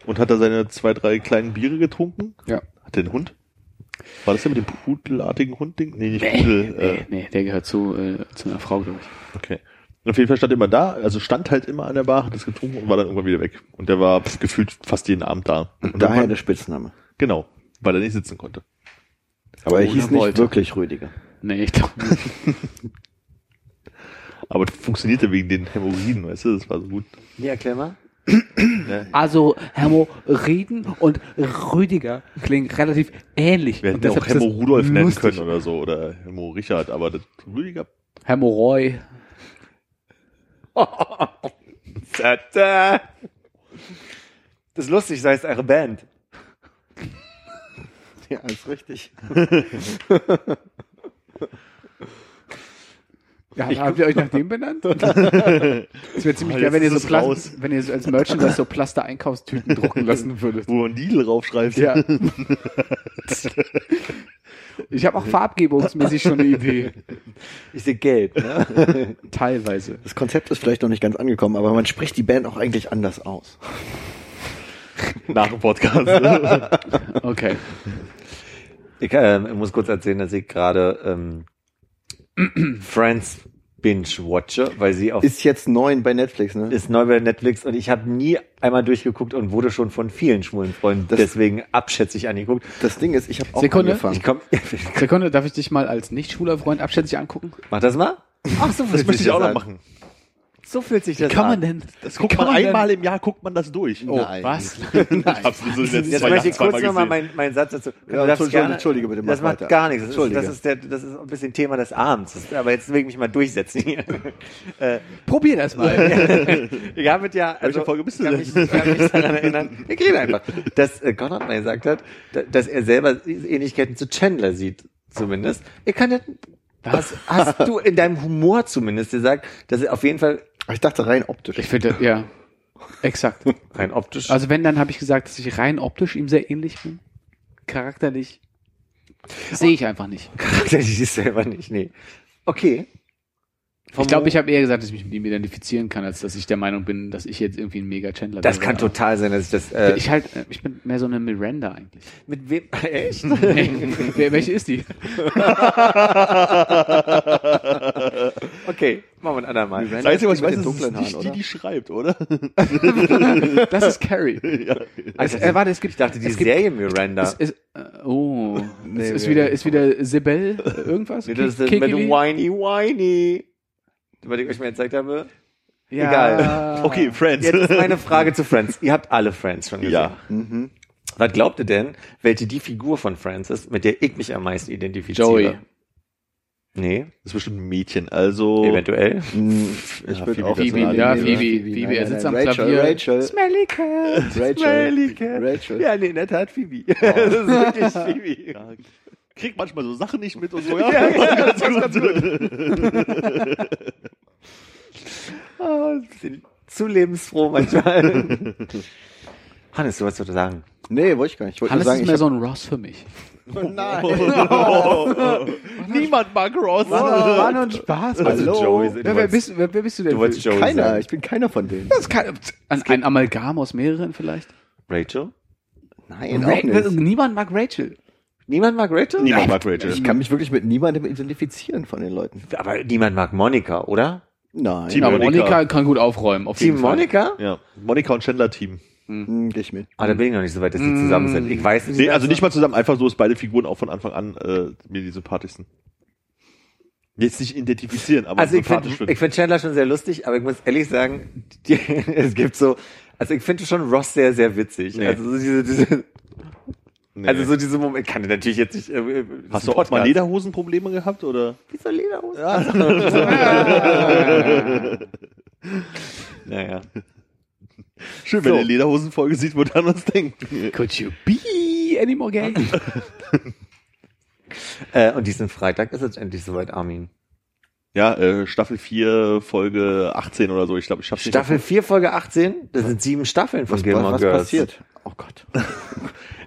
und hat da seine zwei, drei kleinen Biere getrunken. Ja. Hat der einen Hund? War das der mit dem pudelartigen Hundding? Nee, nicht Pudel. Nee, Äh, nee, der gehört zu, äh, zu einer Frau, glaube ich. okay. Und auf jeden Fall stand er immer da, also stand halt immer an der Bar, hat es getrunken und war dann irgendwann wieder weg. Und der war gefühlt fast jeden Abend da. Und Daher dann, der Spitzname. genau, weil er nicht sitzen konnte. Aber er Oder hieß nicht wollte. wirklich Rüdiger. Nee, ich glaube nicht. Aber das funktionierte wegen den Hämorrhoiden, weißt du, das war so gut. Ja, erklär mal. Also, Hämorrhoiden und Rüdiger klingen relativ ähnlich. Wir hätten auch das Rudolf nennen lustig. können oder so, oder Hemmo Richard, aber das Rüdiger, Hämorrhoy. Das ist lustig, sei es eure Band. Ja, ist richtig. Ja, habt ihr euch nach dem benannt? Das wäre ziemlich Oh, geil, wenn ihr, so es raus. wenn ihr so als Merchandise so Plaster-Einkaufstüten drucken lassen würdet. wo man Lidl raufschreibt. Ja. Ich habe auch farbgebungsmäßig schon eine Idee. Ich sehe gelb. Ne? Teilweise. Das Konzept ist vielleicht noch nicht ganz angekommen, aber man spricht die Band auch eigentlich anders aus. Nach dem Podcast. Okay. Ich ähm, muss kurz erzählen, dass ich gerade ähm, Friends binge-watche, weil sie auf Ist jetzt neun bei Netflix, ne? ist neu bei Netflix und ich habe nie einmal durchgeguckt und wurde schon von vielen schwulen Freunden Das- deswegen abschätzig angeguckt. Das Ding ist, ich habe auch Sekunde. angefangen. Ich komm, Sekunde, darf ich dich mal als nicht schwuler Freund abschätzig angucken? mach das mal. Ach, so Das möchte ich auch noch machen. So fühlt sich das Kann an. man denn? Das guckt Kann man man denn- einmal im Jahr, guckt man das durch. Oh, Nein. was? Ich hab's so Jetzt zwei möchte ich kurz nochmal meinen meinen Satz dazu. Ja, Entschuldige, gerne- Entschuldige bitte, mach Das macht weiter. gar nichts. Das ist, Entschuldige. das ist der, das ist ein bisschen Thema des Abends. Aber jetzt will ich mich mal durchsetzen hier. äh, Probier das mal. ich habe ja, also, Welche Folge bist du ich kann denn? mich, ich kann mich daran erinnern, ich rede einfach, dass äh, Conrad mal gesagt hat, da- dass er selber Ähnlichkeiten zu Chandler sieht, zumindest. Er kann ja, was hast du in deinem Humor zumindest gesagt, dass er auf jeden Fall Ich dachte rein optisch. Ich finde, ja. Exakt. rein optisch, Also wenn, dann habe ich gesagt, dass ich rein optisch ihm sehr ähnlich bin. Charakterlich. Sehe ich einfach nicht. charakterlich ist selber nicht, nee. Okay. Ich glaube, ich habe eher gesagt, dass ich mich mit ihm identifizieren kann, als dass ich der Meinung bin, dass ich jetzt irgendwie ein mega Chandler Das wäre. kann Aber total sein, dass ich das, äh, Ich halt, äh, ich bin mehr so eine Miranda eigentlich. mit wem, echt? Wer, welche ist die? Okay, machen wir ein andermal. Das Einzige, was ich die weiß, ist, es ist die, Haaren, die schreibt, oder? Das ist Carrie. Es, äh, warte, es gibt, Ich dachte, die es Serie Miranda. Es ist, äh, oh, es ist wieder, ist wieder Sibel äh, irgendwas? Nee, das ist das mit Kikili? Whiny Whiny. Was ich euch mal gezeigt habe. Ja. Egal. Okay, Friends. Jetzt ist meine Frage zu Friends. Ihr habt alle Friends schon gesehen. Ja. Mhm. Was glaubt ihr denn, welche die Figur von Friends ist, mit der ich mich am meisten identifiziere? Joey. Nee, Das ist bestimmt ein Mädchen, also. eventuell. Hm, Ich Ja, würde Phoebe, auch Phoebe, ja, Phoebe, Phoebe, er sitzt am Rachel, Klavier. Rachel, Smelly Cat. Rachel. Smelly Cat. Rachel. Ja, nee, in der Tat Phoebe. das ist wirklich Phoebe. Ja, kriegt manchmal so Sachen nicht mit und so, ja. ganz, ganz gut. Oh, sind zu lebensfroh manchmal. Hannes, du wolltest was sagen. Nee, wollte ich gar nicht. Ich Hannes sagen, ist mehr so ein Ross für mich. Nein. Niemand mag Ross. War nur ein Spaß. Also Hallo. Joey, wer, bist, wer, wer bist du denn? du wolltest Joey Keiner. sagen. Ich bin keiner von denen. das ist kein, ein, ein Amalgam aus mehreren vielleicht? Rachel? Nein, Ra auch nicht. Niemand mag Rachel. Niemand mag Rachel? Niemand mag Rachel. Ich kann mich wirklich mit niemandem identifizieren von den Leuten. Aber niemand mag Monika, oder? Nein. Team Aber Monika. Monika kann gut aufräumen. Auf Team jeden Fall. Monika? Ja, Monika und Chandler Team. Hm, geh ich mit. Ah, da bin ich noch nicht so weit, dass die zusammen sind. Ich weiß nicht. Nee, also nicht mal zusammen, einfach so ist beide Figuren auch von Anfang an äh, mir die sympathischsten. Jetzt nicht identifizieren, aber Also ich finde sympathisch finden. ich find Chandler schon sehr lustig, aber ich muss ehrlich sagen, die, es gibt so, also ich finde schon Ross sehr, sehr witzig. Nee. Also so diese, diese Nee. also so diese Moment, kann ich natürlich jetzt nicht. Äh, Hast du auch mal Lederhosenprobleme gehabt oder? Wieso Lederhose? naja. Schön, wenn So. ihr Lederhosenfolge sieht, wo dann was denkt. Could you be any more gay? Äh, und diesen Freitag ist es endlich soweit, Armin. Ja, äh, Staffel 4, Folge 18 oder so. Ich glaube, ich schaff's nicht. Staffel 4, Folge 18, das sind sieben Staffeln von Was, Gilmore was Girls. passiert? Oh Gott.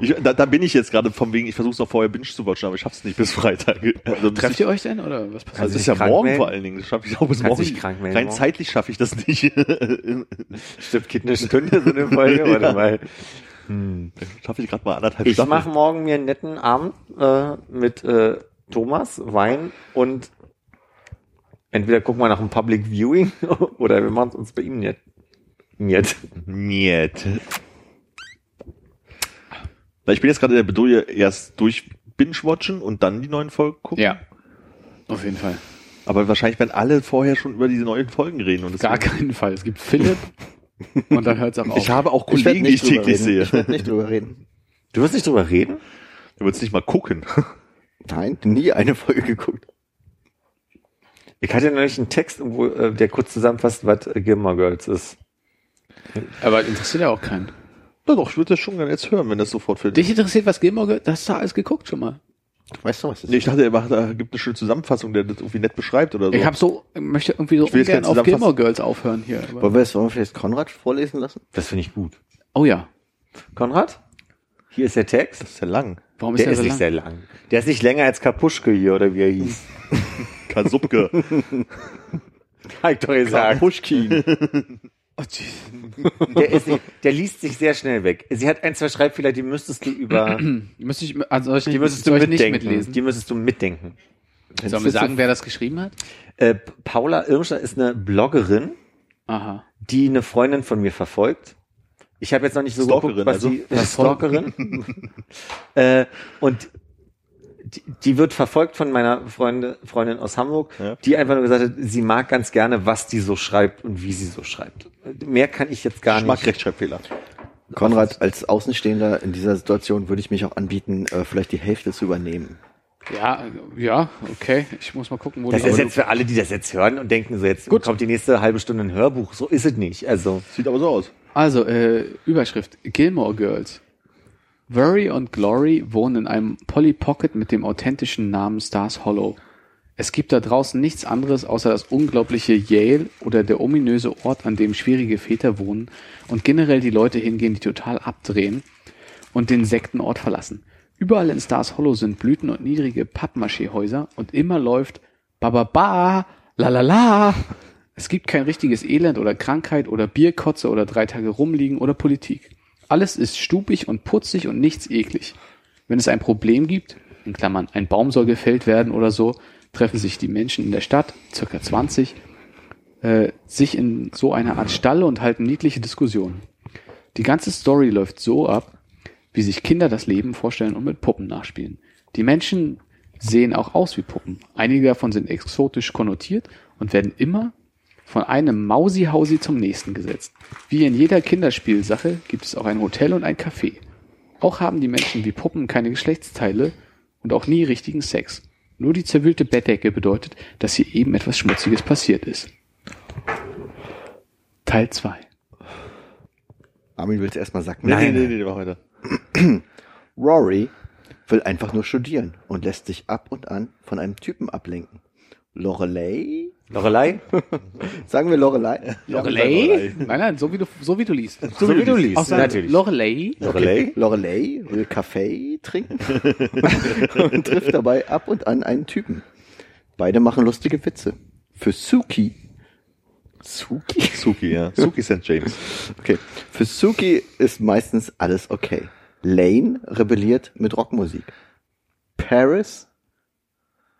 Ich, da, da bin ich jetzt gerade vom wegen, ich versuche es noch vorher binge zu watchen, aber ich schaff's nicht bis Freitag. Also, Trefft ihr euch denn oder was passiert? also das ist ja morgen melden? vor allen Dingen. Das schaffe ich auch bis Kannst morgen. krank melden Rein morgen? zeitlich schaffe ich das nicht. Stimmt, geht eine Stunde so eine Folge, warte mal. schaffe ich gerade mal anderthalb Ich Staffeln. mache morgen mir einen netten Abend äh, mit äh, Thomas, Wein und entweder gucken wir nach einem Public Viewing oder wir machen es uns bei ihm nicht. Niet. Niet. Na, ich bin jetzt gerade in der Bedouille erst durch Binge-Watchen und dann die neuen Folgen gucken. Ja, auf jeden Fall. Aber wahrscheinlich werden alle vorher schon über diese neuen Folgen reden. Und Gar keinen Fall. Es gibt Philipp und dann hört es auch auf. Ich habe auch Kollegen, die ich täglich reden. sehe. Ich werde nicht drüber reden. Du wirst nicht drüber reden? Du willst nicht mal gucken. Nein, nie eine Folge geguckt. Ich hatte neulich einen Text, wo, äh, der kurz zusammenfasst, was Gilmore Girls ist. Aber interessiert ja auch keinen. Na doch, ich würde das schon gerne jetzt hören, wenn das sofort für Dich interessiert, was Gilmore Girls, das hast du alles geguckt schon mal. Weißt du, was das Nee, ich dachte, er macht, da gibt eine schöne Zusammenfassung, der das irgendwie nett beschreibt oder so. Ich habe so, möchte irgendwie so keine auf Gilmore Girls aufhören hier. Aber- Wollen wir es wollen wir vielleicht Konrad vorlesen lassen? Das finde ich gut. Oh ja. Konrad? Hier ist der Text. das ist ja lang. Warum ist Der der, ist so nicht lang? sehr lang. Der ist nicht länger als Kapuschke hier, oder wie er hieß. Kasubke. Hab ich doch gesagt. Pushkin. Oh. Der, ist, der liest sich sehr schnell weg. Sie hat ein, zwei Schreibfehler, die müsstest du über, Die müsste ich, also ich, die müsstest du soll ich nicht mitdenken. mitlesen? Die müsstest du mitdenken. Sollen wir sagen, wer das geschrieben hat? Äh, Paula Irmscher ist eine Bloggerin, Aha. die eine Freundin von mir verfolgt. Ich habe jetzt noch nicht so Stalkerin, geguckt, was also. die äh, Stalkerin. äh, und die, die wird verfolgt von meiner Freunde, Freundin aus Hamburg, Ja. die einfach nur gesagt hat, sie mag ganz gerne, was die so schreibt und wie sie so schreibt. Mehr kann ich jetzt gar Ich mag nicht. Rechtschreibfehler. Konrad, als Außenstehender in dieser Situation würde ich mich auch anbieten, äh, vielleicht die Hälfte zu übernehmen. Ja, ja, okay. Ich muss mal gucken, wo Das ist jetzt für alle, die das jetzt hören und denken, so jetzt Gut. kommt die nächste halbe Stunde ein Hörbuch. So ist es nicht. Also Sieht aber so aus. Also, äh, Überschrift. Gilmore Girls. Worry und Glory wohnen in einem Polly Pocket mit dem authentischen Namen Stars Hollow. Es gibt da draußen nichts anderes außer das unglaubliche Yale oder der ominöse Ort, an dem schwierige Väter wohnen und generell die Leute hingehen, die total abdrehen und den Sektenort verlassen. Überall in Stars Hollow sind Blüten und niedrige Pappmaché-Häuser und immer läuft Bababa, la la la. Es gibt kein richtiges Elend oder Krankheit oder Bierkotze oder drei Tage rumliegen oder Politik. Alles ist stupig und putzig und nichts eklig. Wenn es ein Problem gibt, in Klammern, ein Baum soll gefällt werden oder so, treffen sich die Menschen in der Stadt, circa 20, äh, sich in so einer Art Stall und halten niedliche Diskussionen. Die ganze Story läuft so ab, wie sich Kinder das Leben vorstellen und mit Puppen nachspielen. Die Menschen sehen auch aus wie Puppen. Einige davon sind exotisch konnotiert und werden immer von einem Mausihausi zum nächsten gesetzt. Wie in jeder Kinderspielsache gibt es auch ein Hotel und ein Café. Auch haben die Menschen wie Puppen keine Geschlechtsteile und auch nie richtigen Sex. Nur die zerwühlte Bettdecke bedeutet, dass hier eben etwas Schmutziges passiert ist. Teil 2. Armin will es erstmal sagen. Nee, nee, nee, nee, mach weiter. Rory will einfach nur studieren und lässt sich ab und an von einem Typen ablenken. Lorelei? Lorelei? Sagen wir Lorelei? Lorelei? Nein, nein, so wie du, so wie du liest. So wie du liest, sagen, natürlich. Lorelei? Lorelei? Lorelei will Kaffee trinken und trifft dabei ab und an einen Typen. Beide machen lustige Witze. Für Suki. Suki? Suki, ja. Suki St. James. Okay. Für Suki ist meistens alles okay. Lane rebelliert mit Rockmusik. Paris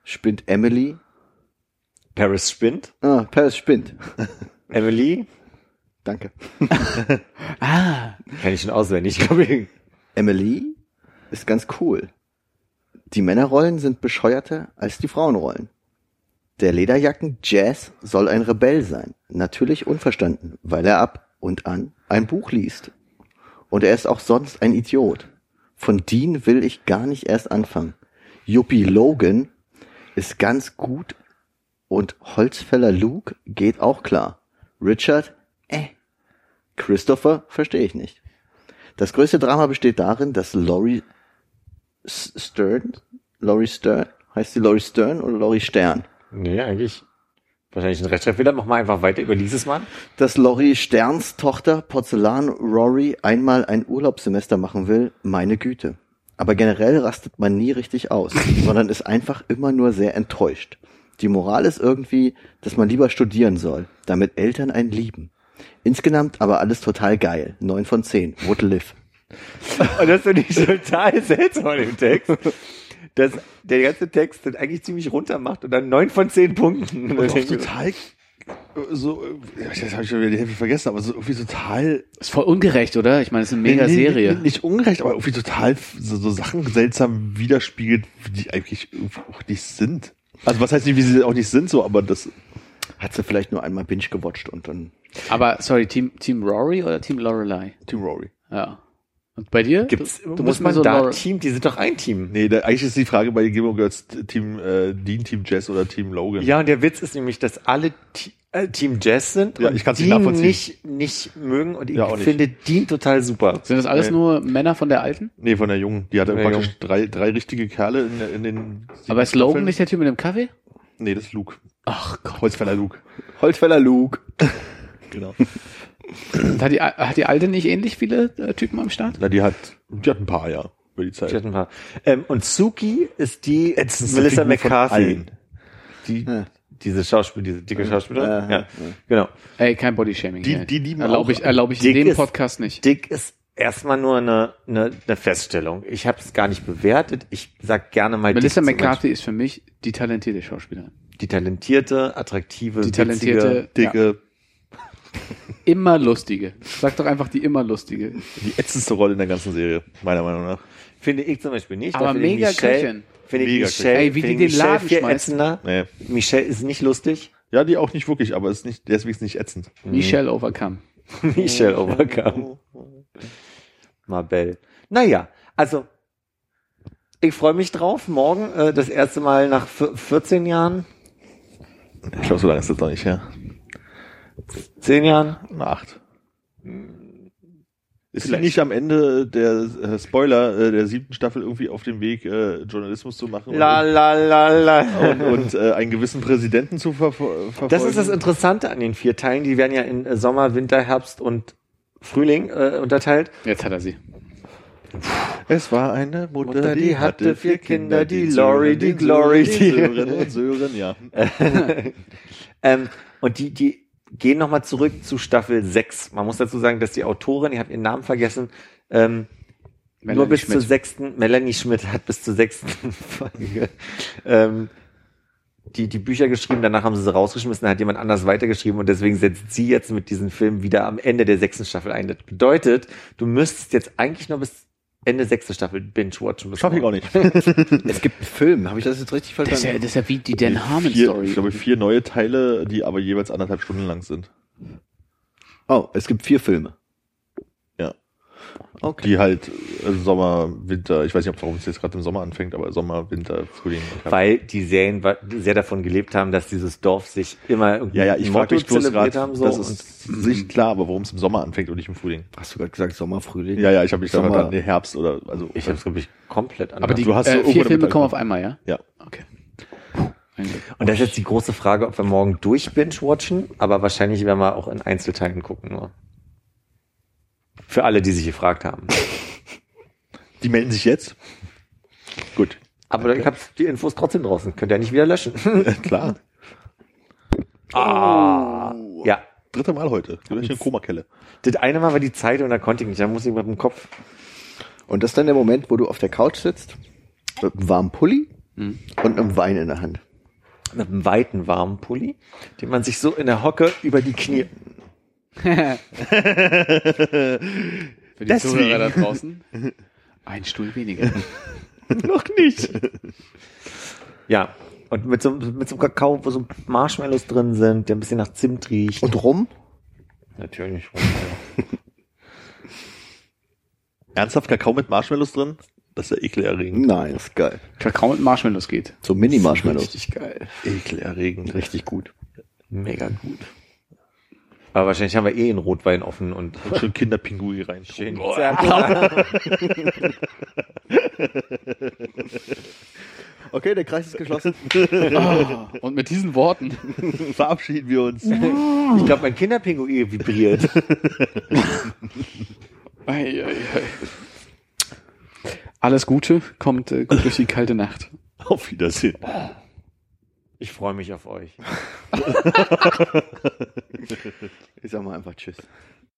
spinnt Emily. Paris spinnt. Ah, Paris spinnt. Emily? Danke. Kenn ich schon auswendig, glaube ich. Emily ist ganz cool. Die Männerrollen sind bescheuerter als die Frauenrollen. Der Lederjacken Jazz soll ein Rebell sein. Natürlich unverstanden, weil er ab und an ein Buch liest. Und er ist auch sonst ein Idiot. Von Dean will ich gar nicht erst anfangen. Yuppie Logan ist ganz gut und Holzfäller Luke geht auch klar. Richard, äh. Christopher verstehe ich nicht. Das größte Drama besteht darin, dass Laurie Stern, Laurie Stern, heißt sie Laurie Stern oder Laurie Stern? Nee, eigentlich. Wahrscheinlich ein Rechtschreibfehler. Mach mal einfach weiter über dieses Mal. Dass Laurie Sterns Tochter Porzellan Rory einmal ein Urlaubssemester machen will, meine Güte. Aber generell rastet man nie richtig aus, sondern ist einfach immer nur sehr enttäuscht. Die Moral ist irgendwie, dass man lieber studieren soll, damit Eltern einen lieben. Insgesamt aber alles total geil. Neun von zehn. Would live. Und das finde ich total seltsam an dem Text. Dass der ganze Text dann eigentlich ziemlich runter macht und dann neun von zehn Punkten. Und auch total äh, so, äh, das habe ich schon wieder die Hälfte vergessen, aber so irgendwie total Ist voll ungerecht, oder? Ich meine, es ist eine mega Nee, nee, Serie. Nicht, nicht ungerecht, aber irgendwie total so, so Sachen seltsam widerspiegelt, die eigentlich auch nicht sind. Also was heißt nicht, wie sie auch nicht sind, so, aber das, Hat sie vielleicht nur einmal binge gewatcht und dann Aber, sorry, Team, Team Rory oder Team Lorelei? Team Rory. Ja. Und bei dir? Gibt's, du, du muss man so da Lore- Team, die sind doch ein Team. Nee, da, eigentlich ist die Frage bei Gilmore Girls Team äh, Dean, Team Jess oder Team Logan. Ja, und der Witz ist nämlich, dass alle Team Jazz sind Ja, und ich kann's nicht Dean nachvollziehen. nicht, nicht mögen und ich Ja, auch nicht. finde Dean total super. Sind das alles Nee. nur Männer von der Alten? Nee, von der Jungen. Die hatte praktisch Jungen. drei, drei richtige Kerle in, in den. Aber ist Logan nicht der Typ mit dem Kaffee? Nee, das ist Luke. Ach Gott. Holzfäller Luke. Holzfäller Luke. Genau. Und Hat die, hat die Alte nicht ähnlich viele äh, Typen am Start? Na, die hat, die hat ein paar, ja, über die Zeit. hatte ein paar. Ähm, und Suki ist die Ätzendste Melissa Figur von McCarthy. Die, diese Schauspiel, diese dicke Schauspielerin. Ja, Ja, genau. Ey, kein Bodyshaming. Die- die lieben Erlaube auch- ich, erlaube ich in dem ist- Podcast nicht. Dick ist erstmal nur eine, eine, eine Feststellung. Ich habe es gar nicht bewertet. Ich sag gerne mal Melissa McCarthy ist für mich die talentierte Schauspielerin. Die talentierte, attraktive, Die talentierte, ja, Dicke, immer lustige. Sag doch einfach die immer lustige. die ätzendste Rolle in der ganze Serie, meiner Meinung nach. Finde ich zum Beispiel nicht. Aber mega Michelle, Köchin. Finde ich Mega Michelle, Ey, wie die den Michelle Laden viel ätzender. Nee. Michelle ist nicht lustig. Ja, die auch nicht wirklich, aber ist nicht, deswegen ist nicht ätzend. Michelle Overcome. Michelle Overcome. Mabel. Naja, also ich freue mich drauf. Morgen äh, das erste Mal nach vier- 14 Jahren, Ich glaube, so lange ist das noch nicht, ja. 10 Jahren. Acht. Ist sie nicht am Ende der äh, Spoiler äh, der siebten Staffel irgendwie auf dem Weg, äh, Journalismus zu machen La la la la. und, und äh, einen gewissen Präsidenten zu ver verfolgen? Das ist das Interessante an den vier Teilen. Die werden ja in äh, Sommer, Winter, Herbst und Frühling äh, unterteilt. Jetzt hat er sie. Es war eine Mutter, Mutter, die, die hatte hatte vier Kinder, die Lori, die Glory, die- Sören und Sören, ja. Ähm, und die, die gehen nochmal zurück zu Staffel 6. Man muss dazu sagen, dass die Autorin, ich habe ihren Namen vergessen, ähm, Melanie nur bis Schmidt. zur sechsten, Melanie Schmidt hat bis zur sechsten Folge ähm, die, die Bücher geschrieben, danach haben sie sie rausgeschmissen, dann hat jemand anders weitergeschrieben und deswegen setzt sie jetzt mit diesem Film wieder am Ende der sechsten Staffel ein. Das bedeutet, du müsstest jetzt eigentlich nur bis Ende sechste Staffel binge-watchen. Schaff ich auch nicht. Es gibt einen Film, habe ich das jetzt richtig Das ist, ja, verstanden? das ist ja wie die Dan Harmon Vier, Story. ich glaube, vier neue Teile, die aber jeweils anderthalb Stunden lang sind. Oh, es gibt vier Filme. Okay. Die halt äh, Sommer, Winter, ich weiß nicht, warum es jetzt gerade im Sommer anfängt, aber Sommer, Winter, Frühling. Weil die Serien sehr davon gelebt haben, dass dieses Dorf sich immer irgendwie ja, ja, ich frage mich bloß zelebriert gerade, haben. So. das ist sich klar, aber warum es im Sommer anfängt und nicht im Frühling. Hast du gerade gesagt Sommer, Frühling? Ja, ja, ich habe mich da Sommer. verstanden, nee, Herbst oder, also. ich habe es, glaube ich, komplett anders. Aber die Du hast so äh, irgendwo vier Filme kommen auf einmal, ja? ja. Okay. Und das ist jetzt die große Frage, ob wir morgen durch binge-watchen, aber wahrscheinlich werden wir auch in Einzelteilen gucken nur. Für alle, die sich gefragt haben. Die melden sich jetzt? Gut. Aber ich habe die Infos trotzdem draußen. Könnt ihr nicht wieder löschen. Klar. ah. Ja. Dritte Mal heute. Gleich eine Komakelle. Das eine Mal war die Zeit und da konnte ich nicht. Da muss ich mit dem Kopf. Und das ist dann der Moment, wo du auf der Couch sitzt, mit einem warmen Pulli und einem Wein in der Hand. Mit einem weiten, warmen Pulli, den man sich so in der Hocke über die Knie. Für die Deswegen. Zuhörer da draußen. Ein Stuhl weniger. Noch nicht. Ja. Und mit so, mit so einem Kakao, wo so Marshmallows drin sind, der ein bisschen nach Zimt riecht. Und rum? natürlich. Ernsthaft Kakao mit Marshmallows drin? Das ist ja ekelerregend. Nein, ist geil. Kakao mit Marshmallows geht. So Mini-Marshmallows. Richtig geil. Ekelerregend. Richtig gut. Mega gut. Aber wahrscheinlich haben wir eh einen Rotwein offen und Und schön Kinderpingui rein. schön. Okay, der Kreis ist geschlossen. Ah, und mit diesen Worten Verabschieden wir uns. Ich glaube, mein Kinderpinguin vibriert. Ei, ei, ei. Alles Gute, kommt äh, gut durch die kalte Nacht. Auf Wiedersehen. Ich freue mich auf euch. Ich sag mal einfach Tschüss.